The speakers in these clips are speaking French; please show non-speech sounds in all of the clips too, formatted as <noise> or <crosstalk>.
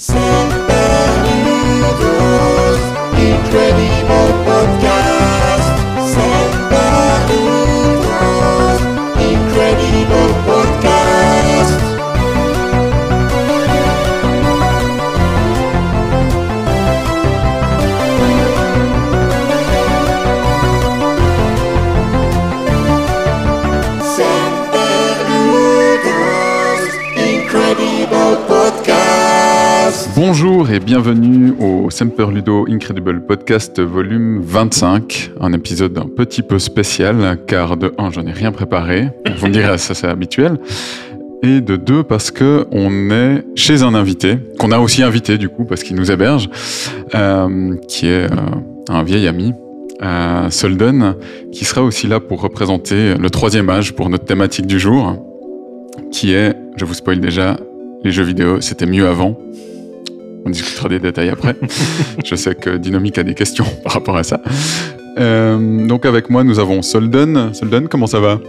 Say Et bienvenue au Semper Ludo Incredible Podcast volume 25, un épisode un petit peu spécial car de 1 j'en ai rien préparé, vous me direz ça c'est habituel, et de 2 parce que on est chez un invité, qu'on a aussi invité du coup parce qu'il nous héberge, euh, qui est euh, un vieil ami, euh, qui sera aussi là pour représenter le troisième âge pour notre thématique du jour, qui est, je vous spoil déjà, les jeux vidéo, c'était mieux avant. On discutera des détails après. <laughs> je sais que Dynamique a des questions par rapport à ça. Euh, donc avec moi, nous avons Solden. Solden, comment ça va?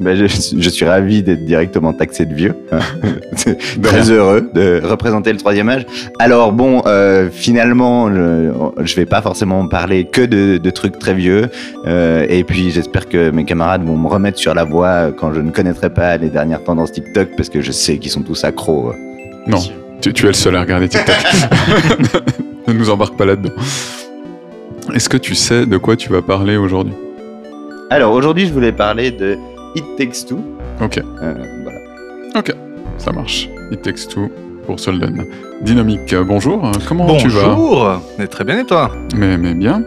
Ben, je, je suis ravi d'être directement taxé de vieux. De <laughs> Très heureux de représenter le troisième âge. Alors bon, euh, finalement, je, je vais pas forcément parler que de, de trucs très vieux. Euh, et puis j'espère que mes camarades vont me remettre sur la voie quand je ne connaîtrai pas les dernières tendances TikTok parce que je sais qu'ils sont tous accros. Non, tu, tu es le seul à regarder TikTok. <laughs> ne nous embarque pas là-dedans. Est-ce que tu sais de quoi tu vas parler aujourd'hui? Alors aujourd'hui, je voulais parler de It Takes Two. Ok, Euh, voilà. ok, ça marche. It takes two pour Solden. Dynamique, euh, bonjour. Comment tu vas? Bonjour Mais Très bien et toi? Mais, mais bien.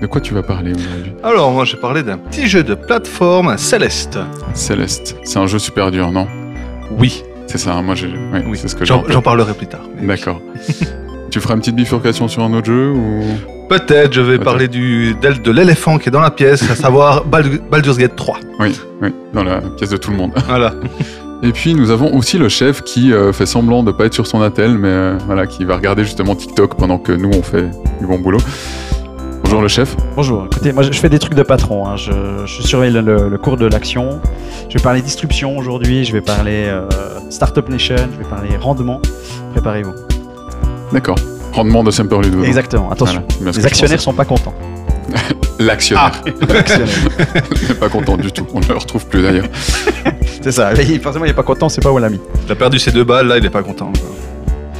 De quoi tu vas parler aujourd'hui? Alors moi j'ai parlé d'un petit jeu de plateforme Céleste. Céleste. C'est un jeu super dur, non? Oui, C'est ça, moi j'ai. ouais, oui. c'est ce que j'ai. J'en parlerai plus tard. D'accord. <laughs> <laughs> tu feras une petite bifurcation sur un autre jeu ou? Peut-être je vais Peut-être. parler du, de l'éléphant qui est dans la pièce, à savoir <laughs> Bald- Baldur's Gate 3. Oui, oui, dans la pièce de tout le monde. Voilà. Et puis nous avons aussi le chef qui euh, fait semblant de pas être sur son attel, mais euh, voilà, qui va regarder justement TikTok pendant que nous on fait du bon boulot. Bonjour le chef. Bonjour, écoutez, moi je fais des trucs de patron, hein. je, je surveille le, le- le cours de l'action, je vais parler distribution aujourd'hui, je vais parler euh, Startup Nation, je vais parler rendement, préparez-vous. D'accord. Rendement de Semper Ludo. Exactement, attention, Voilà, les actionnaires sont pas contents. <laughs> L'actionnaire. Actionnaires. <laughs> n'est pas content du tout. On ne le retrouve plus d'ailleurs. <laughs> C'est ça, Et forcément il est pas content, c'est pas où on l'a mis. Il a perdu ses deux balles, là il est pas content.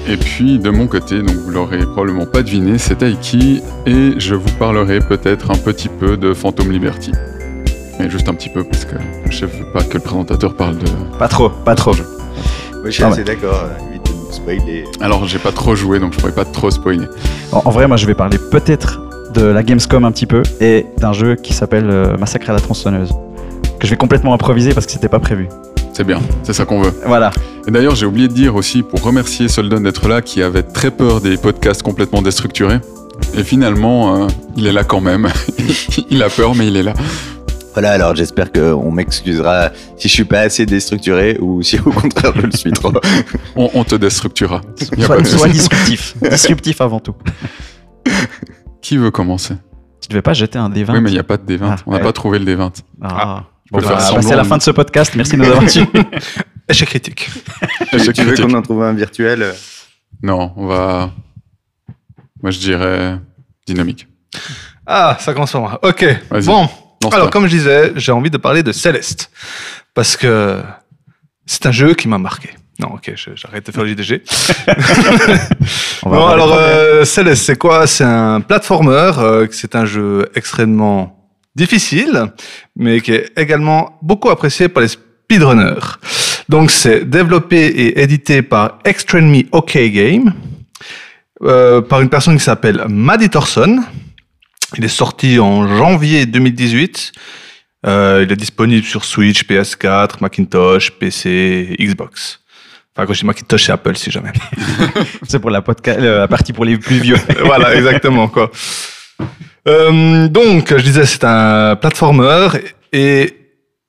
Et puis de mon côté, donc vous l'aurez probablement pas deviné, c'est Taiki et je vous parlerai peut-être un petit peu de Phantom Liberty. Mais juste un petit peu parce que le chef veut pas que le présentateur parle de. Pas trop, pas trop. Moi, je suis Ah assez d'accord. euh, Évite de nous spoiler. Alors j'ai pas trop joué donc je pourrais pas trop spoiler. En, en vrai, moi je vais parler peut-être de la Gamescom un petit peu et d'un jeu qui s'appelle euh, Massacre à la tronçonneuse, que je vais complètement improviser parce que c'était pas prévu. C'est bien, c'est ça qu'on veut. Voilà. Et d'ailleurs, j'ai oublié de dire aussi, pour remercier Solden d'être là, qui avait très peur des podcasts complètement déstructurés. Et finalement, euh, il est là quand même. <laughs> il a peur, mais il est là. Voilà, alors j'espère qu'on m'excusera si je suis pas assez déstructuré ou si au contraire je le suis trop. <laughs> On, on te déstructurera. Pas Sois, de sois disruptif. <laughs> disruptif avant tout. Qui veut commencer? Tu devais pas jeter un D20 Oui, mais il n'y a pas de D20. Ah, on n'a ouais. pas trouvé le D20. Ah. Je peux Bon, bah, semblant c'est la fin de ce podcast. Merci de nous avoir suivis. <laughs> Échec critique. Échec tu veux qu'on en trouve un virtuel euh Non, on va. Moi, je dirais dynamique. Ah, ça commence par moi. Ok, bon. Alors comme je disais, j'ai envie de parler de Céleste. Parce que c'est un jeu qui m'a marqué. Non, ok, j'arrête de faire le JDG. <laughs> On va Non, avoir des alors euh, Céleste, c'est quoi? C'est un platformer, euh, c'est un jeu extrêmement difficile, mais qui est également beaucoup apprécié par les speedrunners. Donc c'est développé et édité par Extremely OK Game, euh, par une personne qui s'appelle Maddie Thorson. Il est sorti en janvier 2018. Euh, il est disponible sur Switch, PS4, Macintosh, PC, Xbox. Enfin, quand je dis Macintosh, c'est Apple, si jamais. <laughs> C'est pour la, partie pour les plus vieux. <laughs> voilà, exactement quoi. Euh, donc, je disais, c'est un platformer et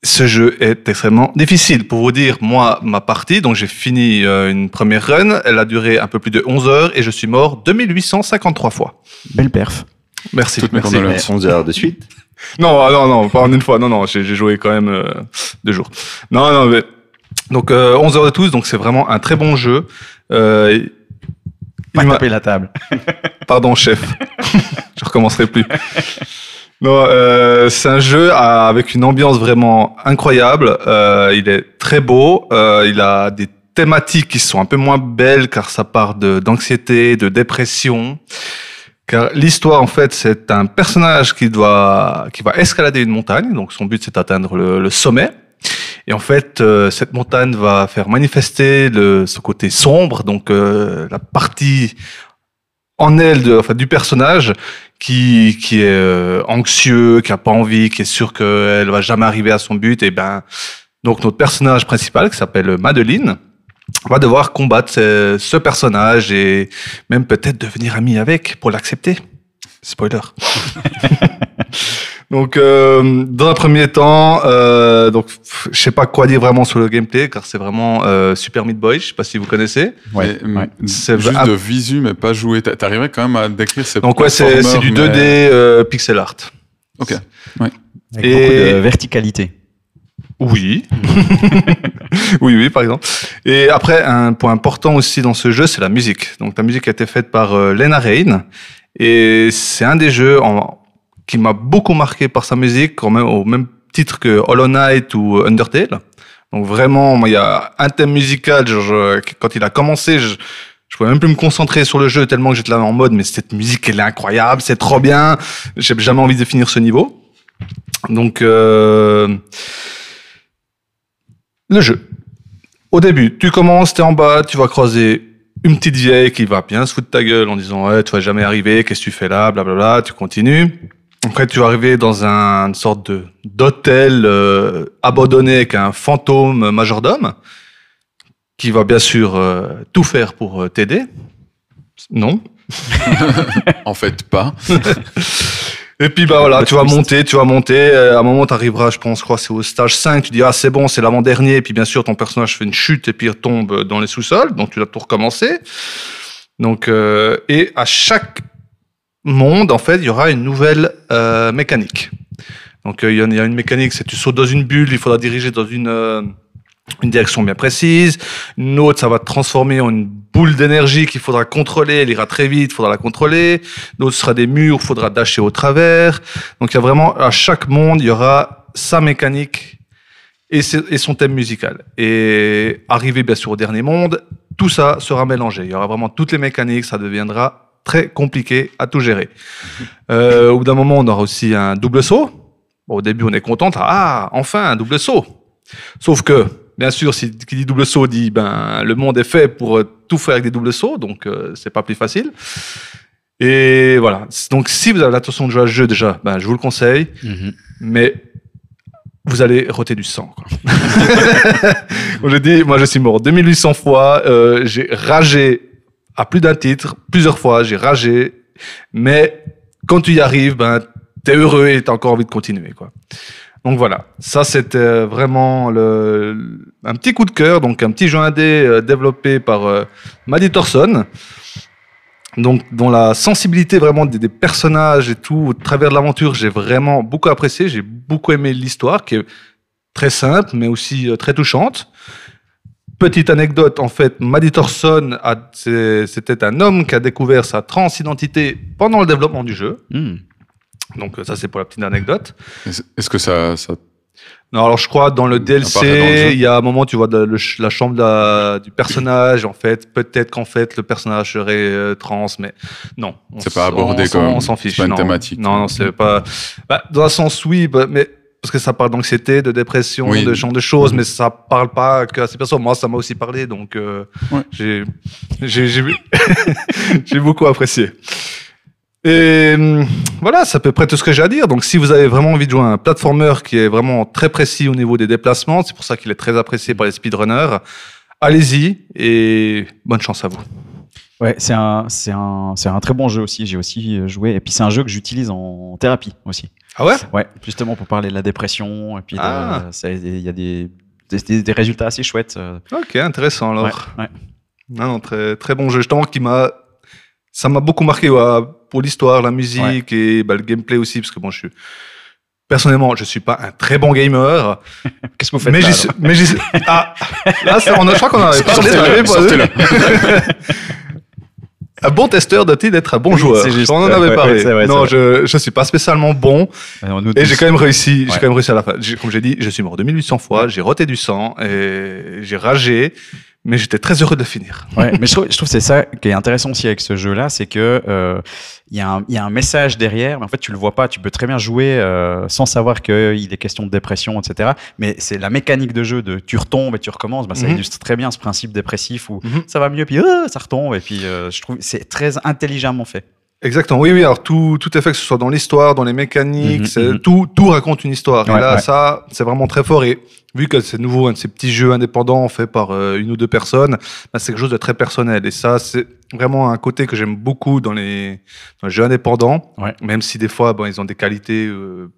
ce jeu est extrêmement difficile. Pour vous dire, moi, ma partie, donc j'ai fini euh, une première run, elle a duré un peu plus de 11 heures et je suis mort 2853 fois. Belle perf. Merci. Toutes mes merci. condoléances. 11 heures de suite. Non, ah, non, non, pas en une fois. Non, non, j'ai j'ai joué quand même euh, deux jours. Non, non, mais donc euh, 11 heures de tous, donc c'est vraiment un très bon jeu. Euh, Pas Il m'a- taper la table. <laughs> Pardon, chef. <laughs> Je recommencerai plus. Non, euh, c'est un jeu à- avec une ambiance vraiment incroyable. Euh, il est très beau. Euh, il a des thématiques qui sont un peu moins belles car ça part de d'anxiété, de dépression. Car l'histoire, en fait, c'est un personnage qui doit, qui va escalader une montagne. Donc, son but, c'est d'atteindre le, le sommet. Et en fait, euh, cette montagne va faire manifester le, ce côté sombre, donc euh, la partie en elle de, enfin, du personnage qui, qui est euh, anxieux, qui a pas envie, qui est sûr qu'elle va jamais arriver à son but. Et ben, donc notre personnage principal, qui s'appelle Madeline, va devoir combattre ce, ce personnage et même peut-être devenir ami avec pour l'accepter. Spoiler. <laughs> donc, euh, dans un premier temps, euh, donc, je sais pas quoi dire vraiment sur le gameplay, car c'est vraiment euh, Super Meat Boy. Je sais pas si vous connaissez. Ouais, Mais, ouais. C'est Juste de visu, mais pas joué. T'a- T'arriverais quand même à décrire ces donc ouais, c'est c'est du 2D platformers, mais- euh, pixel art. Ok. Avec Et- beaucoup de verticalité. Oui. <laughs> oui, oui, par exemple. Et après, un point important aussi dans ce jeu, c'est la musique. Donc la musique a été faite par euh, Lena Rain. Et c'est un des jeux qui m'a beaucoup marqué par sa musique, au même titre que Hollow Knight ou Undertale. Donc vraiment, il y a un thème musical, quand il a commencé, je, je pouvais même plus me concentrer sur le jeu tellement que j'étais là en mode, mais cette musique, elle est incroyable, c'est trop bien. J'ai jamais envie de finir ce niveau. Donc, euh, le jeu. Au début, tu commences, t'es en bas, tu vas croiser une petite vieille qui va bien se foutre de ta gueule en disant ouais, tu vas jamais arriver, qu'est-ce que tu fais là, blablabla, tu continues. Après, tu vas arriver dans un, une sorte de d'hôtel euh, abandonné avec un fantôme majordome qui va bien sûr euh, tout faire pour euh, t'aider. Non. <laughs> En fait, pas. <laughs> Et puis bah voilà, Plot tu vas monter, tu vas monter. euh, à un moment, tu arriveras, je pense, je crois, c'est au stage 5. Tu dis ah c'est bon, c'est l'avant-dernier. Et puis bien sûr, ton personnage fait une chute et puis il tombe dans les sous-sols. Donc tu dois tout recommencer. Donc euh, et à chaque monde, en fait, il y aura une nouvelle euh, mécanique. Donc euh, il y, en- il y a une mécanique, c'est tu sautes dans une bulle, il faudra diriger dans une euh, une direction bien précise. Une autre, ça va te transformer en une boule d'énergie qu'il faudra contrôler. Elle ira très vite, il faudra la contrôler. D'autres, ce sera des murs, il faudra dasher au travers. Donc, il y a vraiment, à chaque monde, il y aura sa mécanique et, son thème musical. Et arrivé, bien sûr, au dernier monde, tout ça sera mélangé. Il y aura vraiment toutes les mécaniques, ça deviendra très compliqué à tout gérer. <laughs> Euh, au bout d'un moment, on aura aussi un double saut. Bon, au début, on est content. Ah, enfin, un double saut. Sauf que, bien sûr, si qui dit double saut dit ben le monde est fait pour euh, tout faire avec des doubles sauts, donc euh, c'est pas plus facile. Et voilà. Donc si vous avez l'intention de jouer à ce jeu déjà, ben je vous le conseille, mais vous allez roter du sang. Quoi. <laughs> Je dis, moi je suis mort 2800 fois, euh, j'ai ragé à plus d'un titre, plusieurs fois, j'ai ragé, mais quand tu y arrives, ben t'es heureux et t'as encore envie de continuer, quoi. Donc voilà, ça c'était vraiment le, un petit coup de cœur, donc un petit jeu indé euh, développé par euh, Maddie Thorson, donc dont la sensibilité vraiment des, personnages et tout au travers de l'aventure, j'ai vraiment beaucoup apprécié, j'ai beaucoup aimé l'histoire qui est très simple mais aussi euh, très touchante. Petite anecdote, en fait, Maddie Thorson, c'était un homme qui a découvert sa transidentité pendant le développement du jeu. Hmm. Donc euh, ça c'est pour la petite anecdote. Est-ce que ça, ça Non, alors je crois dans le. DLC, il y a un moment tu vois de- le ch- la chambre de la- du personnage. En fait, peut-être qu'en fait le personnage serait euh, trans, mais non. On C'est pas abordé comme- On s'en c'est fiche. pas une thématique. Non, non, c'est pas. Bah, dans un sens oui, bah, mais parce que ça parle d'anxiété, de dépression, Oui. de ce genre de choses, mais ça parle pas que à ces personnes. Moi, ça m'a aussi parlé, donc euh, Ouais. j'ai j'ai j'ai <laughs> j'ai beaucoup apprécié. Et hum, voilà, c'est à peu près tout ce que j'ai à dire. Donc, si vous avez vraiment envie de jouer à un platformer qui est vraiment très précis au niveau des déplacements, c'est pour ça qu'il est très apprécié par les speedrunners, allez-y et bonne chance à vous. Ouais, c'est un, c'est un, c'est un très bon jeu aussi. J'ai aussi joué. Et puis c'est un jeu que j'utilise en thérapie aussi. Ah ouais? Ouais, justement pour parler de la dépression. Et puis Ah. il y a des, des, des résultats assez chouettes. euh, Ok, intéressant alors. ouais, ouais. Non, non, très, très bon jeu. Justement, qui m'a, ça m'a beaucoup marqué ouais, pour l'histoire, la musique et bah, le gameplay aussi, parce que bon, je suis personnellement, je suis pas un très bon gamer, <laughs> Qu'est-ce que vous faites mais là, mais ah, là, on a, je crois qu'on parlé. Avait pas- sortez-le. <laughs> Un bon testeur doit-il être un bon joueur? juste. On en avait ouais, parlé. ouais, c'est vrai, non, je je suis pas spécialement bon et j'ai quand même réussi. J'ai quand même réussi à la fin. Comme j'ai dit, je suis mort 2800 fois. J'ai roté du sang et j'ai ragé, mais j'étais très heureux de le finir. Ouais, mais je trouve, je trouve que c'est ça qui est intéressant aussi avec ce jeu-là, c'est que euh, il y, a un- il y a un message derrière, mais en fait tu le vois pas. Tu peux très bien jouer euh, sans savoir qu'il est question de dépression, etc. Mais c'est la mécanique de jeu de tu retombes et tu recommences. Bah, ça Mhm. illustre très bien ce principe dépressif où Mhm. ça va mieux puis euh, ça retombe et puis euh, je trouve que c'est très intelligemment fait. Exactement. Oui, oui. Alors tout, tout est fait que ce soit dans l'histoire, dans les mécaniques, Mhm, mhm. tout, tout raconte une histoire. Ouais, et là, ouais. ça, c'est vraiment très fort. Et vu que c'est nouveau, un de ces petits jeux indépendants faits par euh, une ou deux personnes, bah, c'est quelque chose de très personnel. Et ça, c'est vraiment un côté que j'aime beaucoup dans les, dans les jeux indépendants. Ouais. Même si des fois, bon, ils ont des qualités. Euh,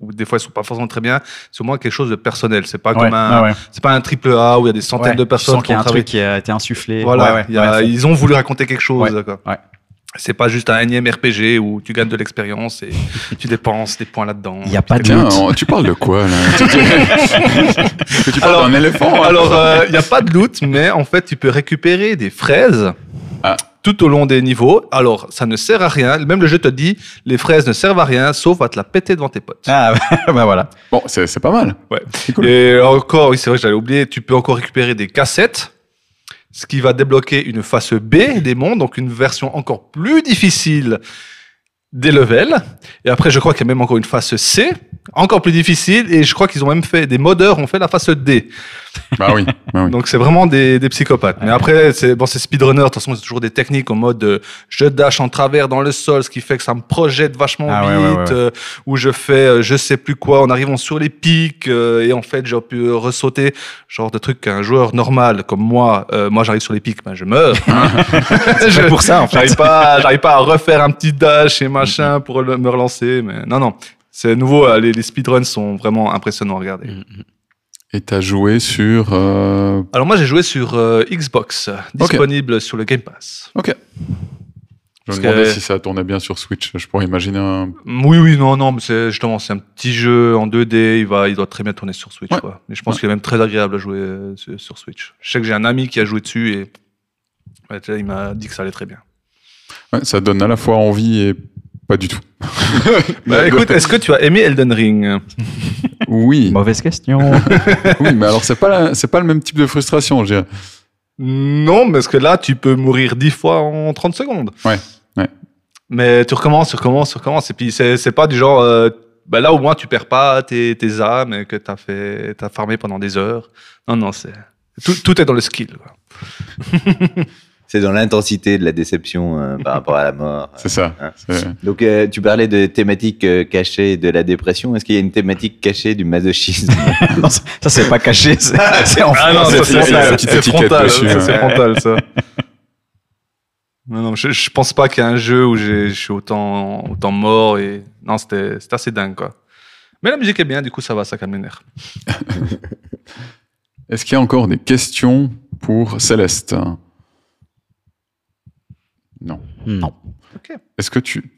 ou des fois ils sont pas forcément très bien, c'est au moins quelque chose de personnel. C'est pas Ouais, comme un, ouais, c'est pas un triple A où il y a des centaines Ouais, de personnes qui ont un travaillé. truc qui a été insufflé. Voilà, y a- ils ont voulu raconter quelque chose. Ouais, quoi. C'est pas juste un énième RPG où tu gagnes de l'expérience et <laughs> tu dépenses des points là-dedans. Il y a pas de Tiens, doute. on- tu parles de quoi là <laughs> Tu- tu- <laughs> Que tu parles d'un éléphant hein Alors, euh, il n'y a pas de loot, mais en fait, tu peux récupérer des fraises Ah. tout au long des niveaux. Alors, ça ne sert à rien. Même le jeu te dit, les fraises ne servent à rien, sauf à te la péter devant tes potes. Ah bah voilà. Bon, c'est c'est pas mal. Ouais. Cool. Et encore, oui, c'est vrai que j'avais oublié, tu peux encore récupérer des cassettes, ce qui va débloquer une face B des mondes, donc une version encore plus difficile des levels. Et après, je crois qu'il y a même encore une face C, encore plus difficile, et je crois qu'ils ont même fait, des modeurs ont fait la face D. Bah oui. bah oui. Donc c'est vraiment des, des psychopathes. Mais après, c'est bon, c'est speedrunner. De toute façon, c'est toujours des techniques en mode euh, je dash en travers dans le sol, ce qui fait que ça me projette vachement Ah vite. ouais, ouais, ouais. euh, ou je fais euh, je sais plus quoi en arrivant sur les pics euh, et en fait j'ai pu ressauter genre de trucs qu'un joueur normal comme moi, euh, moi j'arrive sur les pics, ben je meurs. hein. <laughs> C'est pour ça en <laughs> fait. J'arrive pas, j'arrive pas à refaire un petit dash et machin pour le- me relancer. Mais non, non. C'est nouveau, euh, les, les speedruns sont vraiment impressionnants à regarder. Et t'as joué sur. euh, Alors moi j'ai joué sur euh, Xbox, disponible sur le Game Pass. Ok. Je me demandais que- si ça tournait bien sur Switch. Je pourrais imaginer un. Oui, oui, non, non, mais c'est justement c'est un petit jeu en 2D, il va, il doit très bien tourner sur Switch. Ouais. Quoi. Mais je pense Ouais. qu'il est même très agréable à jouer sur, Switch. Je sais que j'ai un ami qui a joué dessus et ouais, il m'a dit que ça allait très bien. Ça donne à la fois envie et pas du tout. <laughs> Bah, écoute, est-ce que tu as aimé Elden Ring Oui. Mauvaise question. <laughs> oui, mais alors c'est pas la- c'est pas le même type de frustration. Je dirais. Non, parce que là, tu peux mourir 10 fois en 30 secondes. Ouais, ouais. Mais tu recommences, tu recommences, tu recommences. Et puis, c'est c'est pas du genre. euh, bah là, au moins, tu perds pas tes, tes âmes et que tu as, fait, as farmé pendant des heures. Non, non, c'est. Tout, tout est dans le skill. quoi. <laughs> C'est dans l'intensité de la déception euh, par <laughs> rapport à la mort. C'est ça. Hein. Donc, euh, tu parlais de thématiques euh, cachées de la dépression. Est-ce qu'il y a une thématique cachée du masochisme <laughs> non, ça, ça, c'est pas caché, <laughs> c'est en Ah non, c'est- frontal, c'est frontal, ça. Non, non, je, je pense pas qu'il y a un jeu où j'ai- je suis autant, autant mort et non, c'était c'était assez dingue, quoi. Mais la musique est bien, du coup, ça va, ça calme les nerfs. Est-ce qu'il y a encore des questions pour Céleste? Non. Non. Est-ce que tu,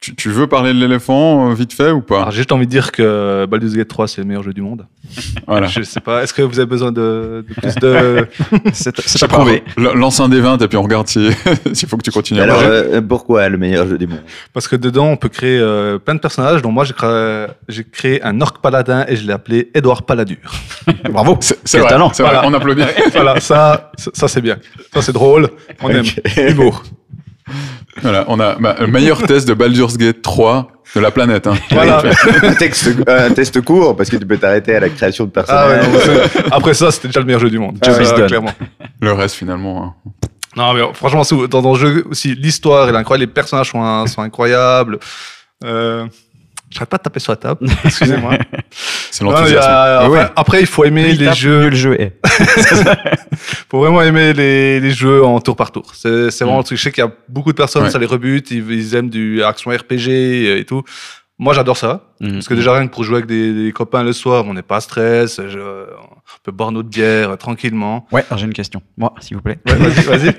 tu, tu veux parler de l'éléphant euh, vite fait ou pas? Alors, j'ai juste envie de dire que Baldur's Gate 3, c'est le meilleur jeu du monde. <laughs> Voilà. Je sais pas, est-ce que vous avez besoin de, de plus de. C'est approuvé. Lance un des 20 et puis on regarde si- <laughs> s'il faut que tu continues. à Alors, parler. euh, pourquoi le meilleur jeu du monde? Parce que dedans, on peut créer euh, plein de personnages. Donc, moi, j'ai créé, j'ai créé un orc paladin et je l'ai appelé Édouard Paladur. <laughs> Bravo. c'est c'est quel vrai, talent. c'est vrai, Voilà. on applaudit. voilà, ça, ça, ça, c'est bien. Ça, c'est drôle. On aime. Humour. Voilà, on a bah, le meilleur test de Baldur's Gate 3 de la planète. hein. Voilà. <laughs> un, texte, un test court, parce que tu peux t'arrêter à la création de Ah ouais, personnages. Après ça, c'était déjà le meilleur jeu du monde. Done. clairement. Le reste finalement. hein. Non, mais franchement, dans, dans le jeu aussi, l'histoire est incroyable, les personnages sont, sont incroyables. Euh, J'arrête pas de taper sur la table. <laughs> Excusez-moi. <laughs> C'est l'enthousiasme. après, il faut aimer il les tape, jeux. mieux le jeu est. <laughs> faut vraiment aimer les, les jeux en tour par tour. C'est vraiment Mm. le truc. Je sais qu'il y a beaucoup de personnes, Ouais. ça les rebute, ils, ils aiment du action RPG et tout. Moi, j'adore ça. Mm. Parce que déjà, rien que pour jouer avec des, des copains le soir, on n'est pas stress, je- on peut boire notre bière euh, tranquillement. Ouais, alors j'ai une question. Moi, s'il vous plaît. Ouais, vas-y, vas-y.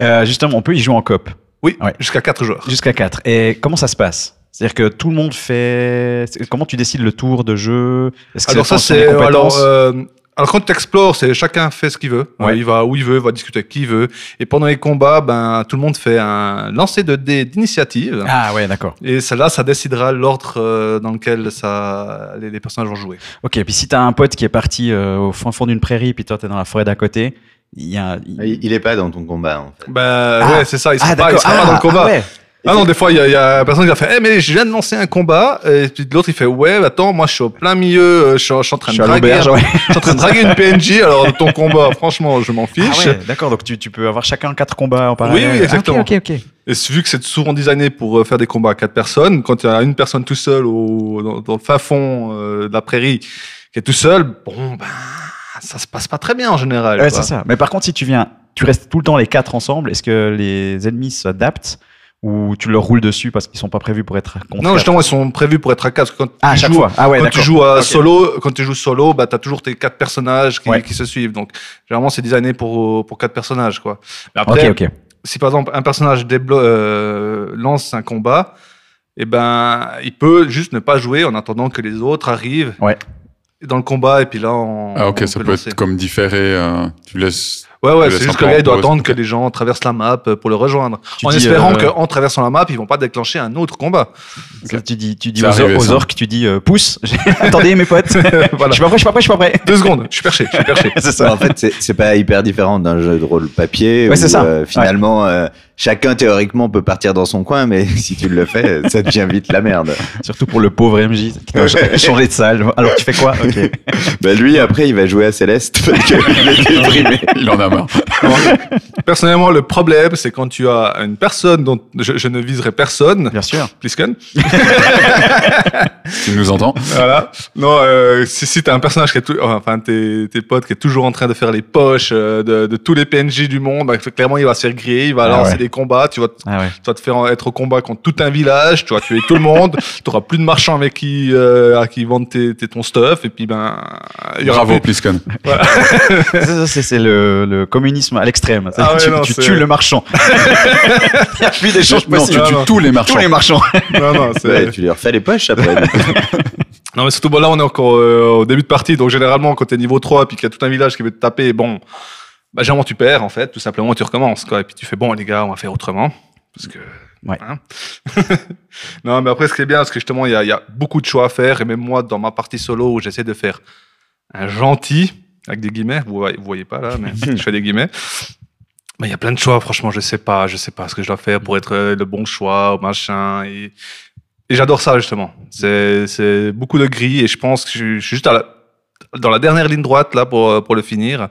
Euh, justement, on peut y jouer en coop Oui, Ouais. jusqu'à 4 joueurs. jusqu'à 4. Et comment ça se passe? C'est-à-dire que tout le monde fait. Comment tu décides le tour de jeu? Est-ce que Alors ça, c'est... Alors, compétences euh, Alors quand tu explores, c'est chacun fait ce qu'il veut. Ouais. Euh, Il va où il veut, il va discuter avec qui il veut. Et pendant les combats, ben tout le monde fait un lancer de dés d'initiative. Ah ouais, d'accord. Et celle-là, ça décidera l'ordre euh, dans lequel ça, les, les personnages vont jouer. Ok, puis si t'as un pote qui est parti euh, au fin fond d'une prairie, puis toi t'es dans la forêt d'à côté, il y a. il- Il est pas dans ton combat, en fait. Ben Ah. ouais, c'est ça. Il sera Ah pas, il dans le combat. Ah, ouais. Ah non, des fois, il y, a- y a une personne qui va faire Eh, mais je viens de lancer un combat. Et puis l'autre, il fait Ouais, attends, moi, je suis au plein milieu. euh, Je suis, je suis en train Je de suis à draguer. ouais. Je suis en train de draguer une <laughs> PNJ. Alors, ton combat, franchement, je m'en Ah fiche. ouais, d'accord, donc tu, tu peux avoir chacun quatre combats en parallèle. oui, exactement. Ah, ok, ok, ok. Et vu que c'est souvent designé pour euh, faire des combats à quatre personnes, quand il y a une personne tout seul au, dans, dans le fin fond euh, de la prairie qui est tout seul, bon, ben, ça se passe pas très bien en général. Ouais, c'est ça. Mais par contre, si tu viens, tu restes tout le temps les quatre ensemble, est-ce que les ennemis s'adaptent? Ou tu leur roules dessus parce qu'ils sont pas prévus pour être contre Non, justement, ils sont prévus pour être à quatre. Quand Ah, à tu chaque joues, fois. Ah ouais, quand tu joues à solo, quand tu joues solo, bah t'as toujours tes quatre personnages qui, Ouais. qui se suivent. Donc généralement c'est designé pour pour quatre personnages quoi. Mais après, Ok, ok. si par exemple un personnage déblo- euh, lance un combat, et ben il peut juste ne pas jouer en attendant que les autres arrivent. Ouais. Dans le combat et puis là on. Ah ok, on ça peut être comme différé. euh, tu laisses. Ouais ouais, c'est juste que le gars il doit attendre que les gens traversent la map euh, pour le rejoindre. Tu en dis, espérant euh, qu'en traversant la map ils vont pas déclencher un autre combat. Ça, Tu dis, tu dis C'est aux, arrivé, aux orques, tu dis euh, pousse. <laughs> Attendez mes potes. <laughs> voilà. Je suis pas prêt, je suis pas prêt, je suis pas prêt. Deux secondes, je suis perché, je suis perché. <laughs> c'est ça. en fait, c'est- c'est pas hyper différent d'un jeu de rôle papier. Ouais, où, c'est ça. euh, finalement, euh, chacun théoriquement peut partir dans son coin, mais si tu le fais, ça devient vite la merde. Surtout pour le pauvre MJ qui doit ch- changer de salle. Alors tu fais quoi? Ok. Bah, lui, après, il va jouer à Céleste parce qu'il est déprimé. Il en a <laughs> Personnellement, le problème, c'est quand tu as une personne dont je, je ne viserai personne, Bien sûr. Plisken. <laughs> Tu nous entends Voilà. Non, euh, si, si t'as un personnage qui est tout, enfin tes, tes potes qui est toujours en train de faire les poches euh, de, de tous les PNJ du monde, bah, clairement il va se faire griller, il va Ah lancer ouais. des combats, tu vas, te- Ah ouais. tu vas te faire être au combat contre tout un village, tu vas tuer tout le monde, <laughs> tu auras plus de marchands avec qui euh, à qui vendre tes, tes- ton stuff et puis ben il y aura Bravo. C'est c'est c'est le, le communisme à l'extrême. Ah ouais, tu non, tu tues le marchand. <laughs> Il n'y a plus d'échange Non, tu possible. Non, tues non. tous les marchands. Tous les marchands. <laughs> Non, non, c'est- Ouais, tu lui refais les poches après. <laughs> Non, mais surtout, bon, là, on est encore euh, au début de partie. Donc, généralement, quand t'es niveau 3 puis qu'il y a tout un village qui veut te taper, bon, bah, généralement, tu perds, en fait. Tout simplement, tu recommences, quoi. Et puis, tu fais, bon, les gars, on va faire autrement. Parce que. Ouais. hein. non, mais après, ce qui est bien, c'est que justement, il y a, il y a beaucoup de choix à faire. Et même moi, dans ma partie solo, où j'essaie de faire un gentil, avec des guillemets, vous voyez, vous voyez pas là, mais <laughs> je fais des guillemets. Mais il y a plein de choix, franchement, je sais pas, je sais pas ce que je dois faire pour être euh, le bon choix, machin. Et, et j'adore ça, justement. C'est, beaucoup de gris et je pense que je, suis- je suis juste à la- dans la dernière ligne droite, là, pour, euh, pour le finir.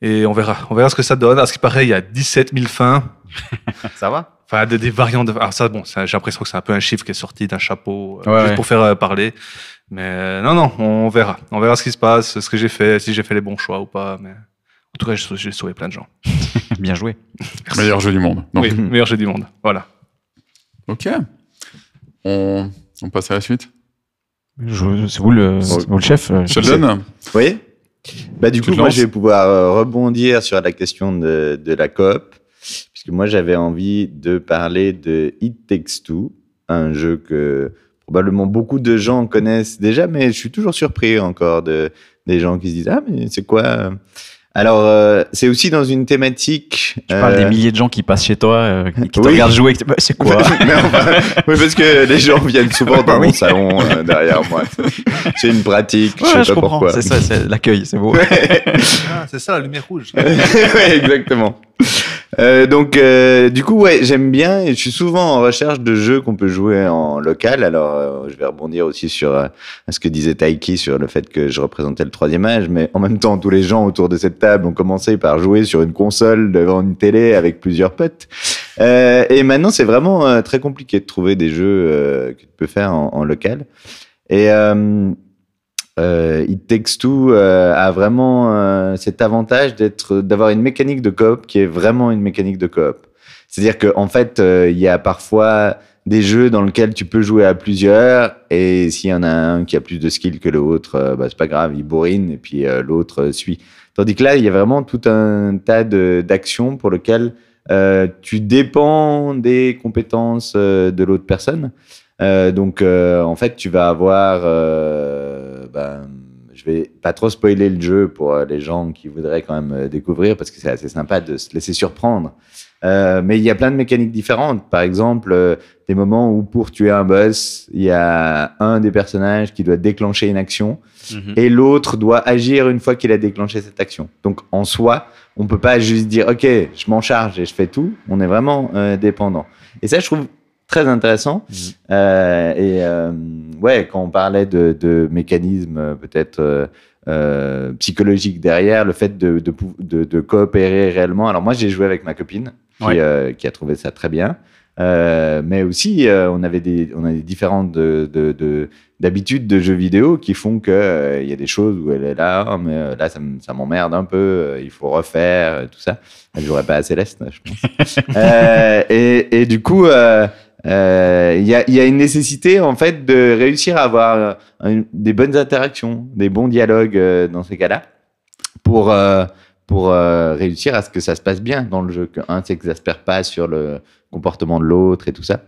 Et on verra, on verra ce que ça donne. À ce qui paraît, il y a 17 000 fins. <laughs> Ça va? Enfin, des, des variantes de. Alors, ça, bon, j'ai l'impression que c'est un peu un chiffre qui est sorti d'un chapeau, euh, Ouais, juste ouais. pour faire euh, parler. Mais euh, non, non, on verra. On verra ce qui se passe, ce que j'ai fait, si j'ai fait les bons choix ou pas. Mais en tout cas, j'ai, sauvé plein de gens. <laughs> Bien joué. Meilleur jeu du monde. Donc, oui, meilleur jeu du monde. Voilà. ok. On, on passe à la suite. Je- C'est vous le, vous le chef euh, Sheldon Oui. Bah, du Tu coup, moi, je vais pouvoir euh, rebondir sur la question de, de la coop, puisque moi, j'avais envie de parler de It Takes Two, un jeu que probablement beaucoup de gens connaissent déjà, mais je suis toujours surpris encore de des gens qui se disent ah mais c'est quoi? Euh Alors, euh, c'est aussi dans une thématique. Tu parles euh, des milliers de gens qui passent chez toi, euh, qui te Oui. regardent jouer. bah, C'est quoi? <laughs> Mais enfin, oui, parce que les gens viennent souvent <laughs> dans oui. mon salon euh, derrière moi. C'est- une pratique, je sais je pas comprends. pourquoi. C'est ça, c'est l'accueil, c'est beau. <laughs> Ah, c'est ça, la lumière rouge. ouais, exactement. Euh, donc, euh, du coup, ouais, j'aime bien et je suis souvent en recherche de jeux qu'on peut jouer en local. Alors, euh, je vais rebondir aussi sur euh, ce que disait Taiki sur le fait que je représentais le troisième âge, mais en même temps, tous les gens autour de cette table ont commencé par jouer sur une console devant une télé avec plusieurs potes. Et maintenant, c'est vraiment très compliqué de trouver des jeux que tu peux faire en, en local. Et euh, euh, It Takes Two euh, a vraiment euh, cet avantage d'être, d'avoir une mécanique de coop qui est vraiment une mécanique de coop. C'est-à-dire qu'en en fait, euh, il y a parfois des jeux dans lesquels tu peux jouer à plusieurs et s'il y en a un qui a plus de skill que l'autre, euh, bah, c'est pas grave, il bourrine et puis euh, l'autre suit. Tandis que là, il y a vraiment tout un tas d'actions pour lesquelles tu dépends des compétences de l'autre personne. Donc, en fait, tu vas avoir, ben, je vais pas trop spoiler le jeu pour euh, les gens qui voudraient quand même euh, découvrir parce que c'est assez sympa de se laisser surprendre. Euh, mais il y a plein de mécaniques différentes. Par exemple, euh, des moments où pour tuer un boss, il y a un des personnages qui doit déclencher une action Mhm. et l'autre doit agir une fois qu'il a déclenché cette action. Donc en soi, on peut pas juste dire ok, je m'en charge et je fais tout. On est vraiment euh, dépendant. Et ça, je trouve très intéressant. Mhm. Euh, et euh, ouais, quand on parlait de, de mécanismes euh, peut-être euh, psychologiques derrière, le fait de, de, de- coopérer réellement. Alors moi, j'ai joué avec ma copine qui, Ouais. qui a trouvé ça très bien. Mais aussi, on avait des, on a des différentes de, de, de- d'habitudes de jeux vidéo qui font que il y a des choses où elle est là, Ah, mais là ça, m'emmerde un peu, il faut refaire tout ça. Elle jouerait pas à Céleste, je pense. <laughs> Et, et du coup, euh, il y, a, une nécessité en fait de réussir à avoir euh, des bonnes interactions, des bons dialogues euh, dans ces cas-là, pour réussir à ce que ça se passe bien dans le jeu, qu'un s'exaspère pas sur le comportement de l'autre et tout ça.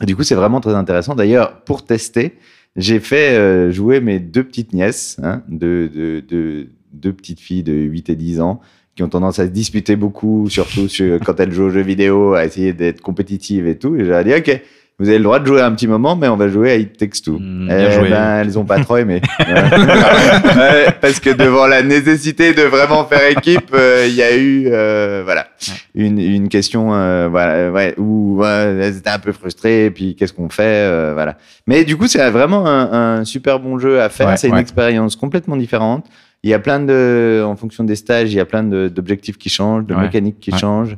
Du coup, c'est vraiment très intéressant. D'ailleurs, pour tester, j'ai fait jouer mes deux petites nièces, hein, deux, deux petites filles de 8 et 10 ans, qui ont tendance à se disputer beaucoup, surtout sur- <laughs> quand elles jouent aux jeux vidéo, à essayer d'être compétitives et tout. Et j'ai dit, OK, vous avez le droit de jouer un petit moment, mais on va jouer à It Takes Two. Mm, Eh bien joué. ben, elles ont pas trop aimé. <laughs> Ouais. Parce que devant la nécessité de vraiment faire équipe, euh, il y a eu, euh, voilà, une, une question, euh, voilà, ouais, où elles étaient un peu frustrées, et puis qu'est-ce qu'on fait, euh, voilà. Mais du coup, c'est vraiment un, un super bon jeu à faire. Ouais, c'est une expérience complètement différente. Il y a plein de, en fonction des stages, il y a plein d'objectifs qui changent, de Ouais. mécaniques qui Ouais. changent.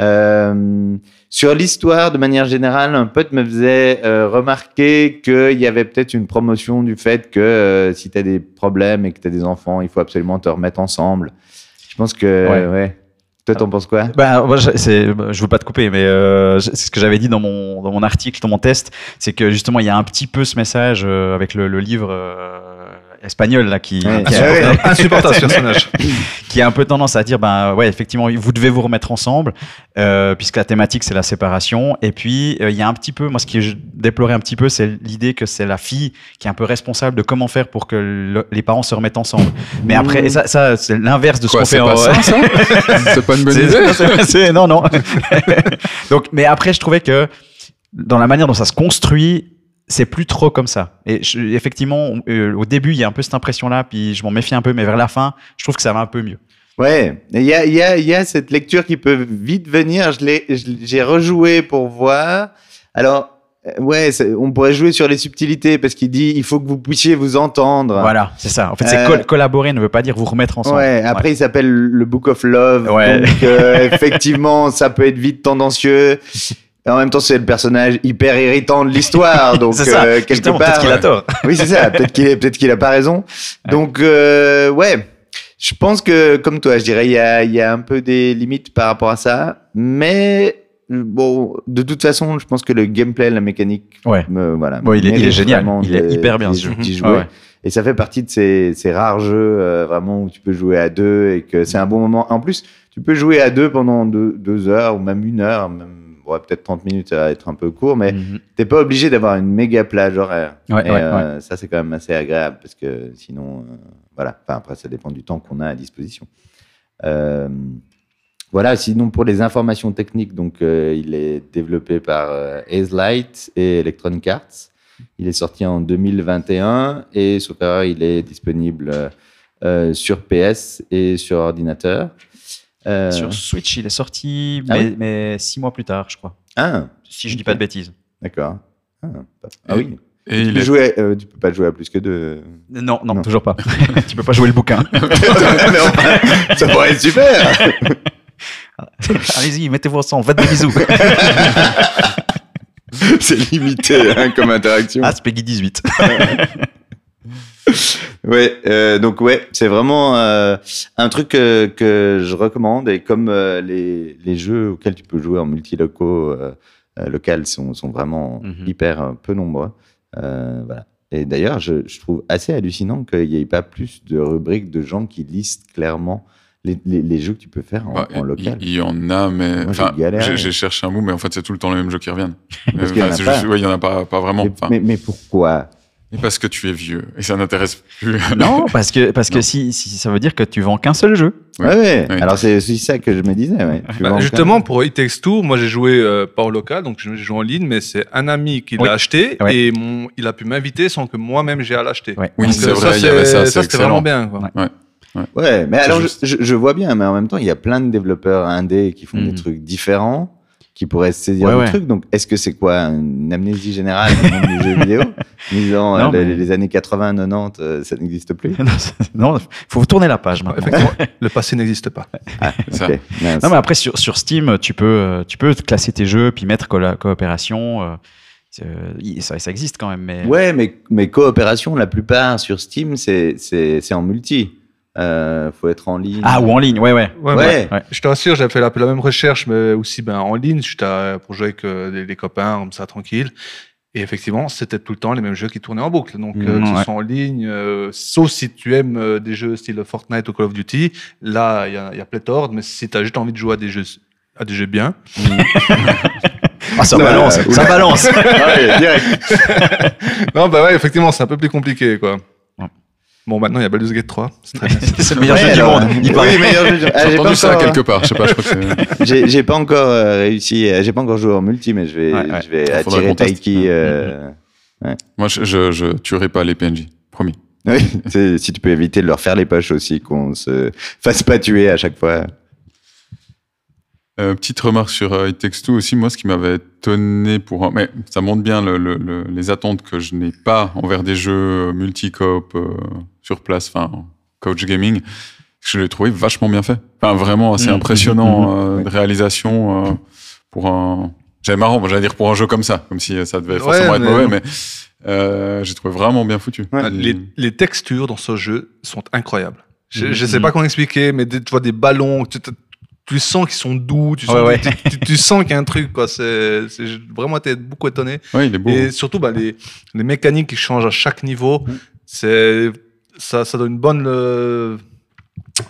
Euh, sur l'histoire, de manière générale, un pote me faisait euh, remarquer qu'il y avait peut-être une promotion du fait que euh, si tu as des problèmes et que tu as des enfants, il faut absolument te remettre ensemble. Je pense que, Ouais. ouais. Toi, t'en penses quoi? Bah, moi, je, c'est, je veux pas te couper, mais euh, c'est ce que j'avais dit dans mon, dans mon article, dans mon test, c'est que justement il y a un petit peu ce message euh, avec le, le livre euh, espagnol là qui, Ouais. qui, Ouais, ouais. Insupportable, insupportable ce <laughs> personnage. qui a un peu tendance à dire ben ouais effectivement vous devez vous remettre ensemble euh, puisque la thématique c'est la séparation et puis euh, il y a un petit peu moi ce qui je déplorais un petit peu c'est l'idée que c'est la fille qui est un peu responsable de comment faire pour que le- les parents se remettent ensemble mais après et ça, ça c'est l'inverse de ce qu'on fait c'est en ça, ça <laughs> C'est pas une bonne idée non, non. <laughs> Donc, mais après, je trouvais que dans la manière dont ça se construit, c'est plus trop comme ça. Et je- effectivement, euh, au début, il y a un peu cette impression-là, puis je m'en méfie un peu, mais vers la fin, je trouve que ça va un peu mieux. Ouais, il y a, y, a, y a cette lecture qui peut vite venir. J'ai rejoué pour voir. Alors, euh, ouais, on pourrait jouer sur les subtilités parce qu'il dit il faut que vous puissiez vous entendre. Voilà, c'est ça. En fait, c'est Euh, col- collaborer ne veut pas dire vous remettre ensemble. Ouais, après il s'appelle le Book of Love. Ouais. Donc euh, <laughs> effectivement, ça peut être vite tendancieux. Et en même temps, c'est le personnage hyper irritant de l'histoire. <laughs> Donc ça. euh, quelque part, peut-être qu'il a tort. oui, c'est ça. Peut-être qu'il peut-être qu'il a pas raison. Donc, euh, ouais. Je pense que, comme toi, je dirais, il y a, il y a un peu des limites par rapport à ça. Mais, bon, de toute façon, je pense que le gameplay, la mécanique, Ouais. me, voilà. Bon, il est- il est génial. Il est hyper bien, d'y Mhm. Ouais, ouais. Et ça fait partie de ces, ces rares jeux, euh, vraiment, où tu peux jouer à deux et que c'est un bon moment. En plus, tu peux jouer à deux pendant deux, deux heures ou même une heure, même, ouais, peut-être 30 minutes, ça va être un peu court, mais Mhm. t'es pas obligé d'avoir une méga plage horaire. Ouais, Et, ouais, euh, Ça, c'est quand même assez agréable parce que sinon, euh, voilà. Enfin, après, ça dépend du temps qu'on a à disposition. Euh, voilà. Sinon, pour les informations techniques, donc, il est développé par euh, Light et Electronic Arts. Il est sorti en 2021 et sauf erreur, il est disponible sur PS et sur ordinateur. Euh, Sur Switch, il est sorti, Ah mais, oui mais six mois plus tard, je crois. Ah, Si je dis pas de bêtises. d'accord. Ah, ah oui. Et Tu il peux, est jouer, euh, tu peux pas jouer à plus que deux. Non, non, Non. toujours pas. <laughs> <laughs> tu peux pas jouer le bouquin. <laughs> Ça pourrait être super. Allez-y, mettez-vous ensemble, faites des bisous. C'est limité hein, comme interaction. ah, c'est Peggy 18. <laughs> Ouais, euh, donc ouais, c'est vraiment euh, un truc que, que je recommande et comme euh, les, les jeux auxquels tu peux jouer en multiloco euh, local sont, sont vraiment Mhm. hyper peu nombreux. Voilà. Et d'ailleurs, je, je trouve assez hallucinant qu'il n'y ait pas plus de rubriques de gens qui listent clairement les, les, les jeux que tu peux faire en, Bah, en local. Il y en a, mais j'ai cherché un bout, mais en fait, c'est tout le temps les mêmes jeux qui reviennent. <laughs> Parce en ouais, il y en a pas, pas vraiment. mais, Enfin, mais, mais pourquoi? Et parce que tu es vieux et ça n'intéresse plus. Non, parce que, parce que si, si ça veut dire que tu vends qu'un seul jeu. Ouais. Ouais, ouais. Ouais. Alors c'est aussi ça que je me disais. Bah, justement, pour It Takes Two, moi j'ai joué euh, pas au local, donc j'ai joué en ligne, mais c'est un ami qui Oui. l'a acheté Ouais. et mon, il a pu m'inviter sans que moi-même j'ai à l'acheter. Ouais. Oui, c'est euh, vrai, il y avait ça, c'est c'était vraiment bien. Quoi. Ouais. mais C'est alors je, je- vois bien, mais en même temps, il y a plein de développeurs indés qui font des trucs différents, qui pourraient se saisir Ouais, du ouais. truc. Donc, est-ce que c'est quoi une amnésie générale du monde du jeu vidéo <laughs> Disant Non, euh, les, mais- les années 80, 90, euh, ça n'existe plus. <laughs> non, faut tourner la page maintenant. Effectivement, <laughs> le passé n'existe pas. Ça. Mince. Non, mais après, sur, sur Steam, tu peux, euh, tu peux classer tes jeux, puis mettre colla- coopération. euh, ça, ça existe quand même, mais. Ouais, mais, mais coopération, la plupart sur Steam, c'est en multi. Euh, faut être en ligne. Ah, ou en ligne, ouais, ouais. Ouais, Ouais. Ouais. Je te rassure, j'avais fait la, la même recherche, mais aussi ben, en ligne, j'étais à- pour jouer avec euh, des, des copains, comme ça, tranquille. Et effectivement, c'était tout le temps les mêmes jeux qui tournaient en boucle. Donc, euh, Mhm, que ce ouais. soit en ligne, euh, sauf si tu aimes euh, des jeux style Fortnite ou Call of Duty, là, il y a, y a pléthore. Mais si tu as juste envie de jouer à des jeux, à des jeux bien, <laughs> Ah, ça Non, balance, euh, ça balance. <laughs> Ah ouais, direct. <laughs> non, bah ouais, effectivement, c'est un peu plus compliqué, quoi. Bon, maintenant, il y a Baldur's Gate 3. C'est très bien. <laughs> c'est le meilleur Ouais, jeu alors, du monde. Il oui, paraît. meilleur jeu du- Ah, J'ai pas entendu ça encore- quelque part. Je sais pas, je crois que c'est. <laughs> J'ai j'ai pas encore euh, réussi, euh, j'ai pas encore joué en multi, mais je vais, Ouais, ouais. je vais attirer. Taiki. euh, Moi, je, je, je tuerai pas les PNJ. Promis. <laughs> Oui, si tu peux éviter de leur faire les poches aussi, qu'on se fasse pas tuer à chaque fois. Euh, petite remarque sur euh, It Takes Two aussi, moi ce qui m'avait étonné pour... Mais ça montre bien le, le- le- les attentes que je n'ai pas envers des jeux multi-coop euh, sur place, enfin coach gaming, je l'ai trouvé vachement bien fait. Enfin vraiment assez Mhm, impressionnant <laughs> oui. de réalisation euh, pour un... J'avais marrant, j'allais dire pour un jeu comme ça, comme si euh, ça devait Ouais, forcément être mais mauvais, non. mais euh, j'ai trouvé vraiment bien foutu. Ouais, les, les textures dans ce jeu sont incroyables. Je, je sais Mhm. pas comment expliquer, mais des- tu vois des ballons, tu, tu- sens qu'ils sont doux, tu sens, Ouais, ouais. Tu, tu- tu sens qu'il y a un truc, quoi. C'est vraiment été beaucoup étonné. Ouais, il est beau. Et surtout, bah, les, les mécaniques qui changent à chaque niveau, Mhm. c'est ça, ça donne une bonne euh,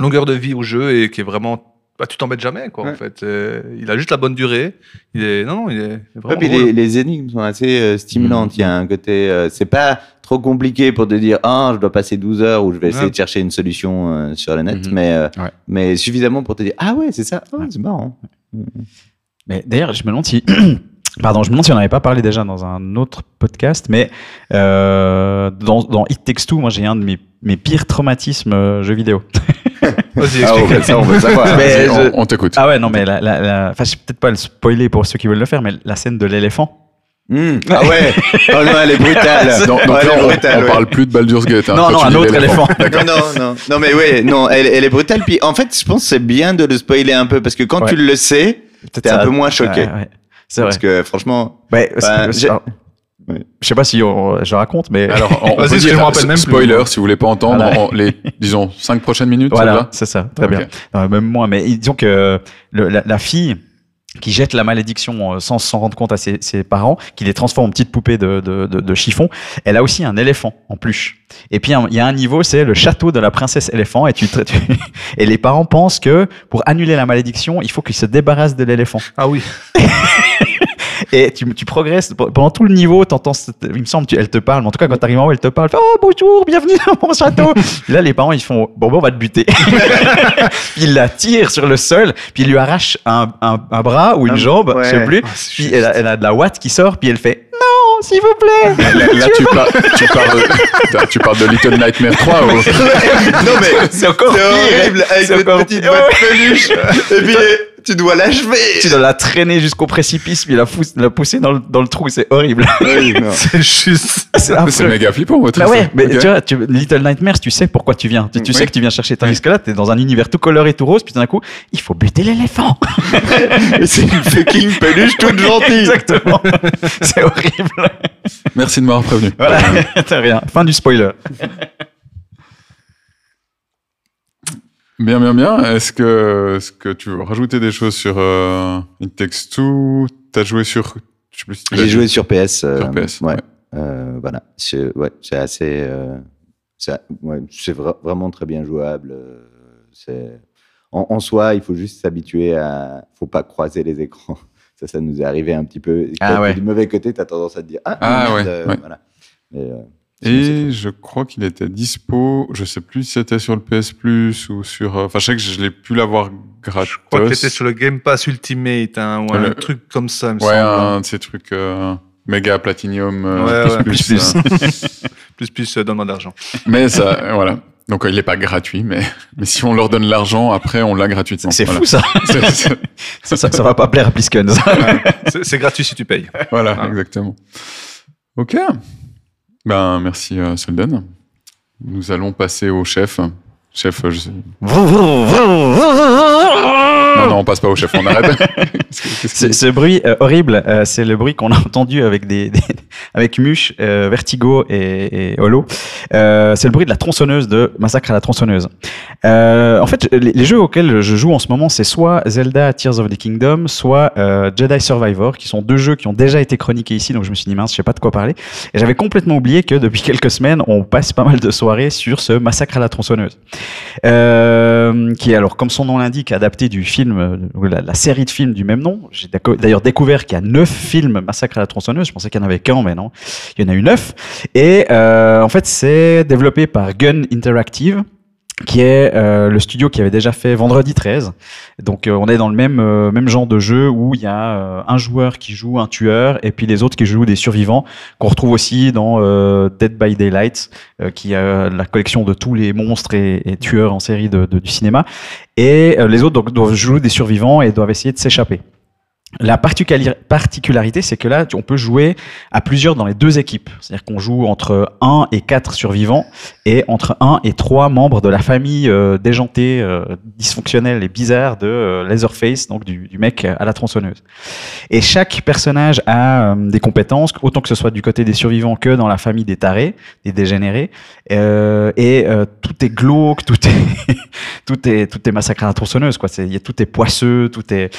longueur de vie au jeu et qui est vraiment. Bah, tu t'embêtes jamais, quoi, en fait. Euh, il a juste la bonne durée. Il est, non, non, il est, Ouais, vraiment. puis les énigmes sont assez euh, stimulantes. Il y a un côté, euh, c'est pas trop compliqué pour te dire, ah, je dois passer 12 heures ou je vais essayer Ouais. de chercher une solution euh, sur le net, Mhm. mais, euh, Ouais. mais suffisamment pour te dire, ah ouais, c'est ça, oh, Ouais. c'est marrant. Mais d'ailleurs, je me demande si. <clears throat> Pardon, je me demande si on n'avait pas parlé déjà dans un autre podcast, mais euh, dans, dans It Takes Two, moi j'ai un de mes, mes pires traumatismes euh, jeux vidéo. <laughs> Vas-y, Ah, ça, on veut savoir. <laughs> Mais Vas-y, je- on, on t'écoute. Ah ouais, non, mais la, la, la- enfin, je vais peut-être pas le spoiler pour ceux qui veulent le faire, mais la scène de l'éléphant. Hmm, Ah ouais, oh non, elle est brutale. <laughs> Donc elle est on, brutale, on ouais. parle plus de Baldur's Gate. hein, non, non, un autre éléphant. Non, non, non, non, mais ouais, non, elle, elle est brutale. Puis en fait, je pense que c'est bien de le spoiler un peu parce que quand Ouais. tu le sais, T'es un peu moins choqué. Ouais, ouais. C'est vrai. parce que franchement, Ouais, c'est- Bah, Ouais. Je sais pas si on- je raconte, mais Alors, on, on <laughs> Vas-y, peut je dire, me rappelle même plus. spoiler, si vous voulez pas entendre, Voilà. en- les, <laughs> disons, cinq prochaines minutes, ça voilà, c'est ça, très bien. Non, même moi, mais disons que le- la, la fille qui jette la malédiction euh, sans s'en rendre compte à ses, ses parents, qui les transforme en petites poupées de, de, de, de chiffon, elle a aussi un éléphant en peluche. Et puis il y a un niveau, c'est le château de la princesse éléphant, et, tu, tu- <laughs> et les parents pensent que pour annuler la malédiction, il faut qu'ils se débarrassent de l'éléphant. Ah oui. <laughs> Et tu, tu progresses pe- pendant tout le niveau, t'entends, il me semble, tu- elle te parle, mais en tout cas quand t'arrives en haut, elle te parle, oh bonjour, bienvenue dans mon château. <laughs> Là, les parents ils font, bon, bon on va te buter. <laughs> ils la tirent sur le sol, puis ils lui arrachent un, un, un bras ou une jambe, ouais. je sais plus. C'est Puis elle a, elle a de la ouate qui sort, puis elle fait, non, s'il vous plaît. Là, là, tu, parles, tu, parles de, <laughs> tu parles de Little Nightmare 3 ou... non mais C'est encore pire. horrible avec cette petite boîte peluche. Et puis tu dois l'achever. Tu dois la traîner jusqu'au précipice, puis la, fous- la pousser dans le, dans le trou, c'est horrible. Oui. <laughs> C'est juste. c'est méga flippant, votre Bah ouais, mais tu vois, tu, Little Nightmares, tu sais pourquoi tu viens. Tu, tu Oui. sais que tu viens chercher. Tandis que là, t'es dans un univers tout coloré, tout rose, puis tout d'un coup, il faut buter l'éléphant. <laughs> C'est une fucking peluche toute <laughs> gentille. Exactement. c'est horrible. Merci de m'avoir prévenu. Voilà, t'as rien. Fin du spoiler. Bien, bien, bien. Est-ce que, est-ce que tu veux rajouter des choses sur euh, It Takes Two? T'as joué sur... Si tu J'ai joué sur PS. euh, Sur PS, Ouais. ouais. Euh, voilà. C'est ouais, c'est assez. euh, c'est ouais, c'est vra- vraiment très bien jouable. euh, C'est en, en soi, il faut juste s'habituer à. Faut pas croiser les écrans. <laughs> Ça, ça nous est arrivé un petit peu. Ah ouais. Du mauvais côté, t'as tendance à te dire ah, Ah ouais, euh, ouais. Voilà. Mais, euh, Et je crois qu'il était dispo, je sais plus si c'était sur le PS Plus ou sur... euh, Enfin, je sais que je l'ai pu l'avoir gratos. Je crois que c'était sur le Game Pass Ultimate hein, ou un Le- truc comme ça, il me Ouais, semble. hein. un de ces trucs euh, méga platinum. euh, Ouais, ouais. plus, plus, Plus, euh. <laughs> Plus, plus, euh, donne-moi d'argent. mais ça, voilà. Donc, euh, il est pas gratuit, mais, mais si on leur donne l'argent, après, on l'a gratuitement. C'est Voilà. fou ça. <laughs> C'est- c'est- <laughs> ça, ça. ça va pas plaire à Plisken. ça. C'est c'est gratuit si tu payes. Voilà, Ah. exactement. Ok. Ben, merci, euh, Solden. Nous allons passer au chef. Chef, je sais... <laughs> Non, non, on passe pas au chef, on arrête. <laughs> Ce, bruit euh, horrible, euh, c'est le bruit qu'on a entendu avec des, <laughs> des- avec Muche, euh, Vertigo et, et Holo. C'est le bruit de la tronçonneuse de Massacre à la tronçonneuse. En fait, les, les jeux auxquels je joue en ce moment, c'est soit Zelda Tears of the Kingdom, soit Jedi Survivor, qui sont deux jeux qui ont déjà été chroniqués ici. Donc je me suis dit mince, je sais pas de quoi parler. Et j'avais complètement oublié que depuis <laughs> quelques semaines, on passe pas mal de soirées sur ce Massacre à la tronçonneuse, qui est alors comme son nom l'indique, adapté du film, euh, la, série de films du même nom. J'ai d'ailleurs découvert qu'il y a neuf films Massacre à la tronçonneuse. Je pensais qu'il y en avait qu'un, mais non, il y en a eu neuf. Et euh, en fait, c'est développé par Gun Interactive qui est euh, le studio qui avait déjà fait Vendredi 13. Donc euh, on est dans le même euh, même genre de jeu où il y a euh, un joueur qui joue un tueur et puis les autres qui jouent des survivants qu'on retrouve aussi dans euh, Dead by Daylight euh, qui a la collection de tous les monstres et, tueurs en série de, de- du cinéma et les autres donc, doivent jouer des survivants et doivent essayer de s'échapper. La particularité, c'est que là, on peut jouer à plusieurs dans les deux équipes. C'est-à-dire qu'on joue entre 1 et 4 survivants et entre 1 et 3 membres de la famille euh, déjantée, euh, dysfonctionnelle et bizarre de euh, Leatherface, donc du, mec à la tronçonneuse. Et chaque personnage a euh, des compétences, autant que ce soit du côté des survivants que dans la famille des tarés, des dégénérés. Et tout est glauque, <laughs> tout est, tout est, tout est massacre à la tronçonneuse, quoi. Y a, tout est poisseux, tout est,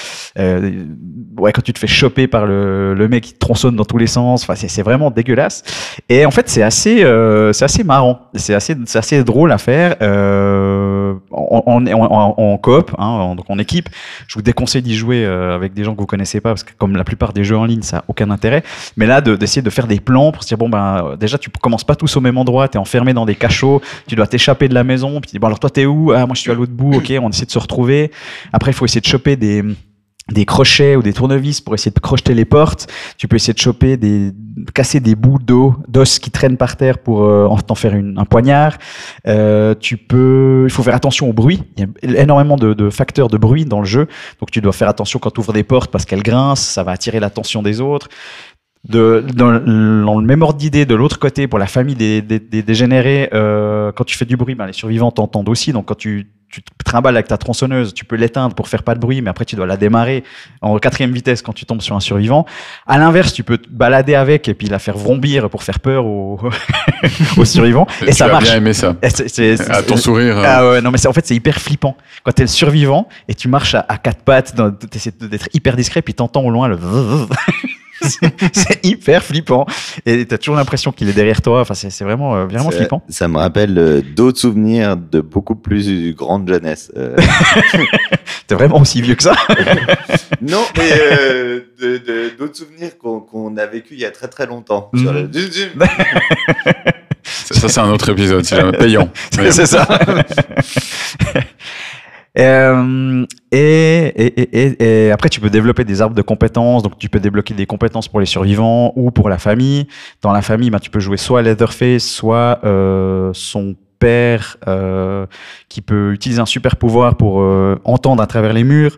ouais, quand tu te fais choper par le, le mec qui te tronçonne dans tous les sens, enfin, c'est, vraiment dégueulasse. Et en fait, c'est assez, euh, c'est assez marrant, c'est assez, assez drôle à faire. Euh, en, en, en, coop, hein, en, donc en équipe. Je vous déconseille d'y jouer euh, avec des gens que vous connaissez pas, parce que comme la plupart des jeux en ligne, ça a aucun intérêt. Mais là, de- d'essayer de faire des plans pour se dire bon ben, euh, déjà tu commences pas tous au même endroit, t'es enfermé dans des cachots, tu dois t'échapper de la maison. Puis tu dis, bon alors toi t'es où? Ah moi je suis à l'autre bout. Ok, on essaie de se retrouver. Après, il faut essayer de choper des des crochets ou des tournevis pour essayer de crocheter les portes. Tu peux essayer de choper des, casser des bouts d'eau, d'os qui traînent par terre pour euh, en faire une- un poignard. Euh, tu peux, il faut faire attention au bruit. Il y a énormément de, de facteurs de bruit dans le jeu, donc tu dois faire attention quand tu ouvres des portes parce qu'elles grincent, ça va attirer l'attention des autres. De, dans, le- dans le même ordre d'idée, de l'autre côté, pour la famille des, des, des dégénérés, euh, quand tu fais du bruit, ben, les survivants t'entendent aussi. Donc quand tu, tu te trimbales avec ta tronçonneuse, tu peux l'éteindre pour faire pas de bruit, mais après tu dois la démarrer en quatrième vitesse quand tu tombes sur un survivant. À l'inverse, tu peux te balader avec et puis la faire vrombir pour faire peur aux, <laughs> aux survivants. Et, tu ça marche. bien aimé ça. Et À ton sourire. euh, ah ouais, non mais c'est en fait c'est hyper flippant. Quand t'es le survivant et tu marches à, à quatre pattes, t'essaies d'être hyper discret, puis t'entends au loin le. <laughs> <laughs> <laughs> c'est hyper flippant et t'as toujours l'impression qu'il est derrière toi. Enfin c'est vraiment euh, vraiment ça, flippant. ça me rappelle euh, d'autres souvenirs de beaucoup plus grande jeunesse. Euh, <laughs> T'es vraiment aussi vieux que ça. <laughs> non, mais euh, de- de- d'autres souvenirs qu'on a vécu il y a très très longtemps. Sur le- du- du- Ça, ça, c'est un autre épisode, c'est jamais payant. C'est ça. Euh, et, et, et, et- après, tu peux développer des arbres de compétences. Donc, tu peux débloquer des compétences pour les survivants ou pour la famille. Dans la famille, ben, tu peux jouer soit Leatherface, soit euh, son père euh, qui peut utiliser un super pouvoir pour euh, entendre à travers les murs.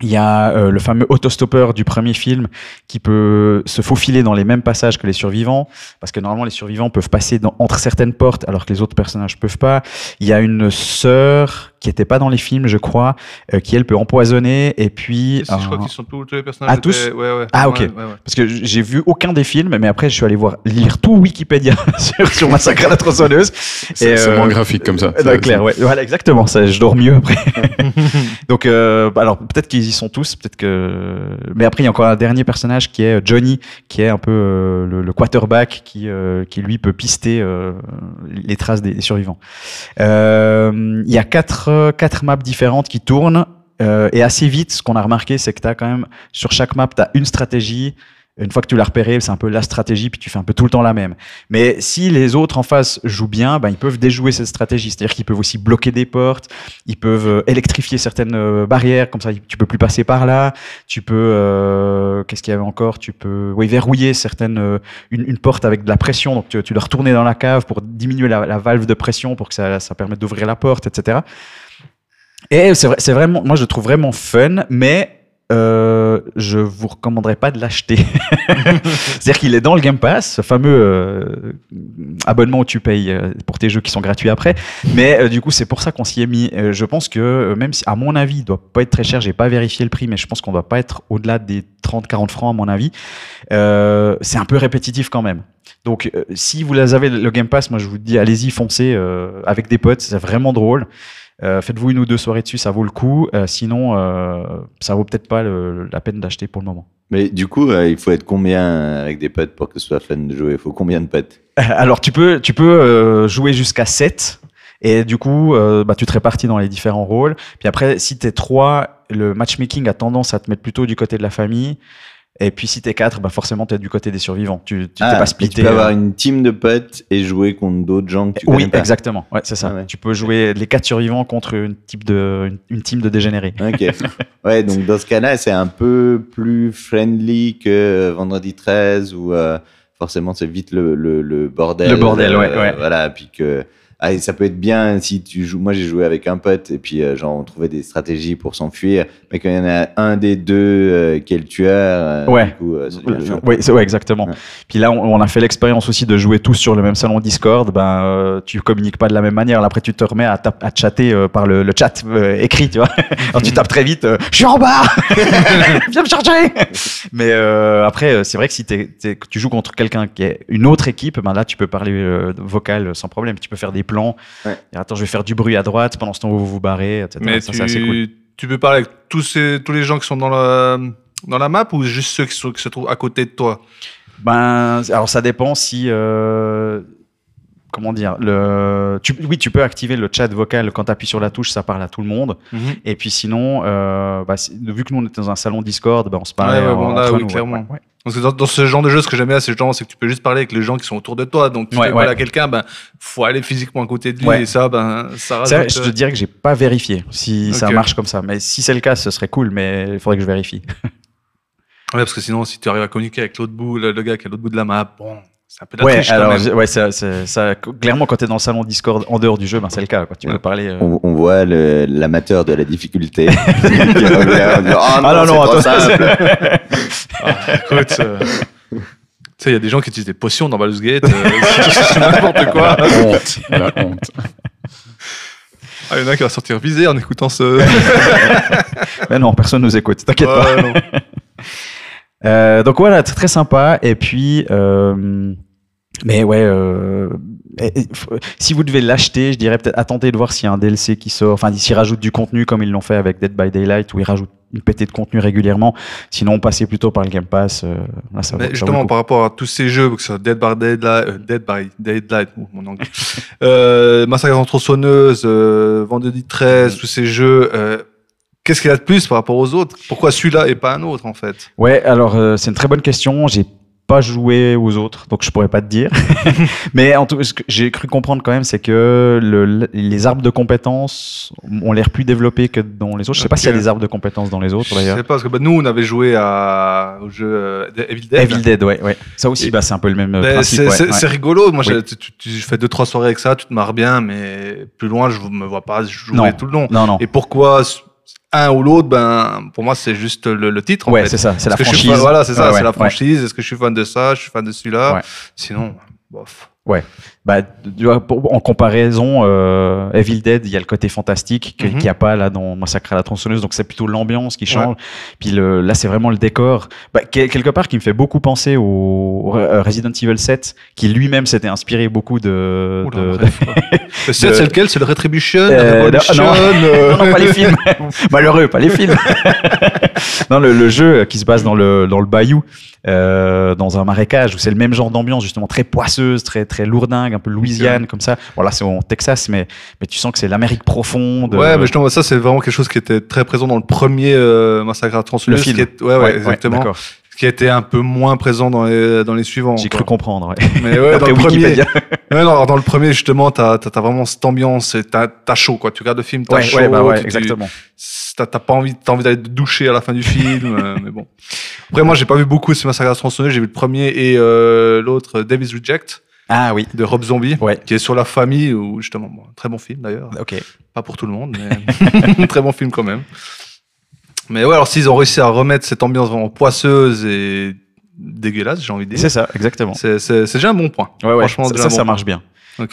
Il y a euh, le fameux autostoppeur du premier film qui peut se faufiler dans les mêmes passages que les survivants, parce que normalement les survivants peuvent passer entre certaines portes alors que les autres personnages peuvent pas. Il y a une sœur qui était pas dans les films, je crois, euh, qui elle peut empoisonner et puis. Si, je crois qu'ils sont tous, tous les personnages. Ah, tous ouais, ouais. Ah, ok. Ouais, ouais, ouais. Parce que j'ai vu aucun des films, mais après je suis allé voir lire tout Wikipédia <laughs> sur, sur Massacre à la tronçonneuse. C'est c'est euh, moins graphique comme ça. Euh, ouais, clair, ouais. Voilà, exactement. Ça, je dors mieux après. <laughs> Donc, euh, bah, alors peut-être qu'ils y sont tous, peut-être que. Mais après, il y a encore un dernier personnage qui est Johnny, qui est un peu euh, le, le quarterback, qui, euh, qui lui peut pister euh, les traces des, des survivants. Euh, Il y a quatre, quatre maps différentes qui tournent. euh, et assez vite, ce qu'on a remarqué, c'est que tu quand même, sur chaque map, tu as une stratégie, Une fois que tu l'as repéré, c'est un peu la stratégie, puis tu fais un peu tout le temps la même. Mais si les autres en face jouent bien, ben, ils peuvent déjouer cette stratégie. C'est-à-dire qu'ils peuvent aussi bloquer des portes, ils peuvent euh, électrifier certaines euh, barrières, comme ça tu peux plus passer par là. Tu peux, euh, qu'est-ce qu'il y avait encore? Tu peux, oui, verrouiller certaines, euh, une, porte avec de la pression. Donc tu, tu dois retourner dans la cave pour diminuer la, valve de pression pour que ça, ça permette d'ouvrir la porte, etc. Et c'est vrai, vraiment, moi je trouve vraiment fun, mais euh, je vous recommanderais pas de l'acheter. <laughs> C'est-à-dire qu'il est dans le Game Pass, ce fameux euh, abonnement où tu payes euh, pour tes jeux qui sont gratuits après. Mais euh, du coup, c'est pour ça qu'on s'y est mis. Je pense que même si, à mon avis, il doit pas être très cher. J'ai pas vérifié le prix, mais je pense qu'on doit pas être au-delà des 30-40 francs à mon avis. Euh, c'est un peu répétitif quand même. Donc, si vous avez le Game Pass, moi je vous dis, allez-y, foncez avec des potes, c'est vraiment drôle. Euh, Faites-vous une ou deux soirées dessus, ça vaut le coup. Euh, sinon, euh, ça vaut peut-être pas le- la peine d'acheter pour le moment. Mais du coup, euh, il faut être combien avec des potes pour que ce soit fun de jouer? Il faut combien de potes? <laughs> Alors, tu peux, tu peux jouer jusqu'à 7. Et du coup, bah, tu te répartis dans les différents rôles. Puis après, si t'es 3, le matchmaking a tendance à te mettre plutôt du côté de la famille. Et puis si t'es 4, bah forcément t'es du côté des survivants. Tu tu t'es Ah, pas splitté. Tu peux avoir euh. une team de potes et jouer contre d'autres gens que tu Oui, pas. exactement. Ouais, c'est ça. Ah ouais. Tu peux jouer les 4 survivants contre une, type de, une, une team de dégénérés. Ok. <laughs> Ouais, donc dans ce cas-là, c'est un peu plus friendly que euh, Vendredi 13 où euh, forcément c'est vite le, le, le bordel. Le bordel, ouais, ouais. Voilà, puis que ah, ça peut être bien si tu joues. Moi, j'ai joué avec un pote et puis euh, genre on trouvait des stratégies pour s'enfuir, mais quand il y en a un des deux euh, qui est le tueur, euh, Ouais. du coup, euh. Oui, ouais, exactement. Ouais. Puis là, on, on a fait l'expérience aussi de jouer tous sur le même salon Discord. Ben, euh, tu communiques pas de la même manière. Là, après, tu te remets à, tap- à chatter euh, par le, le chat euh, écrit, tu vois. <laughs> Alors, tu tapes très vite. euh, Je suis en bas. <laughs> Viens me charger. <laughs> Mais euh, après, c'est vrai que si t'es- t'es- que tu joues contre quelqu'un qui est une autre équipe, ben là, tu peux parler euh, vocal sans problème. Tu peux faire des plans. Ouais. Et attends, je vais faire du bruit à droite pendant ce temps où vous vous barrez, etc. Mais Ça, c'est assez cool. tu, tu peux parler avec tous, ces, tous les gens qui sont dans la, dans la map ou juste ceux qui, sont, qui se trouvent à côté de toi? Ben, alors ça dépend si. euh, comment dire le, tu, Oui, tu peux activer le chat vocal quand tu appuies sur la touche, ça parle à tout le monde. Et puis sinon, euh, bah, vu que nous on était dans un salon Discord, bah, on se parlait Ouais, ouais, en- bon, là, oui, nous. clairement. ouais. Parce que dans, dans ce genre de jeu, ce que j'aime bien, c'est que tu peux juste parler avec les gens qui sont autour de toi. Donc, tu fais mal à quelqu'un, ben, faut aller physiquement à côté de lui. Et ça, ben, ça vrai, je te dirais que j'ai pas vérifié si ça marche comme ça. Mais si c'est le cas, ce serait cool, mais il faudrait que je vérifie. <laughs> Ouais, parce que sinon, si tu arrives à communiquer avec l'autre bout, le, le gars qui est à l'autre bout de la map, bon, c'est un peu de la Ouais, triche quand alors, ouais, ça, ça- ça- clairement, quand tu es dans le salon Discord en dehors du jeu, ben, c'est le cas. Quoi. Tu Ouais. peux parler. euh, On, on voit le- l'amateur de la difficulté <laughs> <laughs> qui revient Oh non, Ah non, non, trop attends, simple. <laughs> Ah, écoute, euh, tu sais, il y a des gens qui utilisent des potions dans Baldur's Gate, euh, c'est n'importe quoi. La honte, la honte. Ah, il y en a qui va sortir visé en écoutant ce. Mais non, personne nous écoute, t'inquiète pas. Non. Euh, donc voilà, très, très sympa. Et puis, euh, mais ouais, euh, et- et f- si vous devez l'acheter, je dirais peut-être attendez de voir s'il y a un DLC qui sort, enfin s'ils rajoutent du contenu comme ils l'ont fait avec Dead by Daylight où ils rajoutent une pétée de contenu régulièrement. Sinon, passez plutôt par le Game Pass. euh, là, ça Mais justement, par rapport à tous ces jeux, que ce soit Dead by Daylight, euh, Dead by Daylight, oh, mon anglais, <laughs> euh, Massacre en tronçonneuse, euh, Vendredi 13, tous ces jeux, euh, qu'est-ce qu'il y a de plus par rapport aux autres? Pourquoi celui-là et pas un autre, en fait? Ouais, alors euh, c'est une très bonne question. J'ai pas joué aux autres, donc je pourrais pas te dire. <laughs> Mais en tout, ce que j'ai cru comprendre quand même, c'est que le, les arbres de compétences ont l'air plus développés que dans les autres. Je sais pas s'il y a des arbres de compétences dans les autres Je d'ailleurs. sais pas, parce que bah, nous, on avait joué à, au jeu euh, Evil Dead. Evil Dead, ouais, ouais. Ça aussi, Et- bah, c'est un peu le même euh, Ben, principe. c'est ouais, ouais. rigolo. Moi, Oui. j'ai- tu, tu- tu fais deux trois soirées avec ça, tu te marres bien, mais plus loin, je me vois pas jouer Non. tout le long. Non, non. Et pourquoi un ou l'autre Ben, pour moi, c'est juste le, le titre. Ouais, c'est ça, c'est la franchise. fan- voilà, c'est ça, Ouais, c'est ouais, la ouais. franchise. Est-ce que je suis fan de ça? Je suis fan de celui-là? Ouais. Sinon, bof. Bah, tu vois, pour- en comparaison, euh, Evil Dead, il y a le côté fantastique que- Mhm. qu'il n'y a pas là dans Massacre à la tronçonneuse, donc c'est plutôt l'ambiance qui change. Puis le, là, c'est vraiment le décor. Bah, quel- quelque part, qui me fait beaucoup penser au, Re- Resident Evil 7, qui lui-même s'était inspiré beaucoup de. Oula, de- bref. Le 7, de- <laughs> c'est lequel C'est le Retribution, Euh, le Revolution non, euh, <laughs> non, non, pas les films. <laughs> Malheureux, pas les films. non, le, le jeu qui se base dans le, dans le bayou, euh, dans un marécage, où c'est le même genre d'ambiance, justement, très poisseuse, très, très lourdingue, un peu Louisiane, comme ça. Bon, là, c'est au Texas, mais, mais tu sens que c'est l'Amérique profonde. Ouais, euh, mais justement, ça, c'est vraiment quelque chose qui était très présent dans le premier euh, Massacre à la le film. est- Ouais, ouais, exactement. Qui était un peu moins présent dans les, dans les suivants. J'ai cru comprendre. Ouais. Mais ouais, <laughs> dans le premier. <laughs> Ouais, non, alors dans le premier, justement, t'as as, vraiment cette ambiance et t'as as chaud, quoi. Tu regardes le film, t'as Ouais, chaud. ouais, bah ouais, tu- exactement. T'as t'as pas envie, t'as envie d'aller te doucher à la fin du film, euh, mais bon. Après, moi, j'ai pas vu beaucoup de ce massacre à la tronçonneuse. J'ai vu le premier et euh, l'autre, Davis Reject, Ah oui. de Rob Zombie, Ouais. qui est sur la famille, ou justement, bon, très bon film d'ailleurs. Ok. Pas pour tout le monde, mais <laughs> très bon film quand même. Mais ouais, alors s'ils ont réussi à remettre cette ambiance vraiment poisseuse et dégueulasse, j'ai envie de dire, C'est ça, exactement. c'est déjà un bon point. Ouais, ouais. Franchement, ça, ça, bon ça point. marche bien.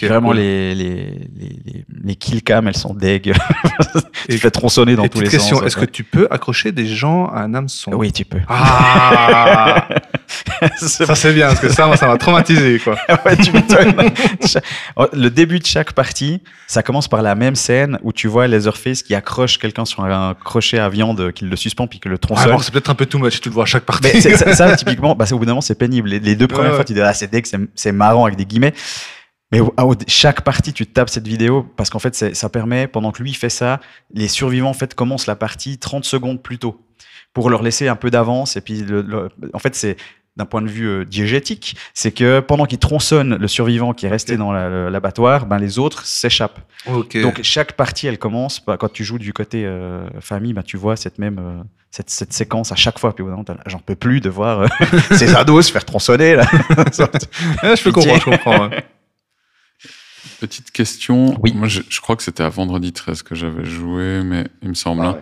Vraiment, cool. les, les, les, les, les kill cam, elles sont deg. <laughs> Tu fais tronçonner dans Et tous les question, sens. est-ce que tu peux accrocher des gens à un hameçon? Oui, tu peux. Ah <laughs> Ça c'est bien, parce que ça, moi, ça m'a traumatisé, quoi. <laughs> ouais, tu oh, Le début de chaque partie, ça commence par la même scène où tu vois Leatherface qui accroche quelqu'un sur un crochet à viande, qui le suspend puis que le Ouais, tronçonne. bon, c'est peut-être un peu too much, tu le vois à chaque partie. Mais ça, typiquement, bah, c'est- au bout d'un moment, c'est pénible. Les, les deux premières Ouais, fois, tu dis, ah, c'est deg, c'est- c'est marrant avec des guillemets. Mais chaque partie, tu tapes cette vidéo parce qu'en fait, ça permet, pendant que lui fait ça, les survivants en fait, commencent la partie 30 secondes plus tôt pour leur laisser un peu d'avance. Et puis, le- le- en fait, c'est d'un point de vue euh, diégétique, c'est que pendant qu'il tronçonne le survivant qui est resté dans la- l'abattoir, ben, les autres s'échappent. Donc chaque partie, elle commence. bah, quand tu joues du côté euh, famille, bah, tu vois cette même euh, cette, cette séquence à chaque fois. Puis au bout d'un moment, t'as- j'en peux plus de voir euh, <laughs> ces ados se faire tronçonner. Là. <laughs> Je peux Pitié. comprendre, je comprends. ouais. <laughs> Petite question. Oui. Moi, je, je crois que c'était à vendredi 13 que j'avais joué, mais il me semble. Ah hein. ouais.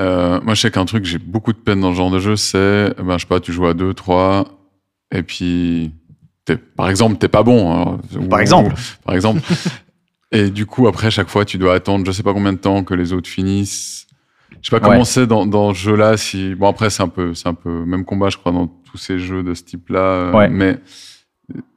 Euh, moi, je sais qu'un truc, j'ai beaucoup de peine dans ce genre de jeu, c'est, ben, je sais pas, tu joues à 2, 3, et puis, par exemple, t'es pas bon. alors, Par ou- exemple. Par exemple. <laughs> et du coup, après, chaque fois, tu dois attendre je sais pas combien de temps que les autres finissent. Je sais pas comment c'est dans, dans ce jeu-là. Si... Bon, après, c'est un peu, c'est un peu même combat, je crois, dans tous ces jeux de ce type-là. euh, Ouais. Mais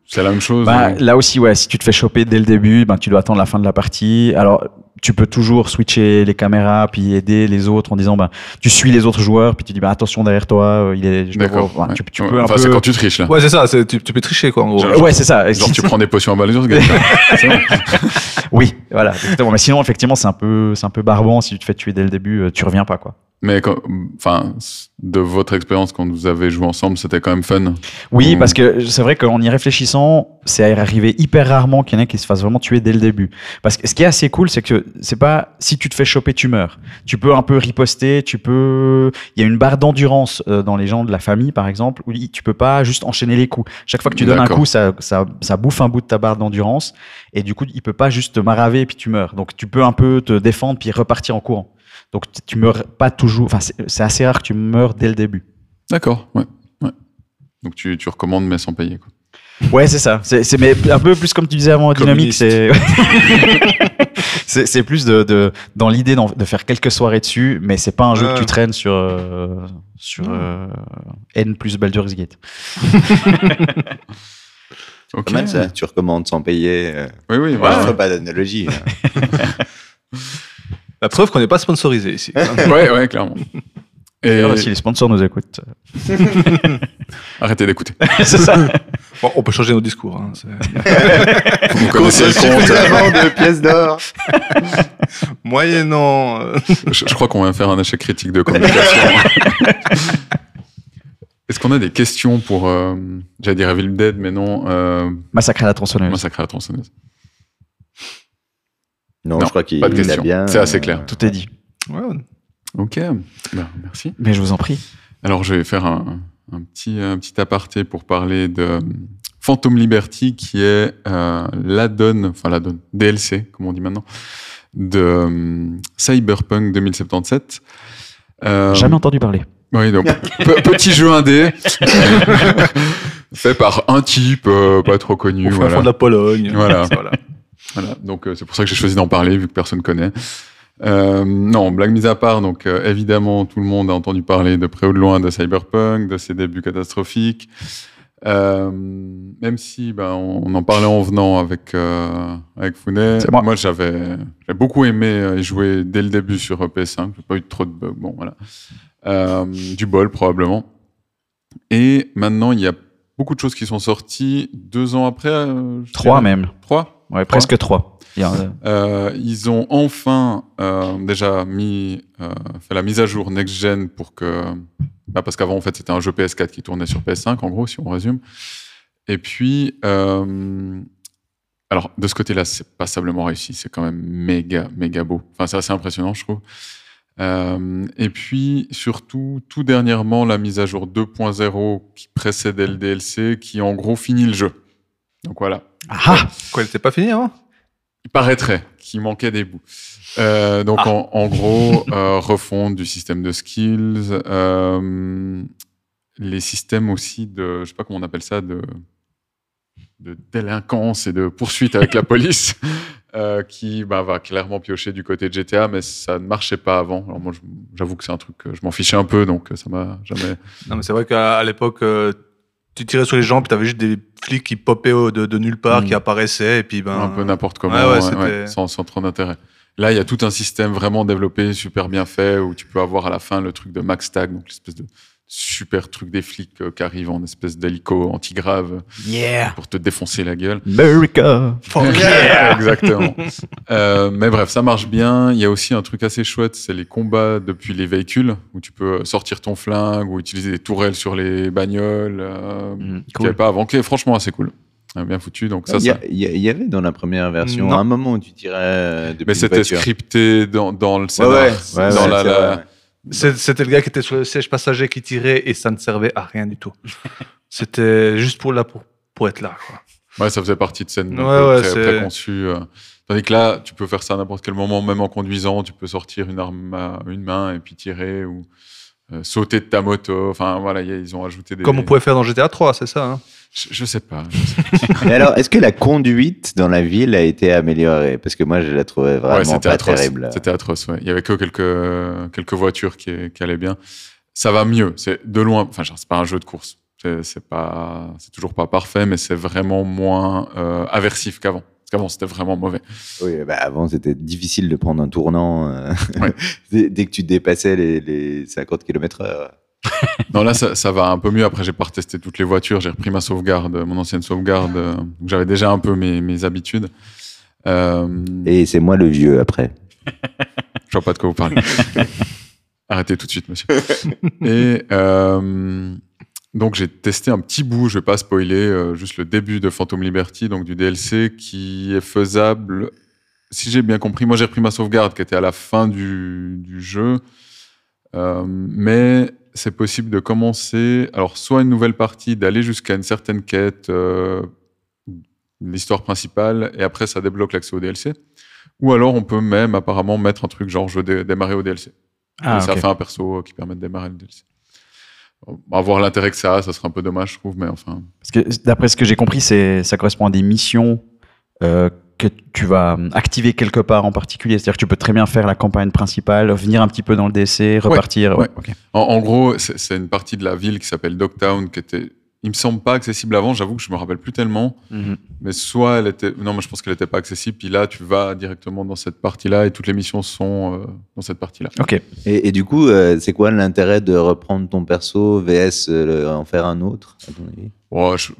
c'est la même chose. Bah, là aussi, ouais, si tu te fais choper dès le début, ben, tu dois attendre la fin de la partie. Alors, tu peux toujours switcher les caméras puis aider les autres en disant, ben, tu suis les autres joueurs puis tu dis, ben, attention derrière toi, euh, il est. D'accord. ouais. tu, tu Ouais, peux un enfin, peu. c'est quand tu triches, là. Ouais, c'est ça, c'est- tu, tu peux tricher, quoi, en gros. Genre- Ouais, c'est ça. Genre, tu prends des potions à <laughs> bon. Oui, voilà, exactement. Mais sinon, effectivement, c'est un peu, c'est un peu barbant. Si tu te fais tuer dès le début, euh, tu reviens pas, quoi. Mais enfin, de votre expérience quand vous avez joué ensemble, c'était quand même fun. Oui, parce que c'est vrai qu'en y réfléchissant, c'est arrivé hyper rarement qu'il y en ait qui se fassent vraiment tuer dès le début. Parce que ce qui est assez cool, c'est que c'est pas si tu te fais choper, tu meurs. Tu peux un peu riposter, tu peux. Il y a une barre d'endurance euh, dans les gens de la famille, par exemple, où tu peux pas juste enchaîner les coups. Chaque fois que tu donnes un coup, ça, ça, ça bouffe un bout de ta barre d'endurance, et du coup, il peut pas juste te maraver et puis tu meurs. Donc tu peux un peu te défendre puis repartir en courant. Donc tu- meurs pas toujours. Enfin, c'est c'est assez rare que tu meurs dès le début. D'accord, ouais. ouais. Donc tu, tu recommandes, mais sans payer. Quoi. Ouais, c'est ça. C'est, mais un peu plus comme tu disais avant, dynamique. <laughs> C'est, c'est, plus de, de dans l'idée de faire quelques soirées dessus, mais c'est pas un jeu que tu traînes sur euh, sur euh, N plus Baldur's Gate. <laughs> Ok. Pas mal ça, tu recommandes sans payer. Euh, Oui, oui, voilà. pas <laughs> d'analogie. La preuve qu'on n'est pas sponsorisé ici. <laughs> ouais, ouais, clairement. Et si les sponsors nous écoutent, <laughs> arrêtez d'écouter. <laughs> c'est ça. Bon, on peut changer nos discours. Hein, Vous connaissez le compte. Suffisamment de pièces d'or. Moyennant. euh, Je, je crois qu'on va faire un échec critique de communication. Est-ce qu'on a des questions pour, euh, j'allais dire Evil Dead, mais non, euh, Massacre à la tronçonneuse. Massacre à la tronçonneuse Non, Non, je crois qu'il pas de question. bien. C'est assez euh, clair. Tout est dit. ouais, Ok, Ben, merci. Mais je vous en prie. Alors, je vais faire un, un petit, un petit aparté pour parler de euh, Phantom Liberty, qui est euh, l'add-on, enfin l'add-on, DLC, comme on dit maintenant, de euh, Cyberpunk 2077. Euh, Jamais entendu parler. Oui, donc, <laughs> pe- petit jeu indé, <laughs> fait par un type euh, pas trop connu. au fin voilà. fond de la Pologne. Voilà. <laughs> voilà. Voilà, donc euh, c'est pour ça que j'ai choisi d'en parler vu que personne connaît. Euh, non, blague mise à part, donc euh, évidemment tout le monde a entendu parler de près ou de loin de Cyberpunk, de ses débuts catastrophiques. Euh, même si ben, on, on en parlait en venant avec avec Founet, C'est moi. j'avais j'ai beaucoup aimé y jouer dès le début sur PS5. J'ai pas eu trop de bugs, bon voilà, du bol probablement. Et maintenant il y a beaucoup de choses qui sont sorties deux ans après. Trois même. Trois? Ouais, presque trois. Euh, ils ont enfin euh, déjà mis, euh, fait la mise à jour next-gen pour que Bah, parce qu'avant, en fait, c'était un jeu PS4 qui tournait sur PS5, en gros, si on résume. Et puis, euh, alors, de ce côté-là, c'est passablement réussi. C'est quand même méga, méga beau. Enfin, c'est assez impressionnant, je trouve. Euh, et puis, surtout, tout dernièrement, la mise à jour 2.0 qui précédait le DLC, qui en gros finit le jeu. Donc voilà. Ah Quoi, elle n'était pas finie avant Il paraîtrait qu'il manquait des bouts. Euh, donc en, en gros, euh, refonte du système de skills, euh, les systèmes aussi de, je sais pas comment on appelle ça, de, de délinquance et de poursuite avec la police, <laughs> euh, qui bah, va clairement piocher du côté de GTA, mais ça ne marchait pas avant. Alors moi, j'avoue que c'est un truc que je m'en fichais un peu, donc ça m'a jamais. Non, mais c'est vrai qu'à à l'époque, euh, tu tirais sur les gens, puis t'avais juste des flics qui popaient de, de nulle part, Mm. qui apparaissaient, et puis ben. un peu n'importe comment, ouais, ouais, ouais, c'était- ouais, sans, sans trop d'intérêt. Là, il y a tout un système vraiment développé, super bien fait, où tu peux avoir à la fin le truc de Max Tag, donc l'espèce de super truc des flics euh, qui arrivent en espèce d'hélico anti-grave Yeah pour te défoncer la gueule. America <laughs> Exactement. Euh, mais bref, ça marche bien. Il y a aussi un truc assez chouette, c'est les combats depuis les véhicules, où tu peux sortir ton flingue ou utiliser des tourelles sur les bagnoles, euh, Mm, qu'il n'y cool. avait pas avant, qui est franchement assez cool. Euh, Bien foutu, donc ça, Il y, ça. avait dans la première version Non. un moment où tu tirais depuis Mais c'était scripté dans, dans le Ouais, scénar. ouais, dans ouais, la, c'est la- vrai. C'est- C'était le gars qui était sur le siège passager qui tirait, et ça ne servait à rien du tout. <laughs> C'était juste pour, là, pour, pour être là. Quoi. Ouais, ça faisait partie de scènes Ouais, ouais, préconçues. euh. Tandis que là, tu peux faire ça à n'importe quel moment, même en conduisant, tu peux sortir une arme à une main et puis tirer ou sauter de ta moto. Enfin, voilà, y a- ils ont ajouté des. Comme on pouvait faire dans GTA 3, c'est ça hein Je, je sais pas. je sais pas. <laughs> <laughs> Mais alors, est-ce que la conduite dans la ville a été améliorée? Parce que moi, je la trouvais Ouais, vraiment c'était pas atroce. terrible. C'était atroce. Ouais. Il y avait que quelques quelques voitures qui, qui allaient bien. Ça va mieux. C'est de loin. Enfin, c'est pas un jeu de course. C'est c'est pas. C'est toujours pas parfait, mais c'est vraiment moins euh, aversif qu'avant. Qu'avant, c'était vraiment mauvais. Oui, bah, avant, c'était difficile de prendre un tournant euh, Ouais. <laughs> dès, dès que tu dépassais les, les 50 km/h. Non, là, ça, ça va un peu mieux. Après, j'ai pas retesté toutes les voitures. J'ai repris ma sauvegarde, mon ancienne sauvegarde. euh, J'avais déjà un peu mes, mes habitudes. Euh, Et c'est moi le vieux après. Je vois pas de quoi vous parlez. <laughs> Arrêtez tout de suite, monsieur. Et donc j'ai testé un petit bout, je vais pas spoiler, euh, juste le début de Phantom Liberty, donc du DLC, qui est faisable. Si j'ai bien compris, moi j'ai repris ma sauvegarde qui était à la fin du, du jeu, Euh, mais c'est possible de commencer, alors soit une nouvelle partie, d'aller jusqu'à une certaine quête, euh, l'histoire principale, et après ça débloque l'accès au DLC. Ou alors on peut même apparemment mettre un truc genre je veux dé- démarrer au DLC. Ah, et ça fait un perso qui permet de démarrer le DLC. Avoir l'intérêt que ça a, ça serait un peu dommage, je trouve, mais enfin. Parce que d'après ce que j'ai compris, c'est ça correspond à des missions euh, que tu vas hum, activer quelque part en particulier. C'est-à-dire que tu peux très bien faire la campagne principale, venir un petit peu dans le DC, repartir. ouais. En, en gros, c'est une partie de la ville qui s'appelle Dogtown, qui était, il me semble pas accessible avant. J'avoue que je me rappelle plus tellement. Mhm. Mais soit elle était, non, mais je pense qu'elle était pas accessible. Puis là, tu vas directement dans cette partie-là et toutes les missions sont euh, dans cette partie-là. Ok. Et, et du coup, euh, c'est quoi l'intérêt de reprendre ton perso VS euh, le- en faire un autre, à ton avis? Ouais, je-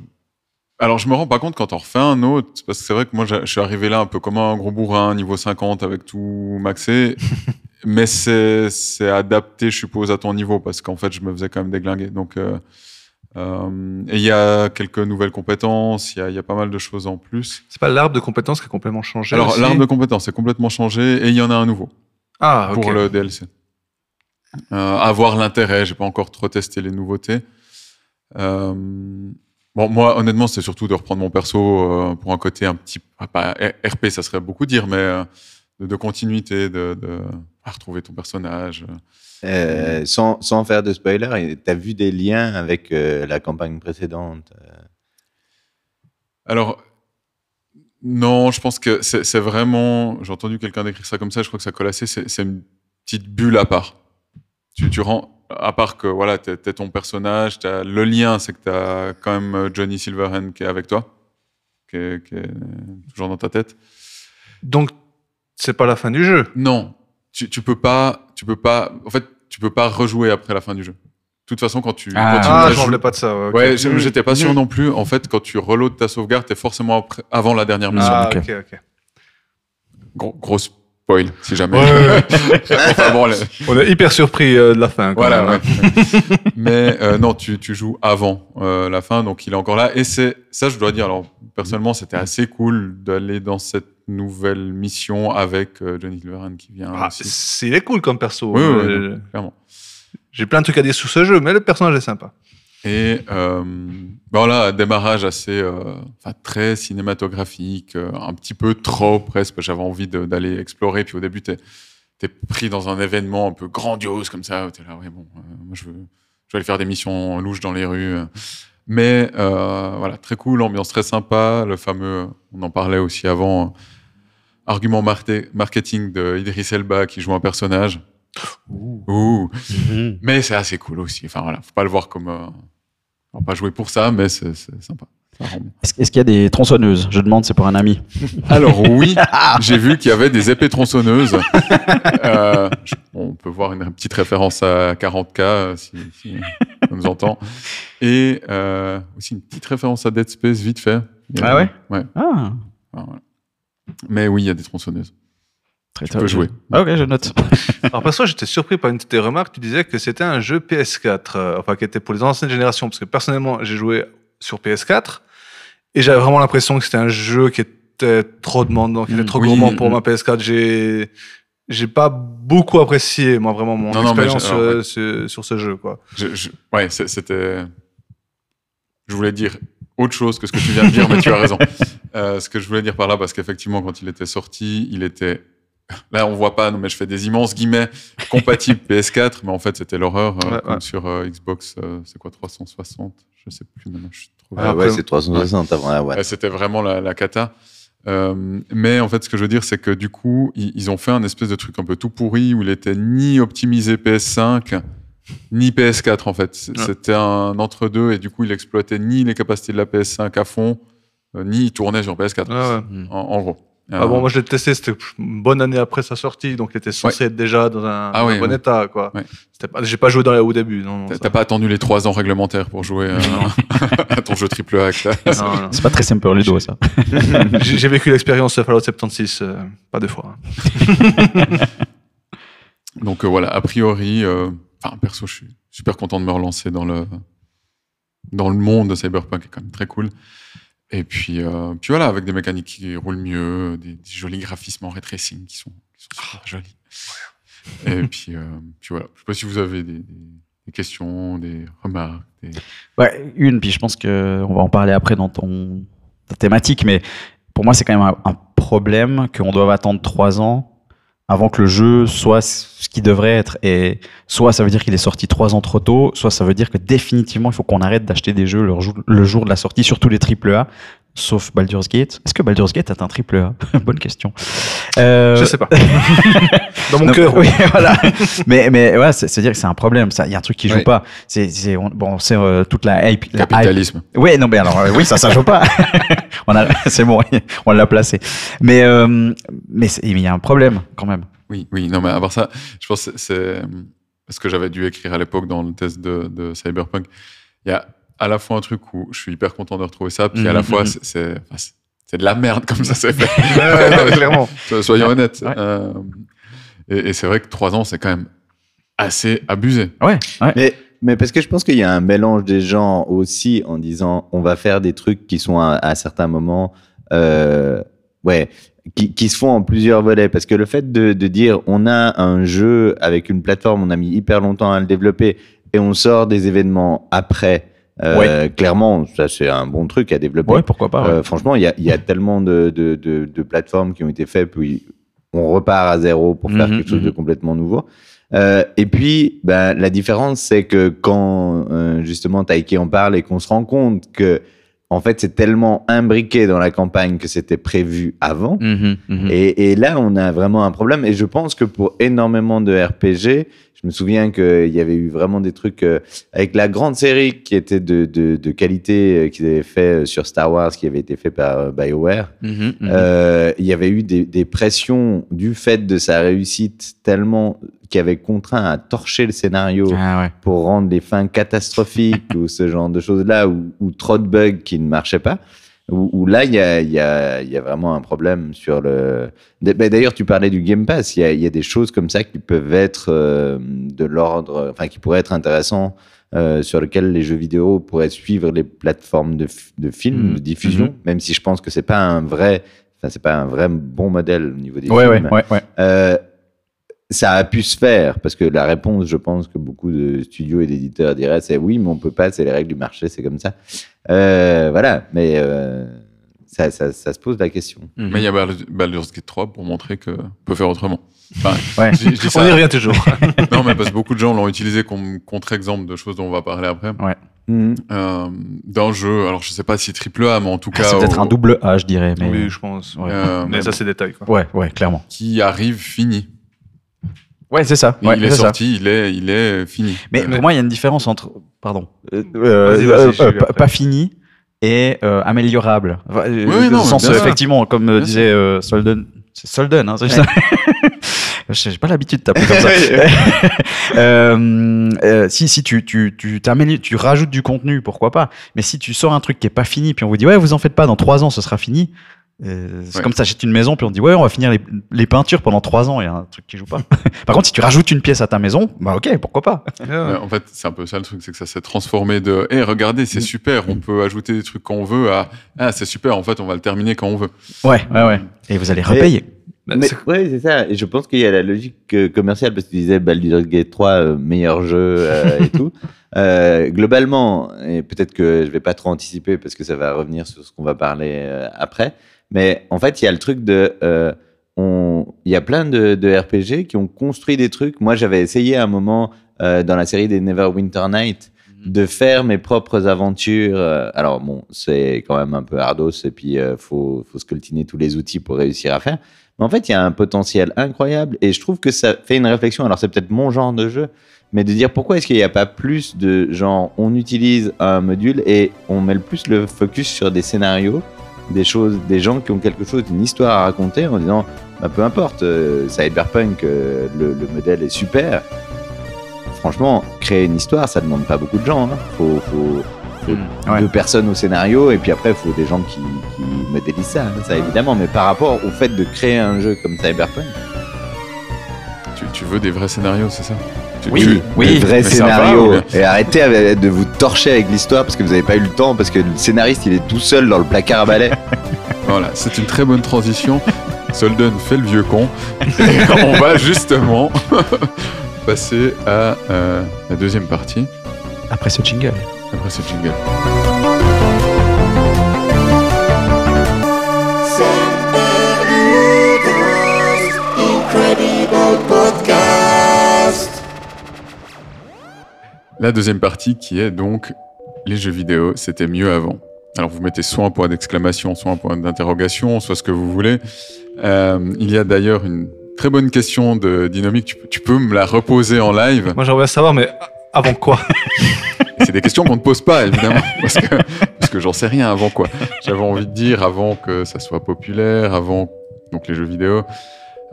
Alors, je me rends pas compte quand on refait un autre, parce que c'est vrai que moi, je je suis arrivé là un peu comme un gros bourrin, niveau 50, avec tout maxé. <laughs> mais c'est c'est adapté, je suppose, à ton niveau, parce qu'en fait, je me faisais quand même déglinguer. Donc, euh, euh, et il y a quelques nouvelles compétences, il y a, il y a pas mal de choses en plus. C'est pas l'arbre de compétences qui a complètement changé Alors, l'arbre de compétences est complètement changé, et il y en a un nouveau Ah, pour le DLC. Euh, avoir l'intérêt, j'ai pas encore trop testé les nouveautés. Euh, bon, moi, honnêtement, c'était surtout de reprendre mon perso euh, pour un côté un petit, ah, pas RP, ça serait beaucoup dire, mais de, de continuité, de, de retrouver ton personnage. Euh, sans, sans faire de spoiler, tu as vu des liens avec euh, la campagne précédente euh, Alors, non, je pense que c'est vraiment. J'ai entendu quelqu'un décrire ça comme ça, je crois que ça colle assez. C'est une petite bulle à part. Tu, tu rends. À part que voilà, t'es t'es ton personnage, t'as- le lien, c'est que tu as quand même Johnny Silverhand qui est avec toi, qui est, qui est toujours dans ta tête. Donc, c'est pas la fin du jeu. Non, tu, tu peux pas. Tu peux pas. En fait, tu peux pas rejouer après la fin du jeu. De toute façon, quand tu Ah. continues Ah, à je jouer- m'en voulais pas de ça. ouais, j'étais pas sûr non plus. En fait, quand tu reloads ta sauvegarde, t'es forcément après- avant la dernière mission. Ah, ok. ok, ok. Gros- grosse spoil, si jamais. Ouais. <laughs> Enfin, bon, On est hyper surpris euh, de la fin. quand Voilà, même, hein. ouais. Mais euh, non, tu, tu joues avant euh, la fin, donc il est encore là. Et c'est ça, je dois dire. Alors personnellement, c'était assez cool d'aller dans cette nouvelle mission avec Johnny Silverhand qui vient. Ah, c'est- il est cool comme perso. Oui, oui, oui, clairement. J'ai plein de trucs à dire sur ce jeu, mais le personnage est sympa. Et euh, voilà, démarrage assez, euh, enfin très cinématographique, euh, un petit peu trop presque. J'avais envie d'aller explorer. Puis au début, t'es es pris dans un événement un peu grandiose comme ça. T'es là, ouais bon, euh, moi je veux, je vais aller faire des missions louches dans les rues. Mais voilà, très cool, ambiance très sympa. Le fameux, on en parlait aussi avant, argument marketing de Idris Elba qui joue un personnage. Ouh. Mhm. Mais c'est assez cool aussi. Enfin voilà, faut pas le voir comme. Euh, on va pas jouer pour ça, mais c'est c'est sympa. Est-ce est-ce qu'il y a des tronçonneuses? Je demande, c'est pour un ami. <laughs> Alors oui, <laughs> j'ai vu qu'il y avait des épées tronçonneuses. Euh, je- on peut voir une petite référence à 40K euh, si, si on nous entend. Et euh, aussi une petite référence à Dead Space vite fait. Ah ouais? Ouais. Ah, enfin, voilà. Mais oui, il y a des tronçonneuses. Très Tu peux jouer. Ah, ok, je note. <laughs> Alors, perso, j'étais surpris par une de tes remarques. Tu disais que c'était un jeu PS4, euh, enfin, qui était pour les anciennes générations. Parce que personnellement, j'ai joué sur PS4 et j'avais vraiment l'impression que c'était un jeu qui était trop demandant, qui était Mm, trop oui, gourmand pour mm. ma PS4. J'ai, j'ai pas beaucoup apprécié, moi, vraiment, mon Non, expérience alors, euh, ouais. sur, sur ce jeu, quoi. Je, je- ouais, c'était. Je voulais dire autre chose que ce que tu viens de dire, mais tu as raison. <laughs> Euh, ce que je voulais dire par là, parce qu'effectivement, quand il était sorti, il était. Là, on voit pas, non, mais je fais des immenses guillemets compatible <laughs> PS4, mais en fait, c'était l'horreur, euh, Ouais, comme ouais. sur euh, Xbox, euh, c'est quoi, 360 Je sais plus maintenant, je suis trop Ah, Ah ouais, c'est 360 avant One. Ouais, C'était vraiment la, la cata. Euh, mais en fait, ce que je veux dire, c'est que du coup, ils, ils ont fait un espèce de truc un peu tout pourri où il était ni optimisé PS5, ni PS4 en fait. C'était un entre-deux et du coup, il exploitait ni les capacités de la PS5 à fond, euh, ni il tournait sur PS4. Ouais, ouais. En, en gros. Ah bon, moi je l'ai testé, c'était une bonne année après sa sortie, donc il était censé être déjà dans un, Ah dans un ouais, bon ouais. état, quoi. Ouais. C'était pas- J'ai pas joué dans, au début, non. non, T'as ça. pas attendu les trois ans réglementaires pour jouer euh, <laughs> à ton jeu triple A. C'est pas très simple Ludo, ça. <laughs> J'ai j'ai vécu l'expérience Fallout 76, euh, pas deux fois. hein. <laughs> Donc euh, voilà, a priori, euh, enfin perso, je suis super content de me relancer dans le dans le monde de Cyberpunk, qui est quand même très cool. Et puis, euh, puis voilà, avec des mécaniques qui roulent mieux, des, des jolis graphismes en ray tracing qui sont, qui sont super jolis. Et puis, euh, puis voilà, je sais pas si vous avez des, des- des questions, des remarques. Des... Ouais, une, puis je pense qu'on va en parler après dans ton ta thématique, mais pour moi, c'est quand même un, un problème qu'on doive attendre trois ans avant que le jeu soit ce qu'il devrait être. Et soit ça veut dire qu'il est sorti trois ans trop tôt, soit ça veut dire que définitivement, il faut qu'on arrête d'acheter des jeux le jour, le jour de la sortie, surtout les AAA, sauf Baldur's Gate. Est-ce que Baldur's Gate est un AAA <laughs> Bonne question. Euh, Je sais pas. <laughs> Dans mon cœur, oui, voilà. mais mais ouais, c'est c'est dire que c'est un problème. Ça, il y a un truc qui joue Oui. pas. C'est c'est on- bon, c'est euh, toute la hype. la hype. Capitalisme. Oui, non, mais alors euh, oui, ça, ça joue pas. <laughs> on a, c'est bon, on l'a placé. Mais euh, mais il y a un problème quand même. Oui, oui, non, mais à part ça, je pense que c'est ce que j'avais dû écrire à l'époque dans le test de, de Cyberpunk. Il y a à la fois un truc où je suis hyper content de retrouver ça, puis à la Mhm, fois, c'est- de la merde comme ça s'est fait. Ouais, ouais, non, clairement. <laughs> So- Soyons honnêtes. Ouais. Euh, et et c'est vrai que trois ans, c'est quand même assez abusé. Ouais, ouais. Mais, mais parce que je pense qu'il y a un mélange des gens aussi en disant on va faire des trucs qui sont à, à certains moments, euh, ouais, qui, qui se font en plusieurs volets. Parce que le fait de, de dire on a un jeu avec une plateforme, on a mis hyper longtemps à le développer et on sort des événements après. Euh, Clairement, ça c'est un bon truc à développer. ouais, pourquoi pas. ouais. Euh, franchement, il y a, il y a tellement de, de, de, de plateformes qui ont été faites, puis on repart à zéro pour faire Mhm, quelque chose de mhm. complètement nouveau. Euh, et puis, ben, la différence, c'est que quand justement Taiki en parle et qu'on se rend compte que en fait, c'est tellement imbriqué dans la campagne que c'était prévu avant. Mhm, mhm. Et, et là, on a vraiment un problème. Et je pense que pour énormément de RPG, je me souviens qu'il y avait eu vraiment des trucs euh, avec la grande série qui était de, de, de qualité euh, qu'ils avaient fait euh, sur Star Wars, qui avait été fait par BioWare. Mhm. Euh, il y avait eu des, des pressions du fait de sa réussite tellement qui avait contraint à torcher le scénario Ah ouais. pour rendre les fins catastrophiques <laughs> ou ce genre de choses-là ou, ou trop de bugs qui ne marchaient pas. Où, là, il y a, il y, a, il y a vraiment un problème sur le. Bah, D'ailleurs, tu parlais du Game Pass. Il y a, il y a des choses comme ça qui peuvent être euh, de l'ordre, enfin, qui pourraient être intéressants, euh, sur lesquels les jeux vidéo pourraient suivre les plateformes de, de films, Mhm. de diffusion, même si je pense que c'est pas un vrai, enfin, c'est pas un vrai bon modèle au niveau des Ouais, ouais, films. ouais, ouais. Euh, ça a pu se faire parce que la réponse, je pense que beaucoup de studios et d'éditeurs diraient, c'est oui, mais on peut pas, c'est les règles du marché, c'est comme ça. Euh, voilà, mais euh, ça, ça, ça se pose la question. Mais il y a Bal- Baldur's Gate 3 pour montrer que peut faire autrement. Enfin, <laughs> Ouais. je, je dis On ça. y revient toujours. <laughs> Non, mais parce que beaucoup de gens l'ont utilisé comme contre-exemple de choses dont on va parler après. Mhm. Euh, D'un jeu, alors je sais pas si triple A, mais en tout cas. Ah, C'est peut-être au- un double A, je dirais. Mais... Oui, je pense. Ouais. euh, Mais ça, c'est détail. Quoi. Ouais, ouais, clairement. qui arrive fini. Ouais, c'est ça. Ouais, il est ça. sorti, il est, il est fini. Mais pour moi, il y a une différence entre, pardon, euh, euh, euh, euh, pas- fini et euh, améliorable. Enfin, euh, Oui, non, sens, effectivement, comme Bien disait euh, Solden, c'est Solden, hein, c'est ça. <laughs> J'ai pas l'habitude de t'appeler comme ça. <laughs> <laughs> Euh, euh, si si tu tu tu tu rajoutes du contenu, pourquoi pas. Mais si tu sors un truc qui est pas fini, puis on vous dit ouais, vous en faites pas, dans trois ans ce sera fini. C'est Ouais. comme ça, j'achète une maison, puis on dit ouais, on va finir les, les peintures pendant trois ans, il y a un truc qui joue pas. <laughs> Par contre, si tu rajoutes une pièce à ta maison, bah ok, pourquoi pas? <laughs> Ouais, en fait, c'est un peu ça le truc, c'est que ça s'est transformé de Eh, regardez, Mm. c'est super, on peut ajouter des trucs quand on veut à Ah, c'est super, en fait, on va le terminer quand on veut. Ouais, ouais, ouais. Et vous allez repayer. Bah, Mais c'est- ouais, c'est ça. Et je pense qu'il y a la logique euh, commerciale parce que tu disais Baldur's Gate 3 euh, meilleur jeu euh, et tout. <laughs> Euh, globalement, et peut-être que je vais pas trop anticiper parce que ça va revenir sur ce qu'on va parler euh, après. Mais en fait, il y a le truc de, euh, on, il y a plein de, de RPG qui ont construit des trucs. Moi, j'avais essayé à un moment euh, dans la série des Neverwinter Night de faire mes propres aventures. euh, alors bon, c'est quand même un peu ardos et puis euh, faut faut scoltiner tous les outils pour réussir à faire. Mais en fait, il y a un potentiel incroyable et je trouve que ça fait une réflexion. Alors c'est peut-être mon genre de jeu, mais de dire pourquoi est-ce qu'il n'y a pas plus de genre on utilise un module et on met le plus le focus sur des scénarios, des choses, des gens qui ont quelque chose, une histoire à raconter en disant bah, peu importe, euh, Cyberpunk, euh, le, le modèle est super. Franchement, créer une histoire, ça demande pas beaucoup de gens. Hein. Faut, faut, faut Ouais. deux personnes au scénario et puis après, il faut des gens qui, qui modélisent ça, hein, ça évidemment. Mais par rapport au fait de créer un jeu comme Cyberpunk, Tu, tu veux des vrais scénarios, c'est ça? Oui, oui. va, ou bien et arrêtez avec- de vous torcher avec l'histoire parce que vous n'avez pas eu le temps, parce que le scénariste, il est tout seul dans le placard à balai. <laughs> <laughs> Voilà, c'est une très bonne transition. <laughs> Solden fait le vieux con. Et on va justement passer à euh, la deuxième partie, Après ce jingle. après ce jingle. La deuxième partie qui est donc les jeux vidéo, c'était mieux avant. Alors vous mettez soit un point d'exclamation, soit un point d'interrogation, soit ce que vous voulez. Euh, il y a d'ailleurs une très bonne question de Dynamique, tu, peux- tu peux me la reposer en live. Moi, j'aimerais savoir, mais avant quoi? <laughs> C'est des questions qu'on ne pose pas évidemment, <laughs> parce que, parce que j'en sais rien avant quoi. J'avais envie de dire avant que ça soit populaire, avant donc les jeux vidéo,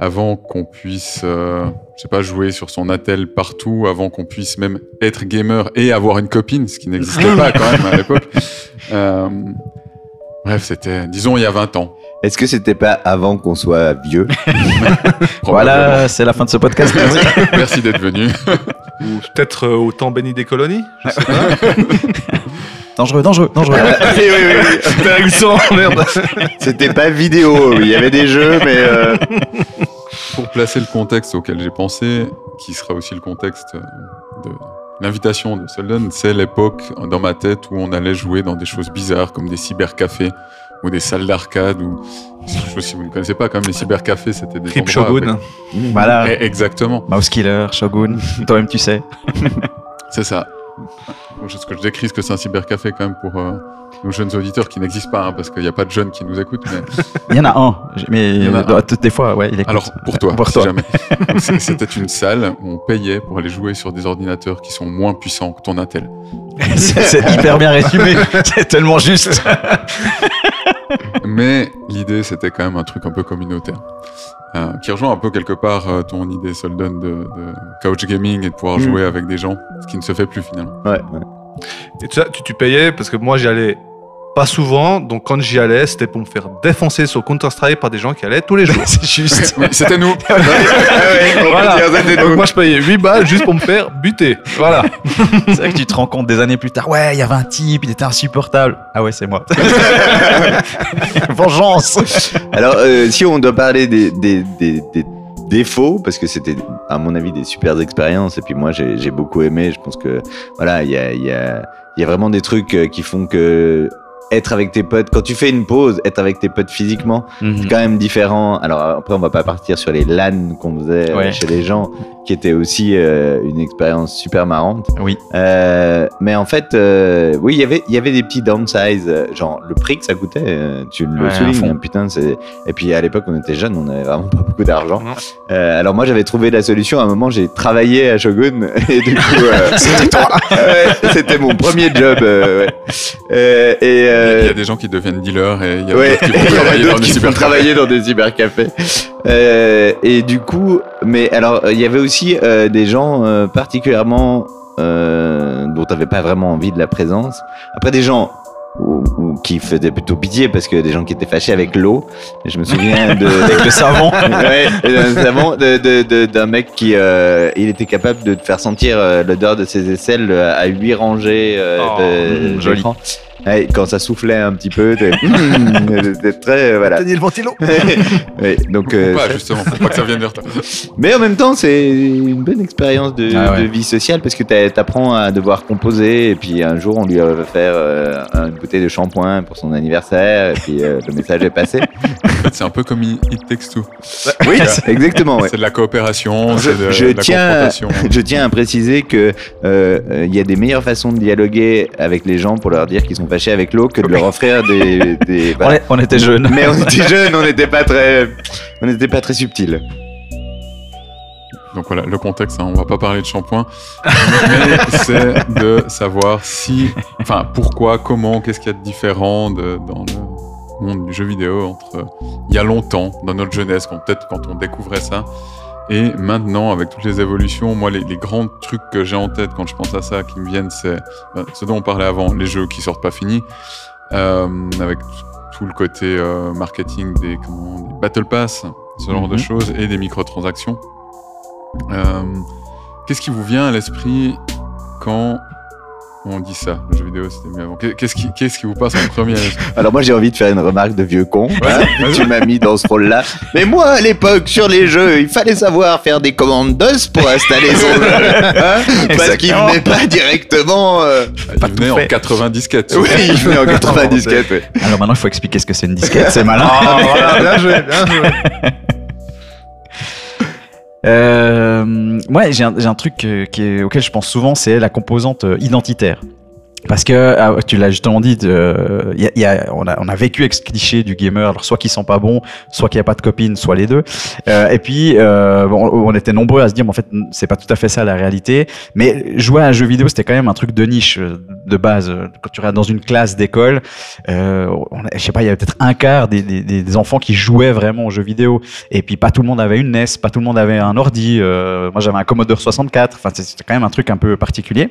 avant qu'on puisse, euh, je sais pas, jouer sur son attel partout, avant qu'on puisse même être gamer et avoir une copine, ce qui n'existait pas quand même à l'époque. Euh, bref, c'était, disons, il y a 20 ans. Est-ce que c'était pas avant qu'on soit vieux. <laughs> Voilà, c'est la fin de ce podcast. <laughs> Merci d'être venu. Ou peut-être euh, au temps béni des colonies Je sais pas. <laughs> dangereux, dangereux, dangereux. oui, oui, oui. Intéressant, merde. C'était pas vidéo, il y avait des jeux, mais euh, Pour placer le contexte auquel j'ai pensé, qui sera aussi le contexte euh, de l'invitation de Solden, c'est l'époque dans ma tête où on allait jouer dans des choses bizarres comme des cybercafés ou des salles d'arcade ou si vous ne connaissez pas quand même les cybercafés c'était des Rip endroits Shogun. avec- Voilà. Eh, exactement Mouse Killer, Shogun, toi-même tu sais. c'est ça ce que je décris ce que c'est un cybercafé quand même pour euh, nos jeunes auditeurs qui n'existent pas hein, parce qu'il n'y a pas de jeunes qui nous écoutent mais <laughs> Il y en a un, mais Il y en a euh, un. des fois, ouais, il écoute. Alors, pour toi, Pour toi. <laughs> C'était une salle où on payait pour aller jouer sur des ordinateurs qui sont moins puissants que ton Intel. <laughs> c'est hyper bien résumé, c'est tellement juste. Mais l'idée, c'était quand même un truc un peu communautaire. Euh, qui rejoint un peu quelque part euh, ton idée, Solden, de, de couch gaming et de pouvoir Mm. jouer avec des gens, ce qui ne se fait plus finalement. ouais, ouais. Et tu, tu, tu payais parce que moi j'y allais Pas souvent, donc quand j'y allais, c'était pour me faire défoncer sur Counter-Strike par des gens qui allaient tous les jours. <laughs> C'est juste. Oui, c'était nous. <laughs> voilà. Donc moi je payais 8 balles juste pour me faire buter. Voilà. <laughs> C'est vrai que tu te rends compte des années plus tard. Ouais, il y avait un type, il était insupportable. Ah ouais, c'est moi. Vengeance. Alors, euh, si on doit parler des, des, des, des défauts, parce que c'était, à mon avis, des super expériences, et puis moi, j'ai beaucoup aimé. Je pense que, voilà, il y a, il y, a, y a vraiment des trucs euh, qui font que être avec tes potes, quand tu fais une pause, être avec tes potes physiquement, c'est quand même différent. Alors après, on va pas partir sur les LAN qu'on faisait euh, Ouais. chez les gens, qui était aussi euh, une expérience super marrante. Oui. Euh, mais en fait, euh, oui, il y avait, il y avait des petits downsides, euh, genre le prix que ça coûtait, tu le Ouais, soulignes, hein, putain, c'est. Et puis à l'époque, on était jeunes, on avait vraiment pas beaucoup d'argent. Alors moi, j'avais trouvé la solution. À un moment, j'ai travaillé à Shogun <laughs> et du coup, <laughs> C'était toi. <laughs> ouais, c'était mon premier job. Euh, Il y euh, a des gens qui deviennent dealers et il y a Ouais, d'autres qui vont <laughs> travailler dans des qui cybercafés. travailler dans des cybercafés. Euh, et du coup, mais alors, il y avait aussi euh, des gens euh, particulièrement euh, dont t'avais pas vraiment envie de la présence. Après, des gens ou, ou qui faisaient plutôt pitié parce que des gens qui étaient fâchés avec l'eau. Je me souviens de <laughs> Avec le savon. <laughs> ouais, d'un mec qui euh, il était capable de te faire sentir euh, l'odeur de ses aisselles euh, à huit rangées euh, Oh, de, mm, joli. Ouais, quand ça soufflait un petit peu, t'es- <laughs> <laughs> très euh, voilà. le ventilo. <laughs> Ouais, donc, euh, pas, justement, faut pas que ça vienne vers toi. mais en même temps, c'est une bonne expérience de, Ah ouais. de vie sociale parce que t'a- t'apprends à devoir composer et puis un jour on lui a fait euh, une bouteille de shampoing pour son anniversaire et puis euh, le message est passé. En fait, c'est un peu comme It Takes Two. Oui, exactement. Ouais. C'est de la coopération, Je- c'est de, je de la tiens- confrontation. Je tiens à préciser que euh, euh, il y a des meilleures façons de dialoguer avec les gens pour leur dire qu'ils sont avec l'eau que de leur offrir des. <laughs> des- On, voilà. est- on était jeunes. Mais on était <laughs> jeunes, on n'était pas très, on n'était pas très subtil. Donc voilà, le contexte, hein, on va pas parler de shampoing, mais <laughs> c'est de savoir si, enfin, pourquoi, comment, qu'est-ce qu'il y a de différent de- dans le monde du jeu vidéo entre euh, il y a longtemps, dans notre jeunesse, quand peut-être quand on découvrait ça, et maintenant avec toutes les évolutions, moi les, les grands trucs que j'ai en tête quand je pense à ça, qui me viennent, c'est ben, ce dont on parlait avant, les jeux qui sortent pas finis, euh, avec tout le côté euh, marketing des, comment, des battle pass, ce genre de Mhm. choses, et des microtransactions. Euh, Qu'est-ce qui vous vient à l'esprit quand on dit ça Le jeu vidéo, c'était mieux avant. Qu'est- Qu'est-ce qui, qu'est-ce qui vous passe en premier <laughs> Alors moi j'ai envie de faire une remarque de vieux con. Hein. tu m'as mis dans ce rôle-là. Mais moi à l'époque sur les jeux, il fallait savoir faire des commandes DOS pour installer son jeu. hein, parce qu'il venait pas directement. euh, Il Pas venait tout en fait. 90 disquettes. Oui, il venait en 90 disquettes. ouais. Alors maintenant, il faut expliquer ce que c'est une disquette, c'est malin. Ah, voilà, bien joué, bien joué. <laughs> Euh, moi, j'ai un, truc euh, auquel je pense souvent, c'est la composante euh, identitaire. Parce que ah, tu l'as justement dit, euh, y a- y a- on, a, on a vécu avec ce cliché du gamer, alors soit qu'ils sont pas bons, soit qu'il n'y a pas de copine, soit les deux. Euh, et puis, euh, bon, on était nombreux à se dire, mais en fait, c'est pas tout à fait ça la réalité. Mais jouer à un jeu vidéo, c'était quand même un truc de niche euh, de base. Quand tu regardes dans une classe d'école, euh, on je sais pas, il y avait peut-être un quart des, des, des enfants qui jouaient vraiment aux jeux vidéo. Et puis pas tout le monde avait une NES, pas tout le monde avait un ordi. euh, moi j'avais un Commodore 64. Enfin c'était quand même un truc un peu particulier.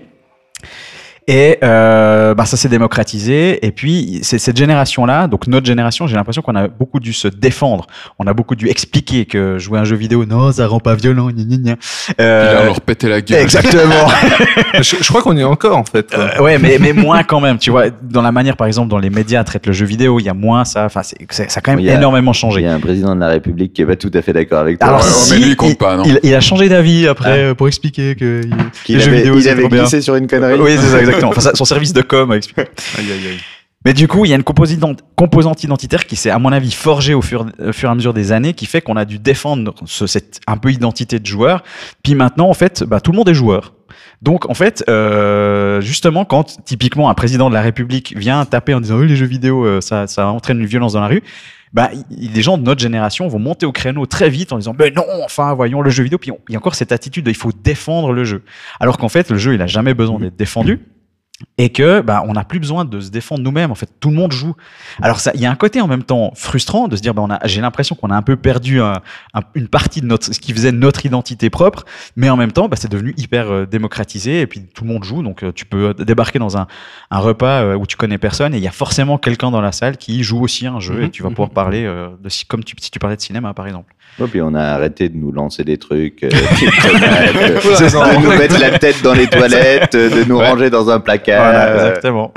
Et euh, bah, ça s'est démocratisé. Et puis c'est cette génération-là, donc notre génération, j'ai l'impression qu'on a beaucoup dû se défendre. On a beaucoup dû expliquer que jouer à un jeu vidéo, non, ça rend pas violent. Gna, gna, gna. Il Euh, a leur pété la gueule. Exactement. <laughs> je, je crois qu'on y est encore en fait. Euh, ouais, mais, mais moins quand même. Tu vois, dans la manière, par exemple, dont les médias traitent le jeu vidéo, il y a moins ça. Enfin, c'est- c'est- ça a quand même Il a- énormément Il changé. y a un président de la République qui est pas tout à fait d'accord avec toi. Alors, si, mais lui, il compte il, pas, non il, il a changé d'avis après euh, pour expliquer que il- les jeux avait, vidéo, il c'est avait trop bien. glissé sur une connerie. Oui, c'est ça, exactement. Enfin, son service de com a expliqué. Aïe, aïe, aïe. Mais du coup, il y a une composante, identitaire qui s'est, à mon avis, forgée au fur, au fur et à mesure des années, qui fait qu'on a dû défendre ce- cette un peu identité de joueur. Puis maintenant, en fait, bah, tout le monde est joueur. Donc, en fait, euh, justement, quand typiquement un président de la République vient taper en disant oui, les jeux vidéo, euh, ça, ça entraîne une violence dans la rue, bah, les gens de notre génération vont monter au créneau très vite en disant mais non, enfin, voyons le jeu vidéo. Puis il y a encore cette attitude de il faut défendre le jeu. Alors qu'en fait, le jeu, il a jamais besoin d'être défendu. Et que bah, on n'a plus besoin de se défendre nous-mêmes. En fait, tout le monde joue. Alors il y a un côté en même temps frustrant de se dire, bah, on a, j'ai l'impression qu'on a un peu perdu un- un- une partie de notre, ce qui faisait notre identité propre, mais en même temps, bah, c'est devenu hyper euh, démocratisé et puis tout le monde joue. Donc euh, tu peux débarquer dans un, un repas euh, où tu connais personne et il y a forcément quelqu'un dans la salle qui joue aussi un jeu et tu vas pouvoir parler euh, de comme tu, si tu parlais de cinéma par exemple. Ouais, puis on a arrêté de nous lancer des trucs, euh, <laughs> euh, de nous mettre la tête dans les toilettes, euh, de nous Ouais. ranger dans un placard. Voilà, euh, exactement.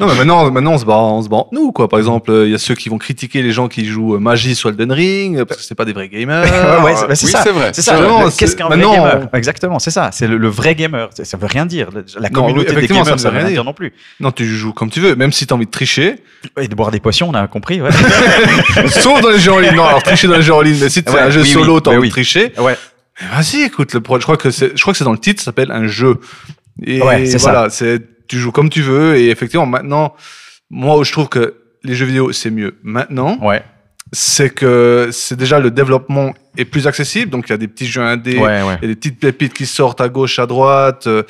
Non, mais maintenant, maintenant on se bat, on se bat entre nous, quoi. Par exemple, il y a ceux qui vont critiquer les gens qui jouent euh, magie sur Elden Ring, euh, parce que c'est pas des vrais gamers. Ouais, <laughs> ouais, c'est bah, c'est oui, ça. c'est vrai. C'est ça. Qu'est-ce qu'un vrai gamer Exactement, c'est ça. C'est le, le vrai gamer. Ça veut rien dire. La Non, communauté oui, des effectivement, gamers, ça ça veut veut rien dire dire. non plus. Non, tu joues comme tu veux, même si t'as envie de tricher. Et de boire des potions, on a compris. Ouais. <laughs> Sauf dans les jeux en ligne. Non, alors tricher dans les jeux en ligne, mais si c'est Ouais, un jeu oui, solo, oui, t'as envie oui. de tricher. ouais. Vas-y, écoute, le pro- je crois que c'est, je crois que c'est dans le titre, ça s'appelle un jeu. Et Ouais, c'est voilà, c'est, tu joues comme tu veux, et effectivement, maintenant, moi, où je trouve que les jeux vidéo, c'est mieux maintenant, Ouais. c'est que c'est déjà le développement est plus accessible, donc il y a des petits jeux indés, Ouais, ouais. il y a des petites pépites qui sortent à gauche, à droite. euh,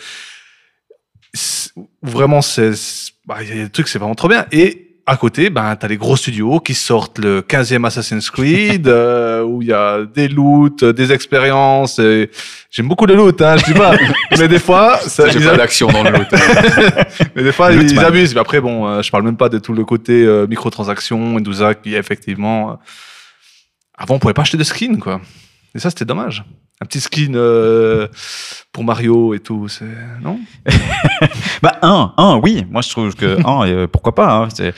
Vraiment, c'est, c'est- bah, il y a des trucs, c'est vraiment trop bien. Et à côté, ben, t'as les gros studios qui sortent le 15e Assassin's Creed, <laughs> euh, où il y a des loots, euh, des expériences. et J'aime beaucoup le loot, hein, je dis pas. <laughs> mais des fois, ça, J'ai ils pas a- d'action dans le lot. <laughs> mais des fois, Lootman. ils abusent. Mais après, bon, euh, je parle même pas de tout le côté euh, microtransactions et tout ça qui, effectivement, euh, avant, on pouvait pas acheter de skin, quoi. Et ça, c'était dommage. Un petit skin euh, pour Mario et tout, c'est non <laughs> Bah un, un, oui. Moi, je trouve que un, euh, pourquoi pas. hein. C'est-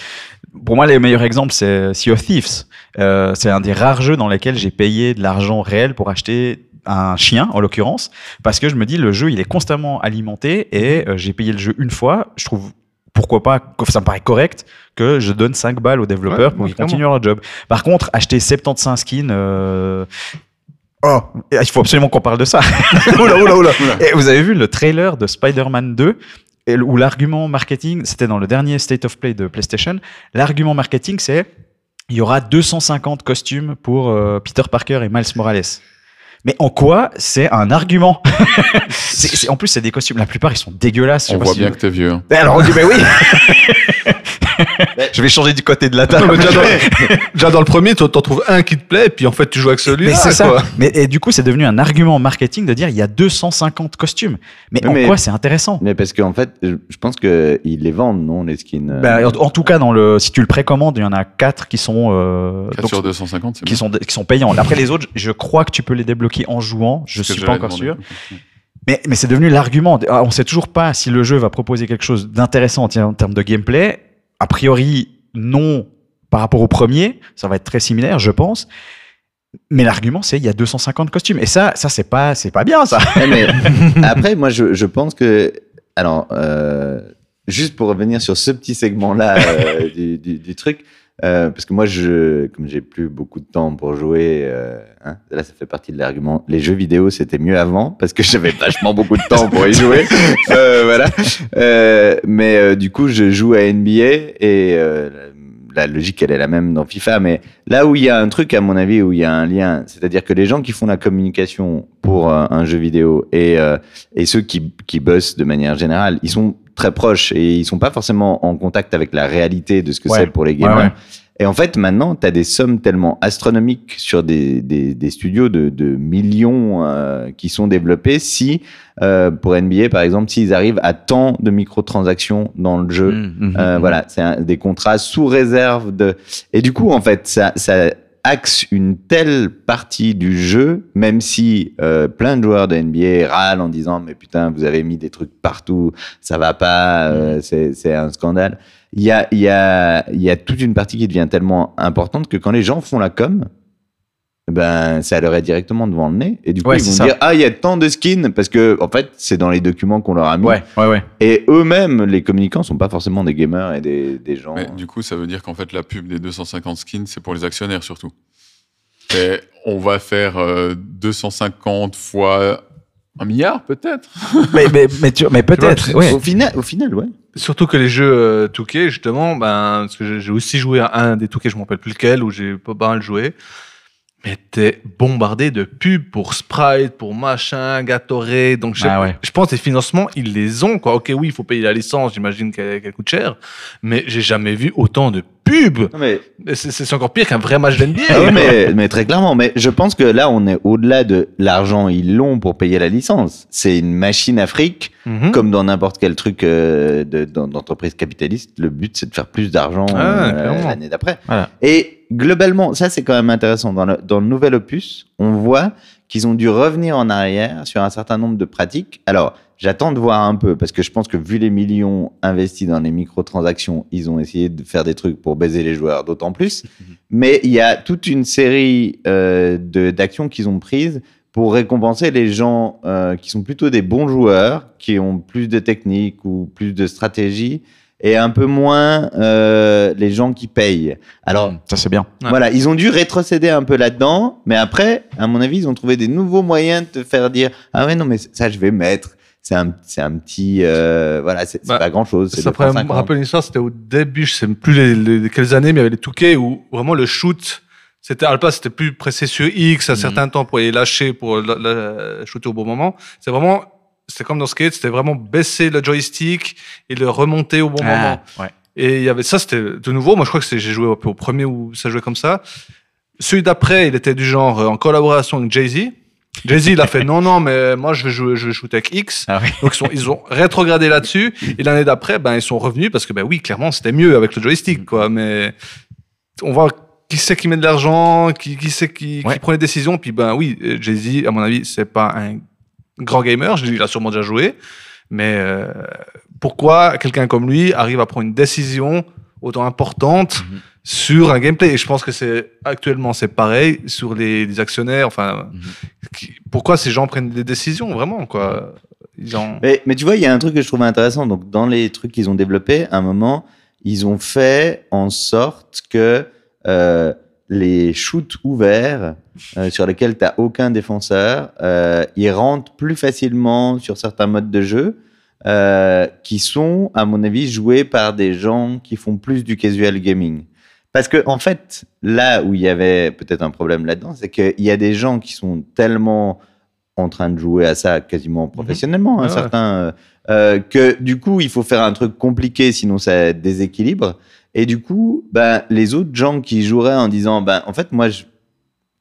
Pour moi, les meilleurs exemples, c'est Sea of Thieves. Euh, c'est un des rares jeux dans lesquels j'ai payé de l'argent réel pour acheter un chien, en l'occurrence, parce que je me dis le jeu, il est constamment alimenté et euh, j'ai payé le jeu une fois. Je trouve pourquoi pas, ça me paraît correct que je donne 5 balles aux développeurs Ouais, pour qu'ils continuent leur job. Par contre, acheter 75 skins, euh, oh, il faut absolument qu'on parle de ça. <laughs> oula, oula, oula. Et vous avez vu le trailer de Spider-Man 2 et l- où l'argument marketing, c'était dans le dernier State of Play de PlayStation, l'argument marketing c'est il y aura 250 costumes pour euh, Peter Parker et Miles Morales. Mais en quoi c'est un argument? <laughs> En plus, c'est des costumes. La plupart, ils sont dégueulasses. je On pas voit si bien que t'es vieux. hein. Mais alors on dit, mais oui <laughs> Je vais changer du côté de la Non, table. mais déjà, dans, <laughs> déjà, dans le premier, tu t'en trouves un qui te plaît, et puis en fait, tu joues avec celui-là. Mais c'est ça. Mais et du coup, c'est devenu un argument marketing de dire il y a 250 costumes. Mais en mais- quoi c'est intéressant? Mais parce qu'en fait, je pense qu'ils les vendent, non, les skins euh, Bah, en, en tout cas, dans le, si tu le précommandes, il y en a quatre qui sont, euh, 4 donc, sur 250, c'est qui bien. sont, qui sont payants. Après les autres, je crois que tu peux les débloquer en jouant. Je suis pas encore demander. sûr. Mais, mais c'est devenu l'argument. Ah, On sait toujours pas si le jeu va proposer quelque chose d'intéressant en en termes de gameplay. A priori, non par rapport au premier. Ça va être très similaire, je pense. Mais l'argument, c'est il y a 250 costumes. Et ça, ça c'est pas, c'est pas bien, ça. Ouais, mais <laughs> après, moi, je, je pense que. Alors, euh, juste pour revenir sur ce petit segment-là euh, du, du, du truc, euh, parce que moi, je, comme j'ai plus beaucoup de temps pour jouer, euh, hein, là, ça fait partie de l'argument. Les jeux vidéo, c'était mieux avant, parce que j'avais <laughs> vachement beaucoup de temps pour y jouer. <laughs> Euh, voilà. Euh, mais euh, du coup, je joue à NBA et euh, la logique, elle est la même dans FIFA. Mais là où il y a un truc, à mon avis, où il y a un lien, c'est-à-dire que les gens qui font la communication pour un jeu vidéo et, euh, et ceux qui, qui bossent de manière générale, ils sont très proches et ils sont pas forcément en contact avec la réalité de ce que Ouais. c'est pour les gamers. Ouais, ouais. Et en fait, maintenant, tu as des sommes tellement astronomiques sur des, des, des studios de, de millions euh, qui sont développés si, euh, pour NBA par exemple, s'ils arrivent à tant de microtransactions dans le jeu, Mhm, mhm, euh, mhm. voilà, c'est des contrats sous réserve de. Et du coup, en fait, ça, ça axe une telle partie du jeu, même si euh, plein de joueurs de NBA râlent en disant mais putain, vous avez mis des trucs partout, ça va pas, euh, c'est c'est un scandale. Il y a, y a, il y a toute une partie qui devient tellement importante que quand les gens font la com. Ben, ça leur est directement devant le nez. Et du coup, Ouais, ils vont ça. dire, ah, il y a tant de skins, parce que, en fait, c'est dans les documents qu'on leur a mis. Ouais, ouais, ouais. Et eux-mêmes, les communicants, sont pas forcément des gamers et des, des gens. Mais du coup, ça veut dire qu'en fait, la pub des 250 skins, c'est pour les actionnaires surtout. Et on va faire euh, 250 fois un milliard, peut-être <laughs> mais, mais, mais, peut-être. ouais. Au final, au final, ouais. Surtout que les jeux euh, Touquet, justement, ben, parce que j'ai- aussi joué à un des Touquet, je me rappelle plus lequel, où j'ai pas mal joué. Mais t'es bombardé de pubs pour Sprite, pour machin, Gatorade. Donc, je, Ah ouais. je pense que les financements, ils les ont, quoi. Ok, oui, il faut payer la licence, j'imagine qu'elle qu'elle coûte cher. Mais j'ai jamais vu autant de mais Mais C'est encore pire qu'un vrai match d'NBA. Ah oui, mais, mais très clairement. Mais je pense que là, on est au-delà de l'argent, ils l'ont pour payer la licence. C'est une machine à fric, Mhm. comme dans n'importe quel truc euh, de- d'entreprise capitaliste. Le but, c'est de faire plus d'argent Ah, euh, l'année d'après. Voilà. Et globalement, ça, c'est quand même intéressant. Dans le, dans le nouvel opus, on voit qu'ils ont dû revenir en arrière sur un certain nombre de pratiques. Alors, j'attends de voir un peu, parce que je pense que vu les millions investis dans les microtransactions, ils ont essayé de faire des trucs pour baiser les joueurs d'autant plus. <laughs> Mais il y a toute une série euh, d'actions qu'ils ont prises pour récompenser les gens euh, qui sont plutôt des bons joueurs, qui ont plus de technique ou plus de stratégie, et un peu moins euh, les gens qui payent. Alors, Ça, c'est bien. Ouais. voilà, ils ont dû rétrocéder un peu là-dedans, mais après, à mon avis, ils ont trouvé des nouveaux moyens de te faire dire ah ouais non mais ça je vais mettre. C'est un, c'est un petit euh, voilà, c'est c'est Bah, pas grand-chose. c'est Ça pourrait me 250. rappeler une histoire, c'était au début, je sais plus les, les- quelles années, mais il y avait les touquets où vraiment le shoot, c'était à la place, c'était plus pressé sur X à Mhm. certains temps pour aller lâcher, pour la, la- shooter au bon moment. C'est vraiment, c'était comme dans Skate, c'était vraiment baisser le joystick et le remonter au bon moment. Ah, ouais. Et il y avait ça, c'était de nouveau. Moi, je crois que j'ai joué un peu au premier où ça jouait comme ça. Celui d'après, il était du genre euh, en collaboration avec Jay-Z. Jay-Z, il a fait non, non, mais moi, je vais jouer, je vais shooter avec X. Ah oui. Donc, ils, sont, ils ont rétrogradé là-dessus. Et l'année d'après, ben, ils sont revenus parce que, ben oui, clairement, c'était mieux avec le joystick, quoi. Mais on voit qui c'est qui met de l'argent, qui, qui c'est qui, prend les décisions. Puis, ben oui, Jay-Z, à mon avis, c'est pas un grand gamer. Il a sûrement déjà joué. Mais euh, pourquoi quelqu'un comme lui arrive à prendre une décision autant importante Mhm. sur un gameplay? Et je pense que c'est actuellement c'est pareil sur les, les actionnaires. Enfin, Mhm. qui- pourquoi ces gens prennent des décisions vraiment quoi? Ils ont... Mais, mais tu vois, il y a un truc que je trouvais intéressant. Donc, dans les trucs qu'ils ont développés, à un moment, ils ont fait en sorte que euh, les shoots ouverts, euh, sur lesquels tu n'as aucun défenseur, euh, ils rentrent plus facilement sur certains modes de jeu euh, qui sont, à mon avis, joués par des gens qui font plus du casual gaming. Parce que, en fait, là où il y avait peut-être un problème là-dedans, c'est qu'il y a des gens qui sont tellement en train de jouer à ça quasiment professionnellement, hein, ouais. certains, que du coup, il faut faire un truc compliqué, sinon ça déséquilibre. Et du coup, ben, les autres gens qui joueraient en disant, ben, en fait, moi, je,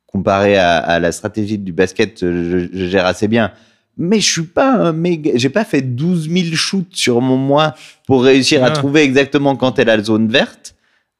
comparé à, à la stratégie du basket, je, je gère assez bien. Mais je suis pas un méga, j'ai pas fait 12 000 shoots sur mon mois pour réussir à Ouais. trouver exactement quand est la zone verte.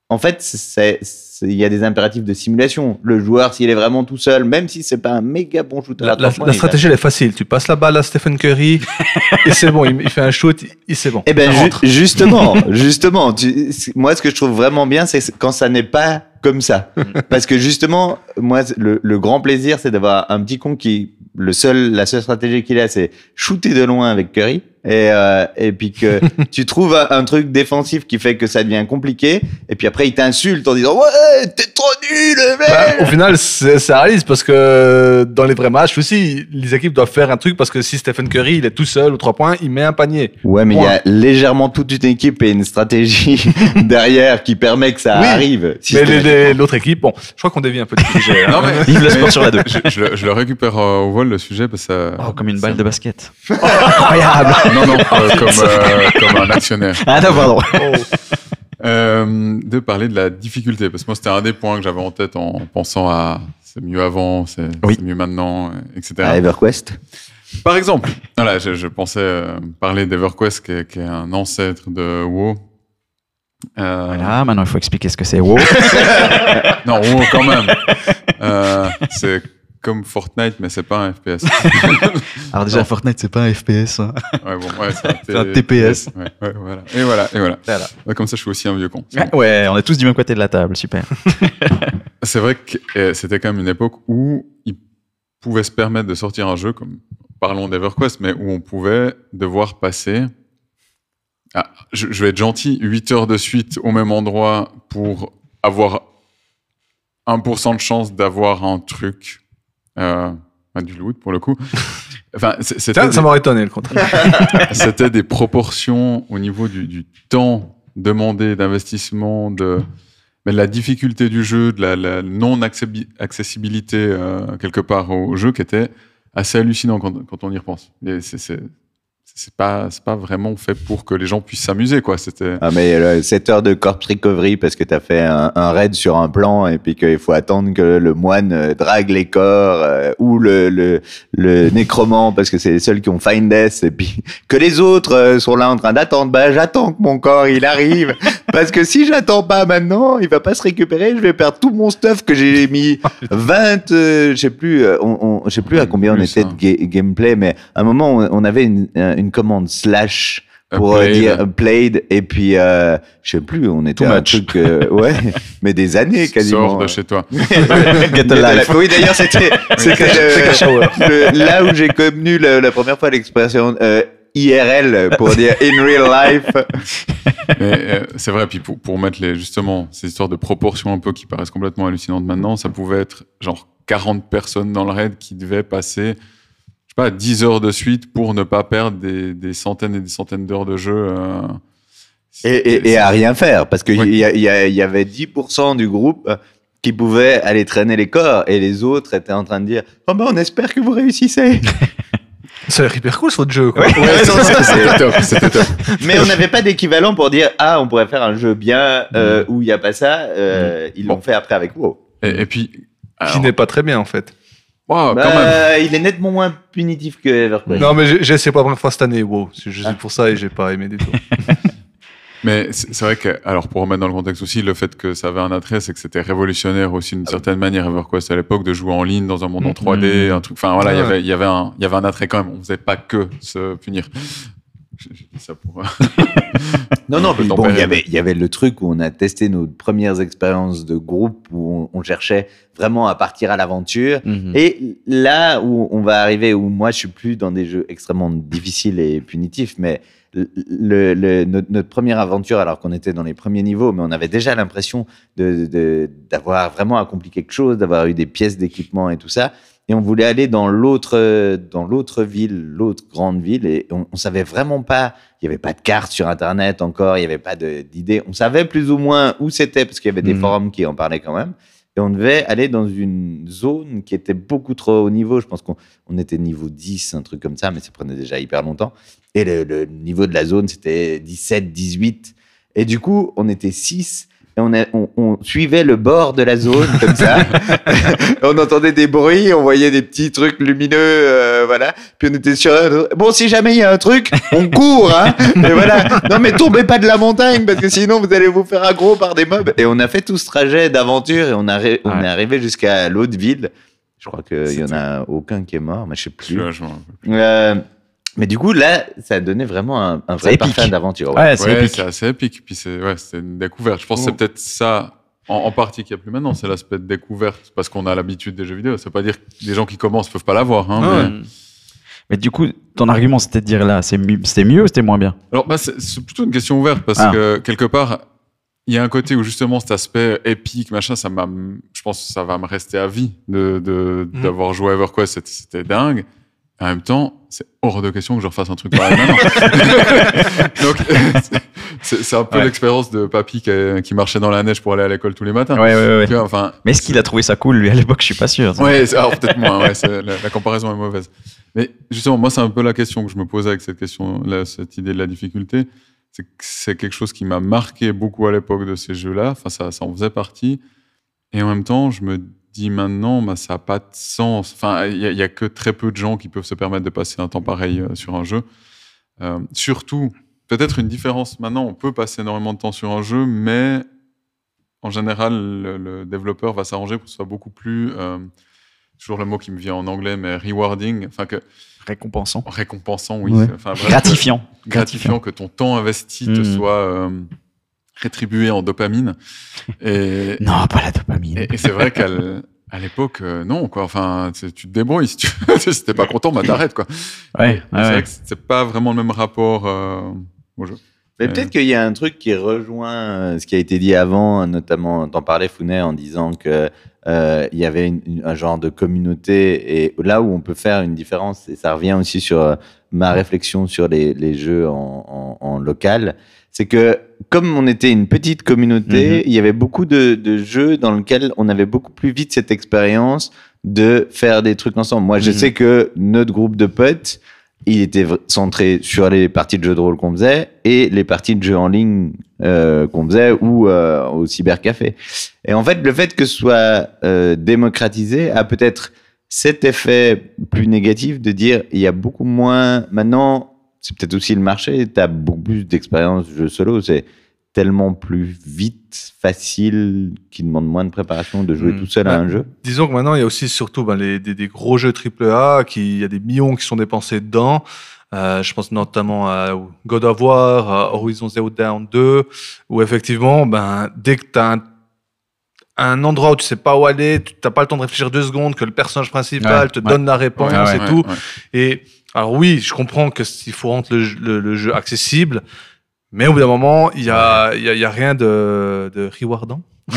En fait, c'est, c'est- il y a des impératifs de simulation. Le joueur, s'il est vraiment tout seul, même si c'est pas un méga bon shooter, La, points, stratégie, elle est facile. Tu passes la balle à Stephen Curry <laughs> et c'est bon. Il, il fait un shoot, il, c'est bon. Eh ben ju- justement, <laughs> justement, tu- moi ce que je trouve vraiment bien, c'est quand ça n'est pas comme ça, parce que justement, moi le, le grand plaisir, c'est d'avoir un petit con qui le seul, la seule stratégie qu'il a, c'est shooter de loin avec Curry, et euh, et puis que <laughs> tu trouves un, un truc défensif qui fait que ça devient compliqué, et puis après il t'insulte en disant ouais t'es trop nul, mec. Bah, au final, c'est- ça réalise parce que dans les vrais matchs aussi, les équipes doivent faire un truc parce que si Stephen Curry il est tout seul aux trois points, il met un panier. Ouais, mais il y a légèrement toute une équipe et une stratégie <laughs> derrière qui permet que ça Oui, arrive. Mais l'autre équipe, bon, je crois qu'on dévie un peu du sujet. hein. Non, mais Vive le sport sur la 2. je, je le, je le récupère euh, au vol le sujet parce que ça. Oh, comme une balle de basket. <laughs> Incroyable. Non, non, euh, <laughs> comme, euh, comme un actionnaire. Ah non, pardon. Oh. Euh, de parler de la difficulté, parce que moi c'était un des points que j'avais en tête en pensant à c'est mieux avant, c'est Oui. mieux maintenant, etc. À EverQuest. Par exemple, voilà, je, je pensais parler d'EverQuest, qui, est- qui est un ancêtre de WoW. Euh, Voilà, maintenant il faut expliquer ce que c'est WoW. <laughs> Non, WoW quand même. Euh, c'est comme Fortnite, mais c'est pas un FPS. <laughs> Alors déjà, Non. Fortnite, c'est pas un FPS. hein. Ouais, bon, ouais, c'est un, <laughs> TPS. Ouais, ouais, voilà. Et voilà, et voilà. Voilà. Ouais, Comme ça, je suis aussi un vieux con. Ouais, on est tous du même côté de la table, super. <laughs> C'est vrai que euh, c'était quand même une époque où ils pouvaient se permettre de sortir un jeu, comme parlons d'EverQuest, mais où on pouvait devoir passer, ah, je, je vais être gentil, 8 heures de suite au même endroit pour avoir 1% de chance d'avoir un truc, euh, du loot pour le coup. <laughs> Enfin, c'était Ça, ça m'aurait étonné le contraire. <laughs> c'était des proportions au niveau du, du temps demandé d'investissement de mais la difficulté du jeu, de la, la non-accessibilité euh, quelque part au jeu qui était assez hallucinant quand, quand on y repense. C'est- c'est pas pas vraiment fait pour que les gens puissent s'amuser quoi. C'était Ah, mais euh, 7 heures de corpse recovery parce que t'as fait un, un raid sur un plan et puis qu'il faut attendre que le moine euh, drague les corps euh, ou le, le, le <laughs> nécromant parce que c'est les seuls qui ont find death et puis que les autres euh, sont là en train d'attendre. Bah, j'attends que mon corps il arrive parce que si j'attends pas maintenant, il va pas se récupérer. Je vais perdre tout mon stuff que j'ai mis <laughs> 20, euh, je sais plus, euh, on, on- je sais plus à combien on était hein. de ga- gameplay, mais à un moment on, on avait une, une commande slash pour euh, Played. dire played et puis euh, je sais plus on était Too un much. truc euh, <laughs> ouais mais des années quasiment sort de chez toi. <laughs> Get a life. oui d'ailleurs c'était là où j'ai connu le- la première fois l'expression euh, IRL pour dire in real life <laughs> euh, c'est vrai, puis pour, pour mettre les, justement ces histoires de proportions un peu qui paraissent complètement hallucinantes maintenant, ça pouvait être genre 40 personnes dans le raid qui devaient passer, je sais pas, 10 heures de suite pour ne pas perdre des, des centaines et des centaines d'heures de jeu. euh. et, et, et à rien faire parce que il Oui. y, y, y avait 10% du groupe euh, qui pouvaient aller traîner les corps et les autres étaient en train de dire oh ben on espère que vous réussissez <laughs> Ça a l'air hyper cool, ce votre jeu, quoi. Ouais, non, ça, c'est- C'était top, c'était top. Mais on n'avait pas d'équivalent pour dire ah on pourrait faire un jeu bien euh, où il n'y a pas ça. Euh, Ils l'ont Bon. fait après avec WoW. Et, et puis, Qui alors, n'est pas très bien, en fait. wow, Bah, quand même. Il est nettement moins punitif que EverQuest. Non, mais j'ai essayé pour la première fois cette année, wow. C'est juste Ah. pour ça et j'ai pas aimé du tout. <laughs> Mais c'est vrai que, alors pour remettre dans le contexte aussi, le fait que ça avait un attrait, c'est que c'était révolutionnaire aussi d'une certaine manière EverQuest à l'époque de jouer en ligne dans un monde en 3D, un truc. Enfin voilà, il y Ouais. avait, il y avait un, il y avait un attrait quand même. On faisait pas que se punir. J'ai dit ça pour. <laughs> Non, non, <laughs> bon, il y avait, il y avait le truc où on a testé nos premières expériences de groupe où on, on cherchait vraiment à partir à l'aventure. Mhm. Et là où on va arriver, où moi je suis plus dans des jeux extrêmement difficiles et punitifs, mais le, le- notre, notre première aventure, alors qu'on était dans les premiers niveaux, mais on avait déjà l'impression de- de- d'avoir vraiment accompli quelque chose, d'avoir eu des pièces d'équipement et tout ça. Et on voulait aller dans l'autre, dans l'autre ville, l'autre grande ville, et on, on savait vraiment pas. Il y avait pas de carte sur Internet encore, il y avait pas d'idée. On savait plus ou moins où c'était parce qu'il y avait des Mhm. forums qui en parlaient quand même. Et on devait aller dans une zone qui était beaucoup trop haut niveau. Je pense qu'on on était niveau 10, un truc comme ça, mais ça prenait déjà hyper longtemps. Et le, le niveau de la zone, c'était 17, 18. Et du coup, on était 6. On, a- on, on suivait le bord de la zone comme ça. <laughs> on entendait des bruits, on voyait des petits trucs lumineux, euh, voilà. Puis on était sur. Bon, si jamais il y a un truc, on court, hein. Et voilà. Non, mais tombez pas de la montagne parce que sinon vous allez vous faire aggro par des mobs. Et on a fait tout ce trajet d'aventure et on, a on est arrivé jusqu'à l'autre ville. Je crois qu'il y en a aucun qui est mort, mais je sais Je plus. je. Euh, mais du coup, là, ça a donné vraiment un, un vrai C'est épique. parfum d'aventure. ouais. Ouais, c'est Ouais, épique. c'est assez épique. Puis c'est ouais, c'est une découverte. Je pense que c'est peut-être ça. En, en partie qu'il n'y a plus maintenant, c'est l'aspect de découverte, parce qu'on a l'habitude des jeux vidéo. Ça veut pas dire que les gens qui commencent peuvent pas l'avoir. Hein, Ah mais-. Mais du coup, ton argument, c'était de dire là, c'est mieux- c'était mieux ou c'était moins bien? Alors, bah, c'est plutôt une question ouverte parce Ah. que quelque part, il y a un côté où justement cet aspect épique, machin, ça m'a, je pense que ça va me rester à vie de, de- Mhm. d'avoir joué à EverQuest, c'était, c'était dingue. En même temps, c'est hors de question que je refasse un truc pareil maintenant. <laughs> Donc, c'est- un peu Ouais. l'expérience de papy qui, qui marchait dans la neige pour aller à l'école tous les matins. Ouais, ouais, vois, enfin, Mais est-ce qu'il a trouvé ça cool, lui, à l'époque? Je suis pas sûr. Ouais, alors peut-être moins, la, la comparaison est mauvaise. Mais justement, moi, c'est un peu la question que je me posais avec cette question, là, cette idée de la difficulté. C'est que c'est quelque chose qui m'a marqué beaucoup à l'époque de ces jeux-là. Enfin, ça, ça en faisait partie. Et en même temps, je me dis maintenant, bah, ça n'a pas de sens. Enfin, il n'y a, que très peu de gens qui peuvent se permettre de passer un temps pareil euh, sur un jeu. Euh, surtout, peut-être une différence maintenant, on peut passer énormément de temps sur un jeu, mais en général, le, le développeur va s'arranger pour que ce soit beaucoup plus, euh, toujours le mot qui me vient en anglais, mais rewarding, enfin que Récompensant. récompensant, oui, Ouais. c'est- enfin, bref, Gratifiant. gratifiant que ton temps investi te Mhm. soit euh, rétribué en dopamine. Et, <laughs> Non, pas la dopamine. et, et c'est vrai qu'à l'époque, euh, non, quoi. Enfin, tu te débrouilles. Si tu <laughs> si t'es pas content, bah t'arrêtes, quoi. Ouais, c'est ouais, vrai que c'est pas vraiment le même rapport euh, au jeu. Mais Ouais. peut-être qu'il y a un truc qui rejoint euh, ce qui a été dit avant, notamment t'en parlais Founet en disant que euh, il y avait une- une- un genre de communauté et là où on peut faire une différence et ça revient aussi sur euh, ma réflexion sur les, les jeux en, en- en local, c'est que comme on était une petite communauté, Mhm. il y avait beaucoup de, de jeux dans lesquels on avait beaucoup plus vite cette expérience de faire des trucs ensemble. Moi, je Mhm. sais que notre groupe de potes, il était centré sur les parties de jeux de rôle qu'on faisait et les parties de jeux en ligne euh, qu'on faisait ou euh, au cybercafé. Et en fait, le fait que ce soit euh, démocratisé a peut-être cet effet plus négatif de dire il y a beaucoup moins maintenant c'est peut-être aussi le marché tu as beaucoup plus d'expérience de jeu solo c'est tellement plus vite facile qui demande moins de préparation de jouer Mm. tout seul à Ouais. un jeu Disons que maintenant, il y a aussi surtout ben, les, des, des gros jeux AAA, qui, il y a des millions qui sont dépensés dedans. Euh, je pense notamment à God of War, à Horizon Zero Dawn 2, où effectivement, ben, dès que tu as un, un endroit où tu sais pas où aller, tu n'as pas le temps de réfléchir deux secondes, que le personnage principal Ouais, te ouais. donne la réponse Ouais, ouais, et Ouais, tout. ouais. Et alors oui, je comprends que il faut rendre le, jeu- le- le jeu accessible, mais au bout d'un moment, il y a, il y a, y a rien de, de rewardant. <laughs>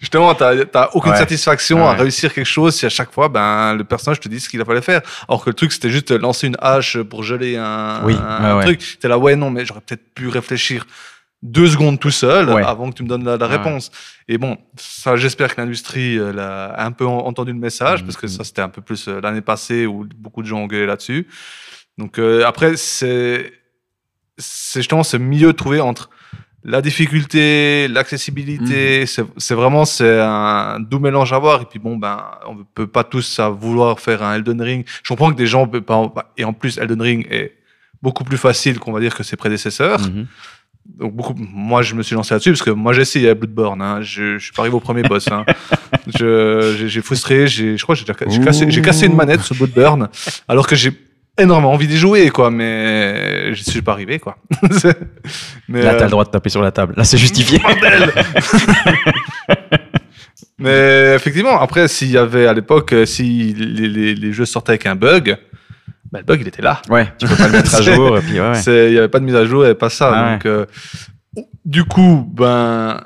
Justement, t'as t'as aucune Ouais. satisfaction à réussir quelque chose si à chaque fois, ben, le personnage te dit ce qu'il a fallu faire. Alors que le truc, c'était juste lancer une hache pour geler un, Oui, un ouais, truc. T'es là, ouais, non, mais j'aurais peut-être pu réfléchir deux secondes tout seul Ouais. avant que tu me donnes la, la Ouais. réponse. Et bon, ça, j'espère que l'industrie euh, a un peu en- entendu le message, Mhm. parce que ça, c'était un peu plus euh, l'année passée où beaucoup de gens ont gueulé là-dessus. Donc euh, après, c'est c'est justement ce milieu de trouver entre la difficulté, l'accessibilité. C'est c'est vraiment c'est un doux mélange à voir. Et puis bon, ben, on peut pas tous à vouloir faire un Elden Ring. Je comprends que des gens peuvent pas. Et en plus, Elden Ring est beaucoup plus facile qu'on va dire que ses prédécesseurs. Mhm. Donc beaucoup, moi je me suis lancé là-dessus parce que moi j'ai essayé à Bloodborne. Hein. Je, je suis pas arrivé au premier boss. Hein. <laughs> J'ai frustré. J'ai, je crois cassé, j'ai cassé une manette sur Bloodborne alors que j'ai énormément envie d'y jouer quoi, mais je suis pas arrivé quoi. <laughs> Mais, Là, t'as euh, le droit de taper sur la table. Là, c'est justifié. <laughs> <laughs> mais effectivement, après s'il y avait à l'époque, euh, si les, les, les jeux sortaient avec un bug, bah, le bug il était là. ouais, tu peux pas le mettre à jour. Ouais, ouais. Il n'y avait pas de mise à jour, il n'y avait pas ça. Ah ouais. donc, euh, du coup, ben,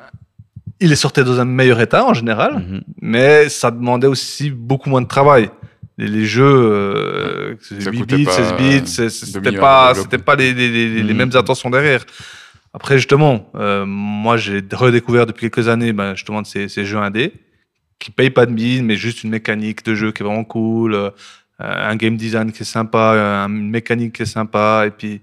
il est sorti dans un meilleur état en général, Mhm. mais ça demandait aussi beaucoup moins de travail. Les, les jeux, euh, Ça 8 coûtait bits, pas, 16 euh, bits, c'était pas, c'était pas les, les, les, Mhm. mêmes intentions derrière. Après, justement, euh, moi, j'ai redécouvert depuis quelques années, ben, justement, de ces, ces jeux indés qui payent pas de mine, mais juste une mécanique de jeu qui est vraiment cool, euh, un game design qui est sympa, une mécanique qui est sympa, et puis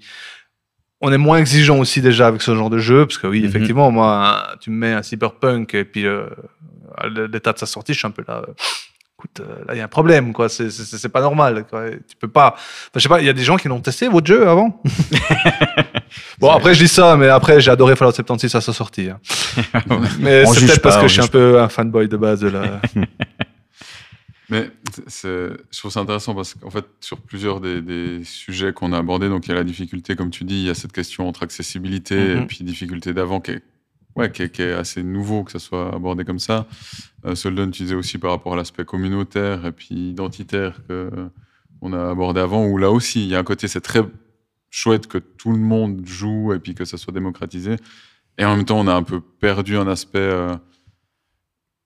on est moins exigeant aussi déjà avec ce genre de jeu, parce que oui, Mhm. effectivement, moi, tu me mets un cyberpunk et puis euh, à l'état de sa sortie, je suis un peu là. euh, Écoute, euh, là, il y a un problème, quoi. C'est- pas normal. Quoi. Tu peux pas. Enfin, je sais pas, il y a des gens qui l'ont testé, votre jeu, avant? <laughs> Bon, après, je dis ça, mais après, j'ai adoré Fallout 76 à sa sortie. hein. <laughs> mais c'est peut-être parce que je suis un peu un fanboy de base de la. <laughs> Mais je trouve ça intéressant parce qu'en fait, sur plusieurs des, des sujets qu'on a abordés, donc il y a la difficulté, comme tu dis, il y a cette question entre accessibilité Mhm. et puis difficulté d'avant qui est, ouais, qui, est, qui est assez nouveau que ça soit abordé comme ça. Euh, Solden, tu disais aussi par rapport à l'aspect communautaire et puis identitaire que on a abordé avant, où là aussi, il y a un côté, c'est très chouette que tout le monde joue et puis que ça soit démocratisé. Et en même temps, on a un peu perdu un aspect euh,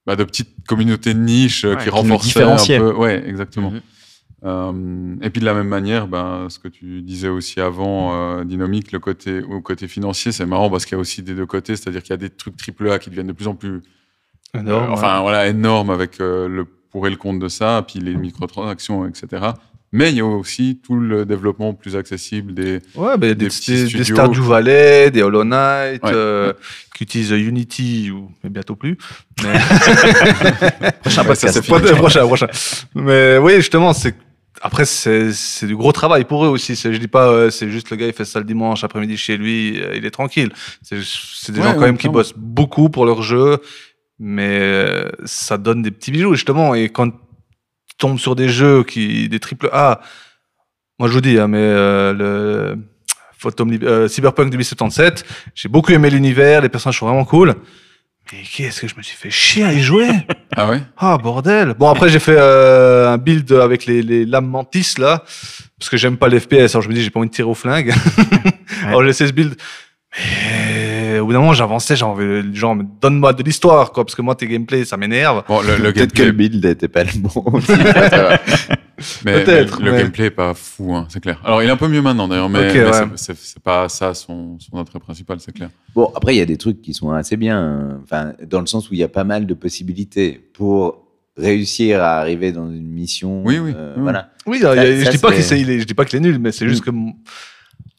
bah, de petite communauté de niche euh, Ouais, qui qui renforçait un peu. Ouais, exactement. Mhm. Euh, et puis de la même manière, ben, ce que tu disais aussi avant, euh, dynamique, le côté, au côté financier, c'est marrant parce qu'il y a aussi des deux côtés, c'est-à-dire qu'il y a des trucs AAA qui deviennent de plus en plus euh, enfin voilà, énormes avec euh, le pour et le contre de ça, puis les microtransactions, etc. Mais il y a aussi tout le développement plus accessible des. Ouais, ben, des, Des des, petits des, studios. Stardew Valley, des Hollow Knight, Ouais. euh, qui utilisent Unity, ou mais bientôt plus. Mais... <laughs> <laughs> Prochain podcast. prochain, prochain. Mais oui, justement, c'est après c'est du gros travail pour eux aussi. Je dis pas euh, c'est juste le gars il fait ça le dimanche après-midi chez lui, euh, il est tranquille. C'est des Ouais, gens quand ouais, même qui bossent beaucoup pour leur jeu, mais euh, ça donne des petits bijoux justement. Et quand tu tombes sur des jeux qui des triple A, moi je vous dis, hein, mais euh, le Phantom Cyberpunk 2077, j'ai beaucoup aimé l'univers, les personnages sont vraiment cool. Mais qu'est-ce que je me suis fait chier à y jouer? <laughs> Ah ouais? Ah bordel. Bon après j'ai fait euh, un build avec les, les lames mantis là parce que j'aime pas l'FPS. Alors je me dis j'ai pas envie de tirer au flingue. <laughs> Alors j'ai fait ce build. Mais au bout d'un moment, j'avançais, j'ai envie, genre, mais donne-moi de l'histoire, quoi, parce que moi, tes gameplays, ça m'énerve. Bon, le, le Peut-être que gameplay, le build n'était pas le bon. <laughs> <laughs> aussi. mais, Peut-être, mais le mais- gameplay est pas fou, hein, c'est clair. Alors, il est un peu mieux maintenant d'ailleurs, mais, Ok, mais ouais. c'est- c'est c'est pas ça son, son attrait principal, c'est clair. bon, après, il y a des trucs qui sont assez bien. hein. Enfin, dans le sens où il y a pas mal de possibilités pour réussir à arriver dans une mission. Oui, oui, euh, oui. Voilà. Oui, il y a- Ça- je dis pas qu'il est, je dis pas qu'il est nul, mais c'est juste Mm. que m-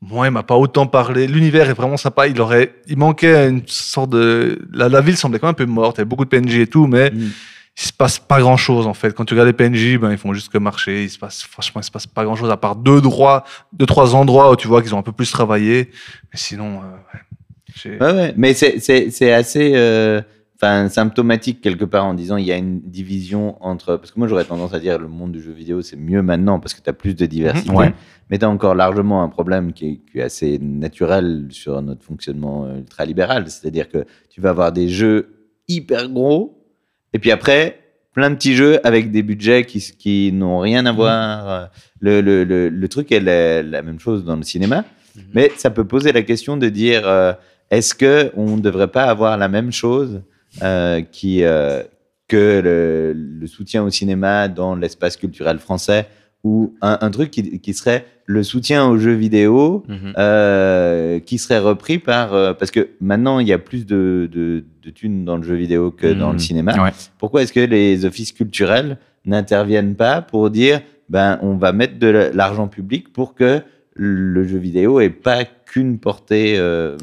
moi, il m'a pas autant parlé. L'univers est vraiment sympa. Il aurait, il manquait une sorte de, la, la ville semblait quand même un peu morte. Il y avait beaucoup de PNJ et tout, mais Mm. il se passe pas grand chose en fait. Quand tu regardes les PNJ, ben ils font juste que marcher. Il se passe, franchement, il se passe pas grand chose à part deux droits, deux trois endroits où tu vois qu'ils ont un peu plus travaillé. Mais sinon, euh, ouais. Ouais, ouais. Mais c'est- c'est c'est assez euh, enfin, symptomatique quelque part en disant il y a une division entre. Parce que moi j'aurais tendance à dire le monde du jeu vidéo c'est mieux maintenant parce que tu as plus de diversité. Ouais. Mais tu as encore largement un problème qui est, qui est assez naturel sur notre fonctionnement euh, ultra-libéral. C'est-à-dire que tu vas avoir des jeux hyper gros et puis après plein de petits jeux avec des budgets qui, qui n'ont rien à voir. Euh, Le, le, le, le truc est la, la même chose dans le cinéma. Mais ça peut poser la question de dire euh, est-ce que on ne devrait pas avoir la même chose qui, euh, que le, le soutien au cinéma dans l'espace culturel français ou un, un truc qui, qui serait le soutien aux jeux vidéo Mhm. euh, qui serait repris par euh, parce que maintenant il y a plus de, de, de thunes dans le jeu vidéo que dans le Mhm. cinéma. Ouais. Pourquoi est-ce que les offices culturels n'interviennent pas pour dire ben on va mettre de l'argent public pour que le jeu vidéo ait pas qu'une portée euh,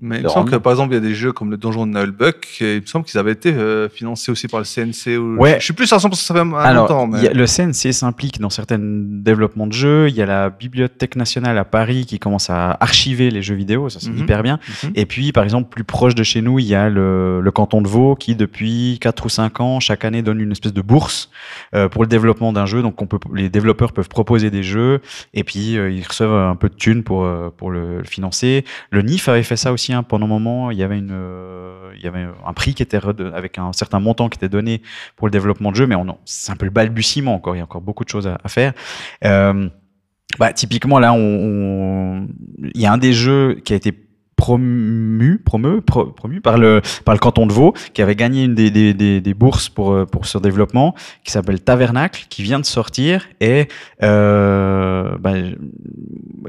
Mais il me semble que par exemple, il y a des jeux comme le Donjon de Nullbuck, et il me semble qu'ils avaient été euh, financés aussi par le CNC. Ou... Ouais. Je suis plus à 100% ça fait un Alors, longtemps. Mais... a- le CNC s'implique dans certains développements de jeux. Il y a la Bibliothèque nationale à Paris qui commence à archiver les jeux vidéo. Ça, c'est Mhm. hyper bien. Mhm. Et puis, par exemple, plus proche de chez nous, il y a le, le canton de Vaud qui, depuis 4 ou 5 ans, chaque année donne une espèce de bourse euh, pour le développement d'un jeu. Donc, on peut, les développeurs peuvent proposer des jeux et puis euh, ils reçoivent un peu de thunes pour, euh, pour le, le financer. Le NIF avait fait ça aussi hein, pendant un moment. Il y avait, une, euh, il y avait un prix qui était avec un certain montant qui était donné pour le développement de jeu, mais on c'est un peu le balbutiement encore. Il y a encore beaucoup de choses à, faire. Euh, bah, typiquement, là, on- il y a un des jeux qui a été promu, promu, pro- promu par le par le canton de Vaud, qui avait gagné une des, des, des, des bourses pour euh, pour ce développement, qui s'appelle Tavernacle, qui vient de sortir et euh, bah,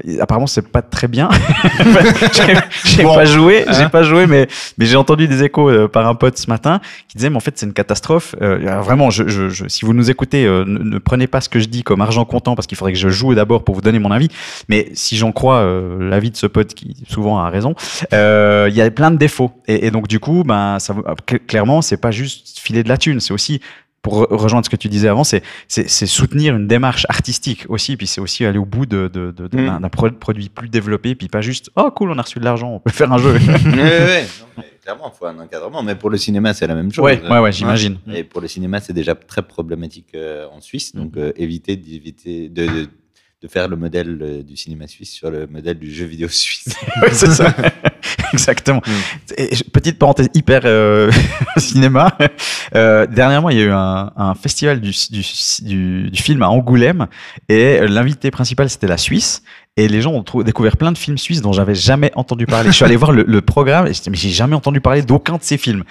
je- apparemment c'est pas très bien. <laughs> j'ai Bon, pas joué, hein? j'ai pas joué, mais mais j'ai entendu des échos euh, par un pote ce matin qui disait mais en fait c'est une catastrophe. Euh, vraiment, je, je, je- si vous nous écoutez, euh, ne, ne prenez pas ce que je dis comme argent comptant parce qu'il faudrait que je joue d'abord pour vous donner mon avis. Mais si j'en crois euh, l'avis de ce pote qui souvent a raison, euh, il y a plein de défauts. Et, et donc du coup, ben ça cl- clairement c'est pas juste filer de la thune, c'est aussi pour re- rejoindre ce que tu disais avant, c'est soutenir une démarche artistique aussi, puis c'est aussi aller au bout de, de, de- de- Mm. d'un d'un pro- produit plus développé, puis pas juste oh cool on a reçu de l'argent, on peut faire un jeu. <laughs> <laughs> Non, mais clairement, il faut un encadrement. Mais pour le cinéma, c'est la même chose. ouais ouais ouais j'imagine. Et pour le cinéma, c'est déjà très problématique euh, en Suisse. Donc, euh, éviter d'éviter de, de, faire le modèle euh, du cinéma suisse sur le modèle du jeu vidéo suisse. <laughs> Ouais, c'est ça. <laughs> Exactement. Et je- petite parenthèse hyper euh, <laughs> cinéma. Euh, dernièrement, il y a eu un, un festival du, du, du, du film à Angoulême et l'invité principal c'était la Suisse. Et les gens ont découvert plein de films suisses dont j'avais jamais entendu parler. Je suis allé voir le, le programme et j'ai jamais entendu parler d'aucun de ces films.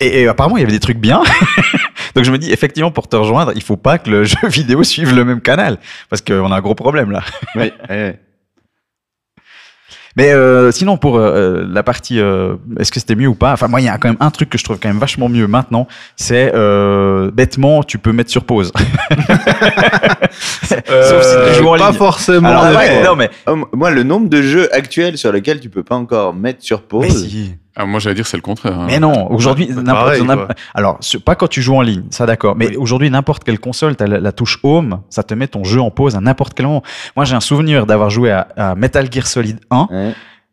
Et, et apparemment, il y avait des trucs bien. <laughs> Donc je me dis, effectivement, pour te rejoindre, il faut pas que le <laughs> jeu vidéo suive le même canal. Parce qu'on a un gros problème là. oui. Mais euh, sinon, pour euh, la partie, euh, est-ce que c'était mieux ou pas? Enfin, moi, il y a quand même un truc que je trouve quand même vachement mieux maintenant, c'est euh, bêtement, tu peux mettre sur pause. <laughs> Sauf si tu joues en Euh, pas ligne. forcément. Alors, ouais, ouais. non, mais, moi, le nombre de jeux actuels sur lesquels tu peux pas encore mettre sur pause. mais si. Ah, moi, j'allais dire c'est le contraire. hein. Mais non, aujourd'hui, n'importe- alors sur- pas quand tu joues en ligne, ça d'accord. Mais Oui. aujourd'hui, n'importe quelle console, t'as la, la touche Home, ça te met ton jeu en pause à n'importe quel moment. Moi, j'ai un souvenir d'avoir joué à, à Metal Gear Solid 1 Ouais.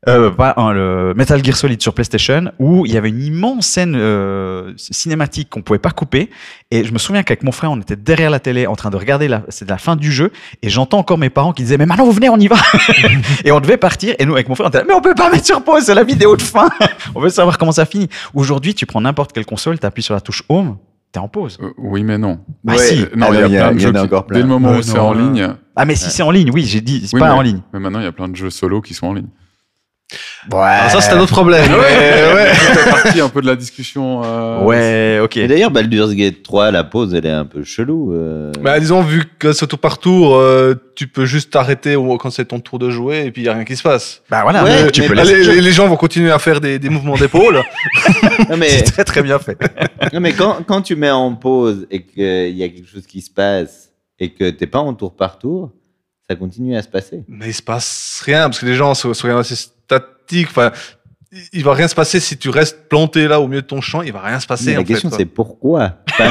Euh, pas un, le Metal Gear Solid sur PlayStation où il y avait une immense scène euh, cinématique qu'on pouvait pas couper et je me souviens qu'avec mon frère on était derrière la télé en train de regarder la c'est la fin du jeu et j'entends encore mes parents qui disaient mais maintenant vous venez on y va <laughs> et on devait partir et nous avec mon frère on était là, mais on peut pas mettre sur pause c'est la vidéo de fin <laughs> on veut savoir comment ça finit aujourd'hui tu prends n'importe quelle console t'appuies sur la touche home t'es en pause Euh, oui, mais non. Bah Ouais. si. Non, Ah il y a il y a- plein de y jeux qui- plein. Dès le moment Euh, où c'est non, en ligne. ah mais si c'est en ligne oui j'ai dit c'est Oui, pas mais- en ligne Mais maintenant, il y a plein de jeux solo qui sont en ligne. Alors ça, c'est un autre problème. Ouais, ouais. C'est partie un peu de la discussion. euh, Ouais, ok. Et d'ailleurs, Baldur's Gate 3, la pause, elle est un peu chelou. euh. Bah, disons, vu que c'est tour par tour, euh, tu peux juste t'arrêter quand c'est ton tour de jouer et puis il n'y a rien qui se passe. Bah voilà, Ouais, donc tu mais peux Là, laisser. les, les- les gens vont continuer à faire des, des mouvements d'épaule. <laughs> <laughs> C'est très très bien fait. <laughs> non, mais quand, quand tu mets en pause et qu'il y a quelque chose qui se passe et que t'es pas en tour par tour, ça continue à se passer. Mais il se passe rien parce que les gens sont, sont rien assez Enfin, il- va rien se passer si tu restes planté là au milieu de ton champ. Il va rien se passer. Mais la en question, c'est pourquoi <laughs> Pas-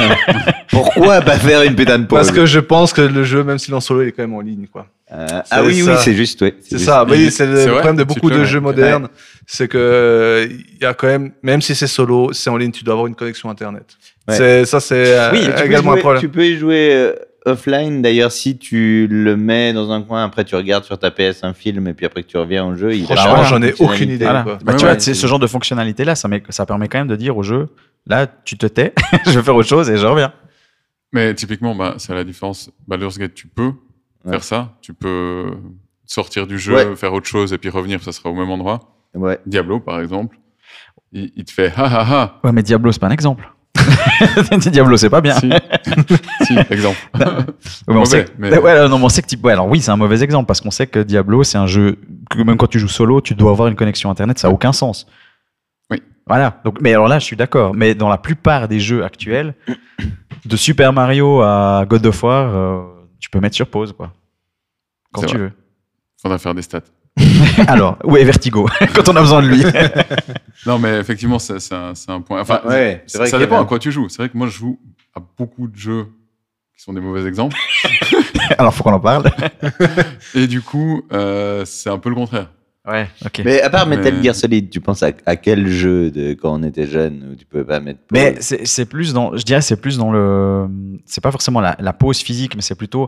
Pourquoi pas faire une putain de pause parce que je pense que le jeu, même s'il est en solo, il est quand même en ligne, quoi. Euh, c'est Ah oui, ça. oui, c'est juste, ouais. C'est ça. Voyez, <laughs> c'est le vrai, problème de beaucoup de jeux modernes, c'est que il y a quand même, même si c'est solo, c'est en ligne, tu dois avoir une connexion internet. Ouais. C'est ça, c'est euh, Oui, également jouer, un problème. tu peux y jouer euh, offline. D'ailleurs, si tu le mets dans un coin, après tu regardes sur ta PS un film et puis après que tu reviens au jeu, il Franchement, j'en ai aucune idée. Voilà. quoi. Bah, Ouais, tu ouais, vois, c'est ce genre de fonctionnalité-là, ça, met- ça permet quand même de dire au jeu, là, tu te tais, <laughs> je vais faire autre chose et je reviens. Mais typiquement, bah, c'est la différence. Baldur's Gate, tu peux Ouais. faire ça. Tu peux sortir du jeu, Ouais. faire autre chose et puis revenir, ça sera au même endroit. Ouais. Diablo, par exemple, il, il te fait ha ha ha. Ouais, mais Diablo, c'est pas un exemple. <laughs> Diablo, c'est pas bien. Si, <laughs> si, exemple. Mais on Mauvais, sait que- mais- ouais, non, mais on sait que type- ouais, alors oui, c'est un mauvais exemple parce qu'on sait que Diablo, c'est un jeu que même quand tu joues solo, tu dois avoir une connexion internet, ça a aucun sens. Oui. Voilà. Donc, mais alors là, je suis d'accord. Mais dans la plupart des jeux actuels, de Super Mario à God of War, euh, tu peux mettre sur pause, quoi. Quand tu vrai. veux. Faudra faire des stats. <laughs> alors, ouais, Vertigo, <laughs> quand on a besoin de lui. <laughs> Non, mais effectivement, c'est un, point. Enfin, Ouais, ça, vrai dépend à quoi tu joues. C'est vrai que moi, je joue à beaucoup de jeux qui sont des mauvais exemples. alors, faut qu'on en parle. Et du coup, euh, c'est un peu le contraire. Ouais, ok. Mais à part Metal Mais- Gear Solid, tu penses à, à quel jeu de quand on était jeune où tu pouvais pas mettre pause? Mais c'est c'est plus dans, je dirais, c'est plus dans le, c'est pas forcément la, la pause physique, mais c'est plutôt,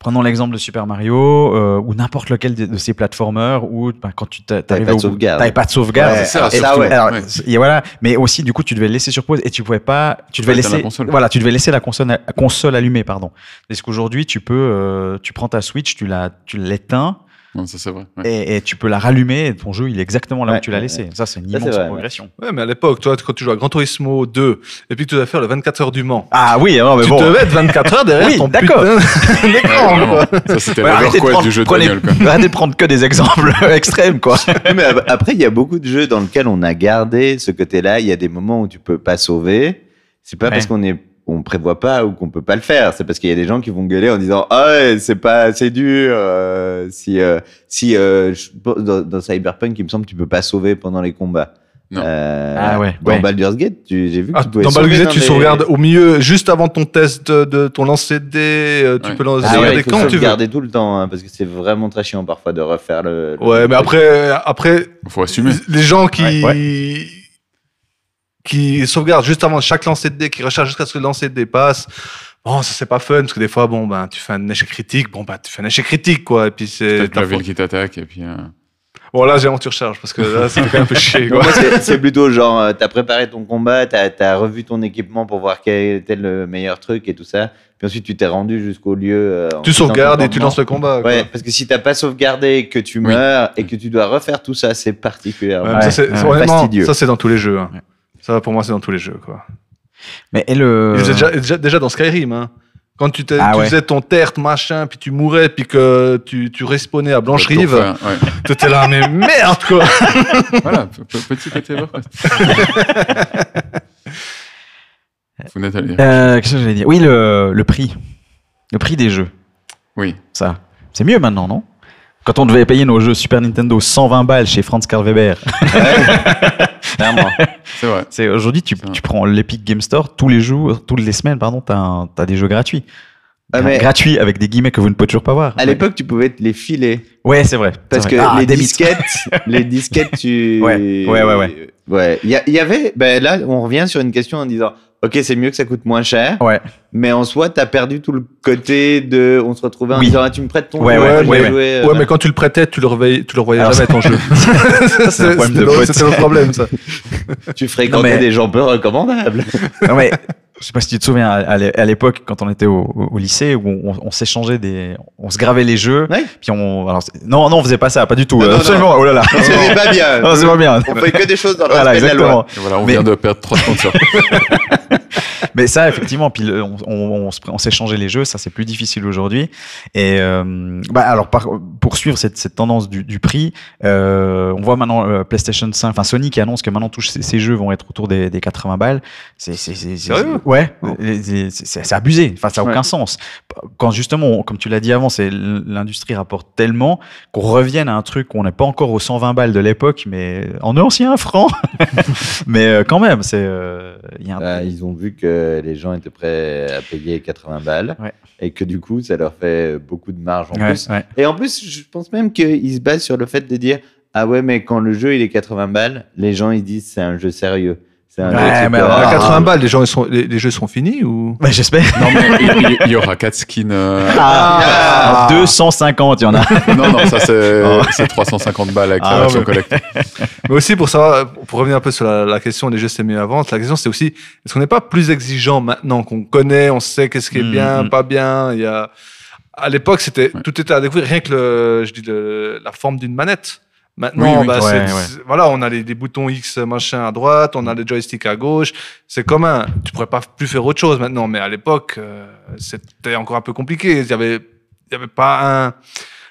prenons l'exemple de Super Mario euh, ou n'importe lequel de, de ces platformers où bah, quand tu t'a- t'arrivais pas de au- sauvegarde. t'avais pas de sauvegarde. Ouais, c'est ça, Et- ça, ouais. alors, Ouais. et voilà, mais aussi du coup tu devais le laisser sur pause et tu pouvais pas, tu devais laisser, la console. voilà, tu devais laisser la console, la console allumée, pardon. Parce qu'aujourd'hui tu peux, euh, tu prends ta Switch, tu la, tu l'éteins Non, ça, c'est vrai. ouais. et, et tu peux la rallumer et ton jeu il est exactement là Ouais, où tu l'as ouais, laissé. Ça c'est une Ça, immense vrai, progression. Ouais, mais à l'époque, toi, quand tu joues à Gran Turismo 2 et puis que tu dois faire le 24 heures du Mans, Ah oui, non, mais tu bon. devais être 24 heures derrière Oui, ton d'accord. putain <laughs> <laughs> quoi. Ça, c'était Ouais, le arrêtez de quest prendre- du jeu de prenez- bagnole. Quoi. <laughs> Arrêtez de prendre que des exemples extrêmes, quoi. Mais ap- après, il y a beaucoup de jeux dans lesquels on a gardé ce côté-là. Il y a des moments où tu peux pas sauver. C'est pas Ouais. parce qu'on est on prévoit pas ou qu'on peut pas le faire. C'est parce qu'il y a des gens qui vont gueuler en disant ah ouais, c'est pas assez dur. euh, si euh, si euh, je- dans, dans Cyberpunk, il me semble que tu peux pas sauver pendant les combats. Non. Euh, Ah ouais, Dans ouais. Baldur's Gate, tu- j'ai vu que Ah, tu pouvais dans Baldur's Gate, tu les- sauvegardes au milieu, juste avant ton test de, de ton lancer de dés. euh, Tu Ouais. peux lancer Ah ouais, quand tu veux. sauvegarder tout le temps hein, parce que c'est vraiment très chiant parfois de refaire le. le- Ouais, mais après, après, Il faut assumer. les gens qui Ouais, qui sauvegardent juste avant chaque lancer de dés, qui rechargent jusqu'à ce que le lancer de dés passe. Bon, ça c'est pas fun parce que des fois, bon ben, tu fais un échec critique, bon ben, tu fais un échec critique quoi, et puis c'est. Peut-être ta la ville qui t'attaque et puis. euh, Bon là, j'ai tu recharges parce que là, ça fait quand même un peu <laughs> chier quoi. moi, c'est c'est plutôt genre, euh, t'as préparé ton combat, t'as as revu ton équipement pour voir quel était le meilleur truc et tout ça. Puis ensuite, tu t'es rendu jusqu'au lieu. euh, Tu sauvegardes et tu lances le combat. quoi. Ouais, parce que si t'as pas sauvegardé, que tu Oui. meurs et que tu dois refaire tout ça, c'est particulièrement. Ouais, c'est, Fastidieux. ça c'est dans tous les jeux. hein. Ouais. Ça pour moi c'est dans tous les jeux quoi. Mais et le. Et déjà, déjà, déjà dans Skyrim, hein. quand tu, Ah tu ouais. faisais ton tertre machin, puis tu mourais, puis que tu, tu respawnais à Blanche-Rive, ouais. <laughs> t'étais là mais merde quoi. <laughs> Voilà, pe- pe- petit côté. Vous n'êtes allé. Euh, Qu'est-ce que j'allais dire? Oui, le, le prix. Le prix des jeux. Oui. Ça. C'est mieux maintenant, non? Quand on devait payer nos jeux Super Nintendo 120 balles chez Franz Karl Weber. <laughs> Clairement. C'est vrai. C'est aujourd'hui tu, tu prends l'Epic Game Store tous les jours, toutes les semaines, pardon, t'as t'as des jeux gratuits. Ah, mais- Gratuits avec des guillemets que vous ne pouvez toujours pas voir. À l'époque, tu pouvais te les filer. Ouais, c'est vrai. Parce que. Ah, les disquettes, <laughs> les disquettes, tu. Ouais, ouais, ouais, ouais. Ouais. Il y, y avait. Ben là, on revient sur une question en disant Ok, c'est mieux que ça coûte moins cher. Ouais. Mais en soi, t'as perdu tout le côté de. On se retrouvait en Oui. disant ah, Tu me prêtes ton Ouais, jeu, ouais, ouais, jouer, euh, Ouais, mais quand tu le prêtais, tu le revoyais, tu le revoyais Alors, jamais ton jeu. <laughs> c'était le- problème ça. tu fréquentais Non, mais- des gens peu recommandables. Non, mais Je sais pas si tu te souviens à, à l'é- à l'époque quand on était au, lycée où on, on s'échangeait des, on se gravait les jeux. Ouais. Puis on, alors non non on faisait pas ça, pas du tout. Non, non, Absolument. Oh là là. <laughs> C'est pas bien. Non, c'est pas bien. On fait que des choses dans le Voilà, respect de la loi. exactement. Voilà, on Mais- vient de perdre trois sponsors. <laughs> Mais ça, effectivement, puis on, on, on s'échangeait les jeux, ça c'est plus difficile aujourd'hui. Et euh, bah alors par, pour suivre cette, cette tendance du, du prix, euh, on voit maintenant euh, PlayStation 5, enfin Sony qui annonce que maintenant tous ces, ces jeux vont être autour des, des 80 balles. C'est c'est c'est c'est- Sérieux? Ouais, Oh. c'est abusé. Enfin ça a Ouais. aucun sens. Quand justement, on- comme tu l'as dit avant, c'est l'industrie rapporte tellement qu'on revienne à un truc où on n'est pas encore aux 120 balles de l'époque, mais en ancien franc. <laughs> mais euh, quand même, c'est euh, Bah, ils ont vu que les gens étaient prêts à payer 80 balles Ouais. et que du coup, ça leur fait beaucoup de marge en Ouais, plus. Et en plus, je pense même qu'ils se basent sur le fait de dire Ah ouais, mais quand le jeu il est 80 balles, les gens ils disent c'est un jeu sérieux. C'est un Ouais, jeu qui mais peut- alors, À Ah. 80 balles, les, gens, ils sont, les, les jeux sont finis ou? Ouais, j'espère. non, mais il, il- il y aura quatre skins. euh, Ah, Ah. 250, il y en a. <laughs> Non, non, ça c'est c'est 350 balles avec Ah, la version collector. Mais aussi pour savoir, pour revenir un peu sur la, la question des jeux c'est mieux avant, la question c'est aussi est-ce qu'on n'est pas plus exigeant maintenant qu'on connaît, on sait qu'est-ce qui est Mhm. bien, pas bien. Il y a à l'époque c'était Ouais. tout était à découvrir, rien que le, je dis le- la forme d'une manette. Maintenant, Oui, oui. bah, Ouais, ouais. voilà, on a les, les boutons X machin à droite, on a les joysticks à gauche. C'est commun. Tu pourrais pas plus faire autre chose maintenant, mais à l'époque, euh, c'était encore un peu compliqué. Il y avait, il y avait pas un,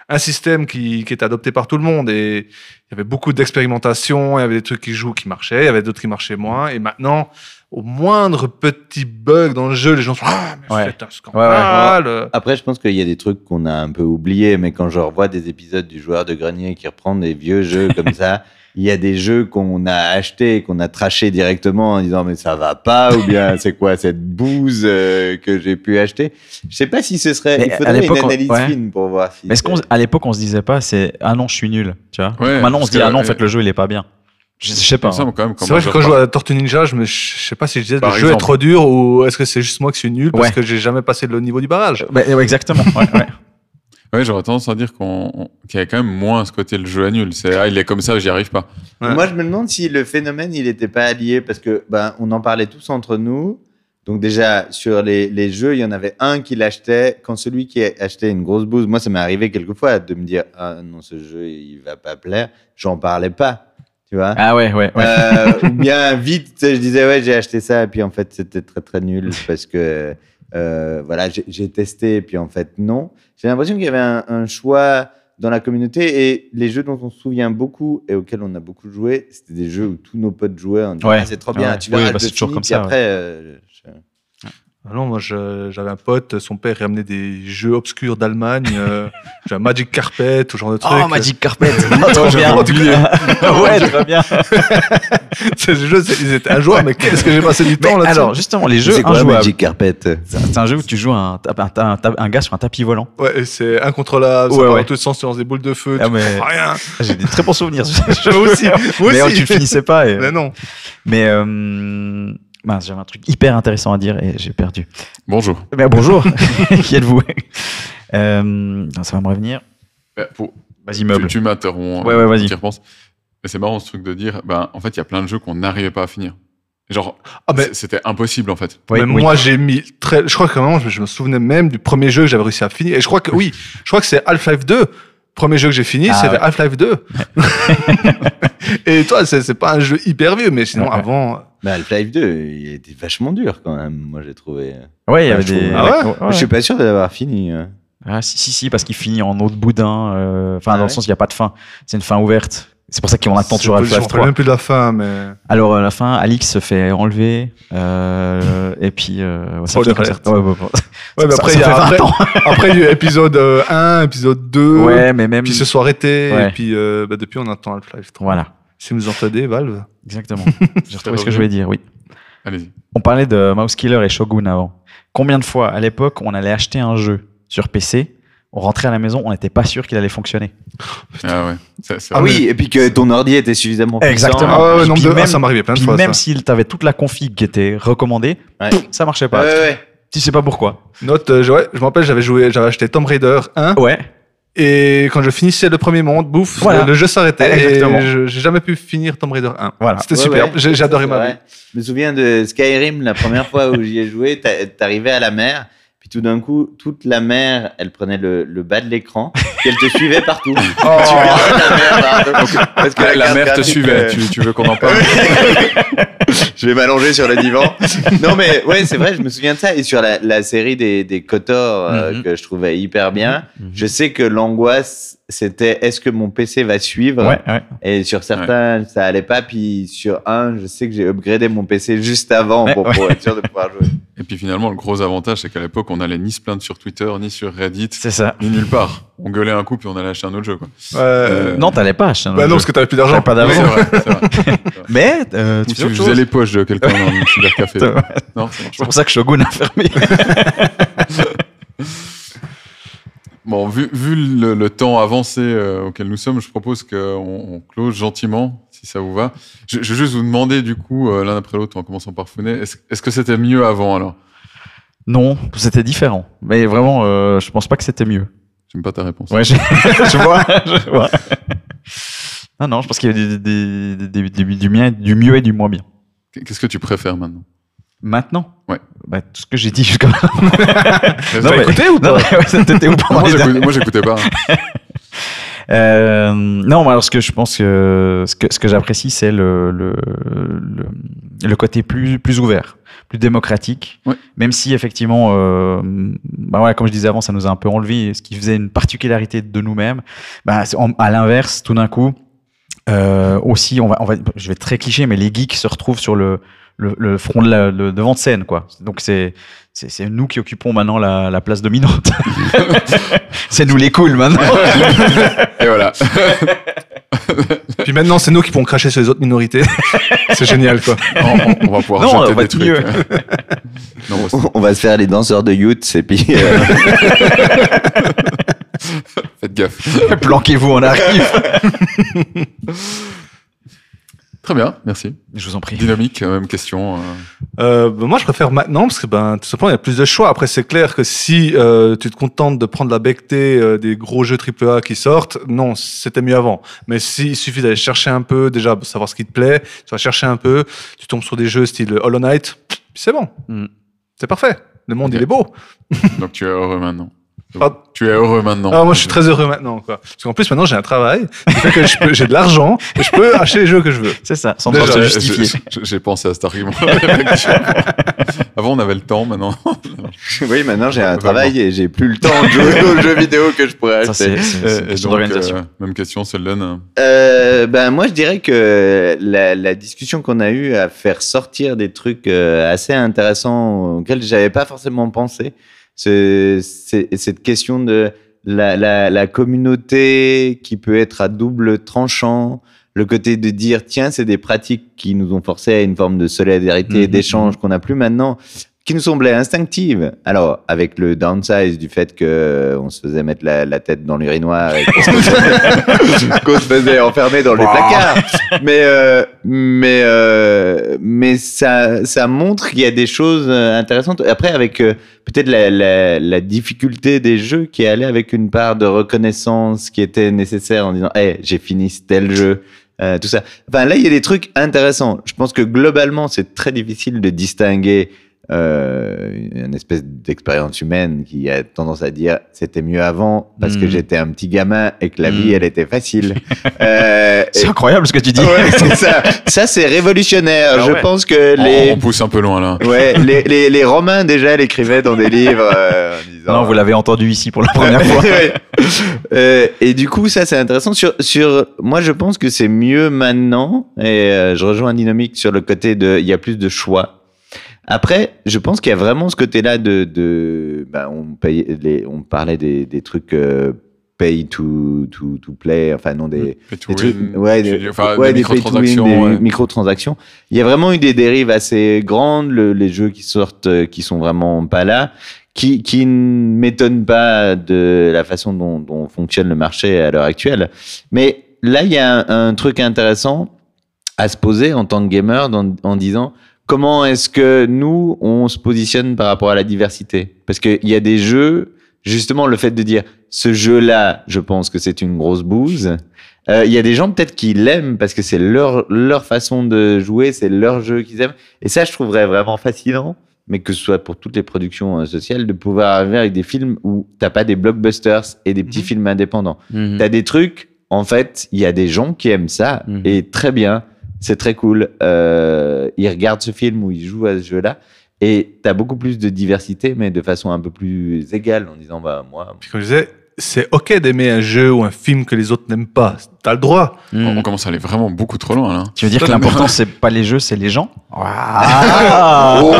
un système qui, qui était adopté par tout le monde et il y avait beaucoup d'expérimentation. Il y avait des trucs qui jouent qui marchaient, il y avait d'autres qui marchaient moins. Et maintenant, au moindre petit bug dans le jeu, les gens sont ah mais Ouais. faites un scandale. Après, je pense qu'il y a des trucs qu'on a un peu oubliés, mais quand je revois des épisodes du joueur de grenier qui reprend des vieux jeux <laughs> comme ça, il y a des jeux qu'on a achetés, qu'on a trashés directement en disant mais ça va pas, ou bien <laughs> c'est quoi cette bouse euh, que j'ai pu acheter? Je sais pas si ce serait. Mais il faudrait une analyse ouais. fine pour voir si. Mais est-ce qu'on, à l'époque, on se disait pas, c'est ah non, je suis nul, tu vois? Ouais, Maintenant, on se dit ah non, en euh, fait, le jeu il est pas bien. Je, je sais pas. Même C'est vrai que quand je joue à Tortue Ninja, je, me, je sais pas si je disais Par le jeu est trop dur ou est-ce que c'est juste moi qui suis nul parce Ouais. que j'ai jamais passé le niveau du barrage. Bah, ouais, exactement. <laughs> Ouais, ouais. Ouais, j'aurais tendance à dire qu'on on- qu'il y a quand même moins ce côté le jeu à nul. C'est ah, il est comme ça, j'y arrive pas. Ouais. Moi, je me demande si le phénomène, il n'était pas allié parce que ben, on en parlait tous entre nous. Donc déjà, sur les, les jeux, il y en avait un qui l'achetait. Quand celui qui achetait une grosse bouse, moi, ça m'est arrivé quelquefois de me dire, ah non, ce jeu, il va pas plaire. J'en parlais pas, tu vois. Ah ouais, ouais, ouais. Euh, ou bien <laughs> vite, tu sais, je disais, ouais, j'ai acheté ça, et puis en fait, c'était très très nul parce que, euh, voilà, j'ai- testé, et puis en fait, non. J'ai l'impression qu'il y avait un, un choix dans la communauté et les jeux dont on se souvient beaucoup et auxquels on a beaucoup joué, c'était des jeux où tous nos potes jouaient. Disait, Ouais. Ah, c'est trop bien, Ouais. tu verras, Oui, bah, toujours fini, comme puis ça, Après, euh, Ah non, moi je- j'avais un pote, son père ramenait des jeux obscurs d'Allemagne, euh, <laughs> j'ai un Magic Carpet, tout genre de trucs. Oh, Magic Carpet. <laughs> Oh, trop bien. oublié. <laughs> ouais, très bien. Ces jeux, c'est- ils étaient injouables, mais qu'est-ce que j'ai passé du temps Mais là-dessus alors, justement, les jeux c'est quoi injouables. Magic Carpet C'est un jeu où tu joues un, un, un- un- un gars sur un tapis volant. Ouais, et c'est incontrôlable, ça Ouais, part ouais. dans tous les sens, tu lances des boules de feu, Ah, tu mais- rien. J'ai des très bons souvenirs. Moi aussi, moi mais oh, aussi. tu le finissais pas. et- Mais non. Mais euh, mince, j'avais un truc hyper intéressant à dire et j'ai perdu. Bonjour. Mais bonjour, <laughs> qui êtes-vous? Euh, non, Ça va me revenir. Pour- Vas-y, tu, meuble. tu m'interromps. Ouais, ouais, vas-y. Mais c'est marrant ce truc de dire, ben, en fait, il y a plein de jeux qu'on n'arrivait pas à finir. Genre, Ah, c'était impossible en fait. Oui, mais oui. moi, j'ai mis très. Je crois que vraiment, je me souvenais même du premier jeu que j'avais réussi à finir. Et je crois que oui, je crois que c'est Half-Life 2. Premier jeu que j'ai fini, Ah, c'était ouais. Half-Life 2. <laughs> Et toi, c'est c'est pas un jeu hyper vieux, mais sinon Ouais, avant. bah, Half-Life 2, il était vachement dur quand même, moi j'ai trouvé. Ouais, il y avait des. Ah ouais Je suis pas sûr d'avoir fini. euh. Ah, si, si, si, parce qu'il finit en eau de boudin. euh, Enfin, Ah dans le sens, il n'y a pas de fin. C'est une fin ouverte. C'est pour ça qu'on attend toujours Je me Half-Life rappelle 3. même plus de la fin, mais. Alors, à la fin, Alix se fait enlever. euh, et puis, euh, ça alert. Ouais, ouais, ouais. Ouais, mais <laughs> après, il y a fait 20 après, ans. après, il y a eu épisode euh, 1, épisode 2. Ouais, mais même. Puis se sont arrêtés. Ouais. Et puis, euh, bah, depuis, on attend Half-Life 3. Voilà, Si vous entendez, Valve. exactement. <laughs> J'ai retrouvé ce que je voulais dire, oui. Allez-y. On parlait de Mouse Killer et Shogun avant. Combien de fois, à l'époque, on allait acheter un jeu sur PC, on rentrait à la maison, on n'était pas sûr qu'il allait fonctionner. Ah ouais. Ah oui, et puis que ton ordi était suffisamment puissant. Exactement. Ah ouais, ouais, Puis nombre de... même- ah, ça m'arrivait plein de fois. même s'il t'avait toute la config qui était recommandée, Ouais. ça marchait pas. ouais, ouais. Tu sais pas pourquoi. Note, euh, ouais, je me rappelle, j'avais joué, j'avais acheté Tomb Raider 1 Ouais. Et quand je finissais le premier monde, bouf, Voilà. le, jeu s'arrêtait. Exactement. Et je- j'ai jamais pu finir Tomb Raider 1. Voilà. C'était Ouais, super. ouais. J'ai adoré ma vie. Je me souviens de Skyrim, la première fois où j'y ai joué, t'a- t'arrivais à la mer, puis tout d'un coup, toute la mer, elle prenait le, le bas de l'écran, puis elle te <laughs> suivait partout. Tu regardais la mer partout. Parce que La, la carte mère te suivait. euh, Tu, tu veux qu'on en parle <laughs> je vais m'allonger sur le divan. non, mais ouais, c'est vrai, je me souviens de ça. Et sur la, la série des, des Kotor, euh, Mhm. que je trouvais hyper bien, Mhm. je sais que l'angoisse, c'était est-ce que mon PC va suivre? Ouais, ouais. Et sur certains, ça allait pas. Puis sur un, je sais que j'ai upgradé mon PC juste avant Ouais, pour, être sûr de pouvoir jouer. Et puis finalement, le gros avantage, c'est qu'à l'époque, on n'allait ni se plaindre sur Twitter, ni sur Reddit, C'est ça. ni nulle part. On gueulait un coup, puis on allait acheter un autre jeu. Quoi. Ouais. Euh, Non, t'allais pas acheter un bah autre non, jeu. parce que t'avais plus d'argent. pas Oui, d'avant. c'est vrai. c'est vrai. <laughs> Mais euh, tu tu faisais les poches de quelqu'un dans le <laughs> cybercafé. Non, marche C'est pour ça que Shogun a fermé. <laughs> Bon, vu, vu le, le temps avancé euh, auquel nous sommes, je propose qu'on on close gentiment, si ça vous va. Je, je vais juste vous demander, du coup, euh, l'un après l'autre, en commençant par Founet, est-ce est-ce que c'était mieux avant alors? Non, c'était différent. Mais vraiment, euh, je pense pas que c'était mieux. J'aime pas ta réponse. Ouais, je, je <laughs> vois, <laughs> je vois. Non, non, je pense qu'il y a des, des, des- du, bien, du mieux et du moins bien. Qu'est-ce que tu préfères maintenant? Maintenant Ouais. Bah, tout ce que j'ai dit jusqu'à maintenant. <laughs> Non, Non, mais- écouté ou Non, pas mais ouais, ça t'était où pour moi, j'écoutais pas. <laughs> Euh, non, alors ce que je pense que ce que, ce que j'apprécie, c'est le, le, le, le côté plus, plus ouvert, plus démocratique. Même si effectivement, euh, bah ouais, comme je disais avant, ça nous a un peu enlevé ce qui faisait une particularité de nous-mêmes. Bah, à l'inverse, tout d'un coup, euh, aussi, on va, on va, je vais être très cliché, mais les geeks se retrouvent sur le, le, le front de la, le devant de scène, quoi. Donc c'est, c'est, c'est nous qui occupons maintenant la, la place dominante. <laughs> c'est nous les cools maintenant. Et voilà. <laughs> Puis maintenant, c'est nous qui pourrons cracher sur les autres minorités. <laughs> c'est génial, quoi. on, on- on va pouvoir Non, on jeter va des trucs. mieux. non, On va se faire les danseurs de youth et puis. euh, faites gaffe. Planquez-vous, on arrive. Très bien, merci. Je vous en prie. Dynamique, euh, même question. euh, Euh, ben, moi, je préfère maintenant parce que ben, tout simplement, il y a plus de choix. Après, c'est clair que si euh, tu te contentes de prendre la bectée euh, des gros jeux AAA qui sortent, non, c'était mieux avant. Mais s'il suffit d'aller chercher un peu, déjà savoir ce qui te plaît, tu vas chercher un peu, tu tombes sur des jeux style Hollow Knight, c'est bon. Mm. C'est parfait. Le monde, il est beau. donc tu es heureux maintenant. Pardon Tu es heureux maintenant. Ah, moi, je suis très heureux maintenant. Quoi. Parce qu'en plus, maintenant, j'ai un travail j'ai de l'argent et je peux acheter les jeux que je veux. C'est ça, sans devoir se J'ai- justifier. j'ai- J'ai pensé à cet argument. <laughs> Avant, on avait le temps, maintenant. oui, maintenant j'ai un Vraiment. travail et j'ai plus le temps de jouer aux jeux vidéo que je pourrais acheter. c'est euh, même question, Selden. Euh, ben moi je dirais que la, la discussion qu'on a eue a faire sortir des trucs euh, assez intéressants auxquels j'avais pas forcément pensé. C'est- cette question de la, la, la communauté qui peut être à double tranchant, le côté de dire tiens c'est des pratiques qui nous ont forcé à une forme de solidarité, Mhm, d'échange qu'on n'a plus maintenant qui nous semblaient instinctives. Alors, avec le downsize du fait que on se faisait mettre la, la tête dans l'urinoir et qu'on se faisait- <laughs> qu'on se faisait enfermer dans les placards. Mais, euh, mais, euh, mais ça, ça montre qu'il y a des choses euh, intéressantes. Après, avec euh, peut-être la, la, la difficulté des jeux qui allait avec une part de reconnaissance qui était nécessaire en disant, hey, j'ai fini tel jeu. euh, tout ça. Enfin, là, il y a des trucs intéressants. Je pense que globalement, c'est très difficile de distinguer euh, une espèce d'expérience humaine qui a tendance à dire c'était mieux avant parce que Mm. j'étais un petit gamin et que la vie elle était facile. <laughs> Euh, C'est et- incroyable ce que tu dis. Ouais, c'est ça. Ça c'est révolutionnaire. Ah Je ouais. pense que les on pousse un peu loin, là. ouais les, les, les Romains déjà l'écrivaient dans des livres euh, en disant Non, vous l'avez entendu ici pour la première <laughs> fois. Euh, et du coup, ça c'est intéressant. Sur, sur, moi, je pense que c'est mieux maintenant. Et euh, je rejoins Dynamique sur le côté de, il y a plus de choix. Après, je pense qu'il y a vraiment ce côté-là de, de, ben, on paye les, on parlait des, des trucs euh, pay to, to, to play, enfin non des, Pay to des trucs, win, ouais, des, dis, enfin, ouais, des win, microtransactions. des ouais. microtransactions. Il y a vraiment eu des dérives assez grandes, le- les jeux qui sortent, euh, qui sont vraiment pas là, qui, qui ne m'étonnent pas de la façon dont, dont fonctionne le marché à l'heure actuelle. Mais là, il y a un, un truc intéressant à se poser en tant que gamer dans- en disant comment est-ce que nous, on se positionne par rapport à la diversité? Parce qu'il y a des jeux justement le fait de dire ce jeu-là, je pense que c'est une grosse bouse. Euh, Il y a des gens peut-être qui l'aiment parce que c'est leur leur façon de jouer, c'est leur jeu qu'ils aiment. Et ça, je trouverais vraiment fascinant. Mais que ce soit pour toutes les productions euh, sociales, de pouvoir arriver avec des films où t'as pas des blockbusters et des petits Mhm. films indépendants. Mhm. T'as des trucs, en fait, il y a des gens qui aiment ça Mhm. et très bien, c'est très cool. Euh, ils regardent ce film ou ils jouent à ce jeu-là et t'as beaucoup plus de diversité, mais de façon un peu plus égale en disant bah moi. Puis comme je disais, c'est ok d'aimer un jeu ou un film que les autres n'aiment pas. T'as le droit. Mhm. On, commence à aller vraiment beaucoup trop loin là. Tu veux dire que l'important, c'est pas les jeux, c'est les gens? Ah <laughs> oh,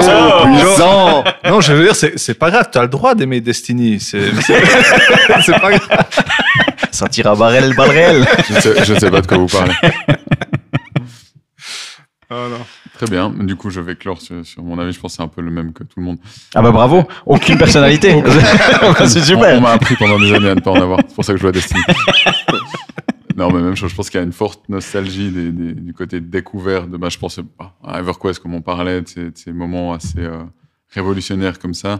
puissant Non, je veux dire, c'est pas grave. T'as le droit d'aimer Destiny. C'est <laughs> pas grave. Ça tire à barrel, balle réelle. Je sais, je sais pas de quoi vous parlez. <laughs> Oh, non. Très bien. Du coup, je vais clore sur, sur mon avis. Je pense que c'est un peu le même que tout le monde. Ah bah bravo, aucune <laughs> personnalité. <laughs> c'est On- On, super. m'a appris pendant des années à ne pas en avoir. C'est pour ça que je joue à Destiny. non, mais même chose. Je pense qu'il y a une forte nostalgie des- des- du côté découvert de. Bah, je pense bah, à EverQuest, comme on parlait, de ces, de ces moments assez euh, révolutionnaires comme ça.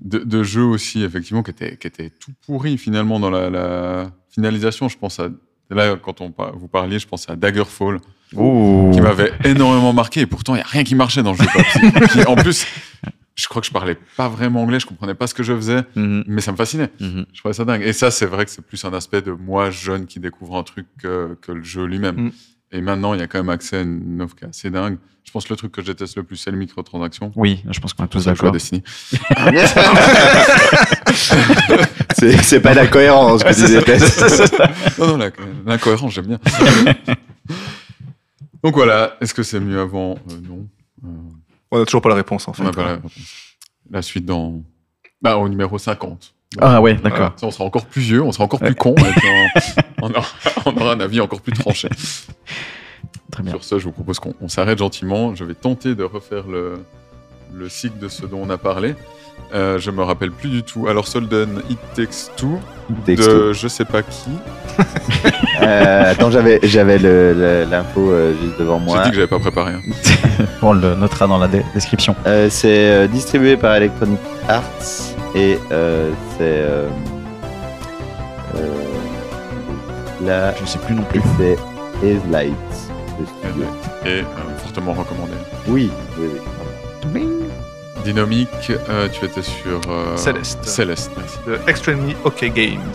De, de jeux aussi, effectivement, qui étaient, qui étaient tout pourris finalement dans la, la finalisation. Je pense à. Là, quand on, vous parliez, je pense à Daggerfall. Ouh. qui m'avait énormément marqué et pourtant il n'y a rien qui marchait dans le jeu. <laughs> en plus, je crois que je parlais pas vraiment anglais, je comprenais pas ce que je faisais, Mhm, mais ça me fascinait. mhm. Je trouvais ça dingue. Et ça, c'est vrai que c'est plus un aspect de moi jeune qui découvre un truc que, que le jeu lui-même. Mm. Et maintenant, il y a quand même accès à une offre qui est assez dingue. Je pense que le truc que je déteste le plus, c'est le microtransaction. Oui, je pense qu'on est tous d'accord. Destiny. <laughs> <laughs> C'est c'est pas la cohérence que détestes. Non, non, la- l'incohérence, j'aime bien. <laughs> Donc voilà, est-ce que c'est mieux avant? Euh, Non. Euh, On a toujours pas la réponse, en fait. on n'a pas la réponse. La suite dans. Bah, au numéro 50. Ah ouais, d'accord. Ça, on sera encore plus vieux, on sera encore plus con, et <laughs> puis on, on aura, on aura un avis encore plus tranché. Très bien. Sur ce, je vous propose qu'on on s'arrête gentiment. Je vais tenter de refaire le, le cycle de ce dont on a parlé. Euh, je me rappelle plus du tout. Alors, Solden, It Takes Two, Texto. de je sais pas qui. <laughs> Euh, attends, j'avais j'avais le- le- l'info euh, juste devant J'ai moi. dit que j'avais pas préparé. hein. <laughs> On le notera dans la dé- description. Euh, c'est euh, distribué par Electronic Arts et euh, c'est euh, euh, là Je sais plus non plus. c'est Light. Et euh, fortement recommandé. Oui, oui, oui. Dynamique, euh, tu étais sur euh, Céleste. Céleste, merci. De Extremely OK Games.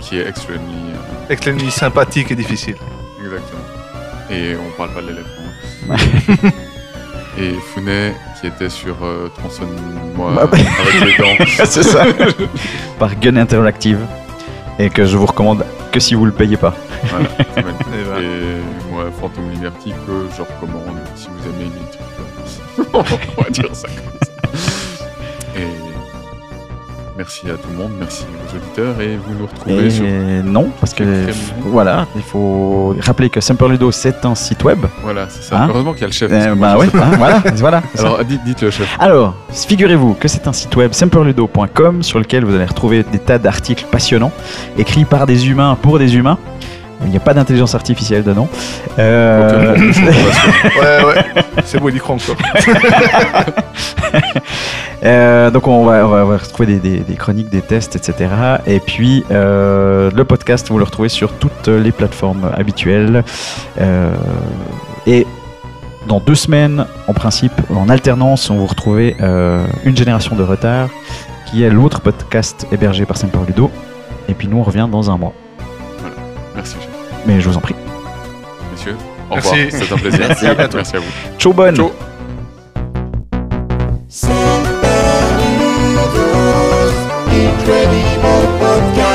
Qui est extremely. euh, Extremely sympathique et difficile. Exactement. Et on parle pas de l'éléphant. Et Funet, qui était sur euh, Tronçonne-moi Bah, bah. avec les dents. <laughs> C'est ça. <laughs> Par Gun Interactive. Et que je vous recommande que si vous le payez pas. Voilà, <laughs> c'est magnifique. Et voilà. Et moi, Phantom Liberty, que je recommande si vous aimez les trucs. on va dire ça comme ça. Et merci à tout le monde, merci aux auditeurs, et vous nous retrouvez Et sur. non, parce que voilà, il faut rappeler que Simple Ludo c'est un site web. Voilà, c'est ça. Hein Heureusement qu'il y a le chef. Eh bah pas. hein, voilà, <laughs> voilà. Alors, dites, dites le chef. Alors, figurez-vous que c'est un site web simpleludo.com sur lequel vous allez retrouver des tas d'articles passionnants écrits par des humains pour des humains. Il n'y a pas d'intelligence artificielle dedans. Euh, <laughs> Ouais, ouais. C'est beau, il y croit encore. <laughs> Euh, donc on va, on va- on va retrouver des, des- des chroniques, des tests, etc. Et puis euh, le podcast, vous le retrouvez sur toutes les plateformes habituelles. Euh, et dans deux semaines, en principe, en alternance, on vous retrouvez euh, une génération de retard, qui est l'autre podcast hébergé par Simple Ludo. Et puis nous, on revient dans un mois. Merci. Mais je vous en prie. Messieurs, au Merci. revoir. C'est un plaisir. Merci. À bientôt. Merci à vous. Ciao, bonne Ciao. Incredible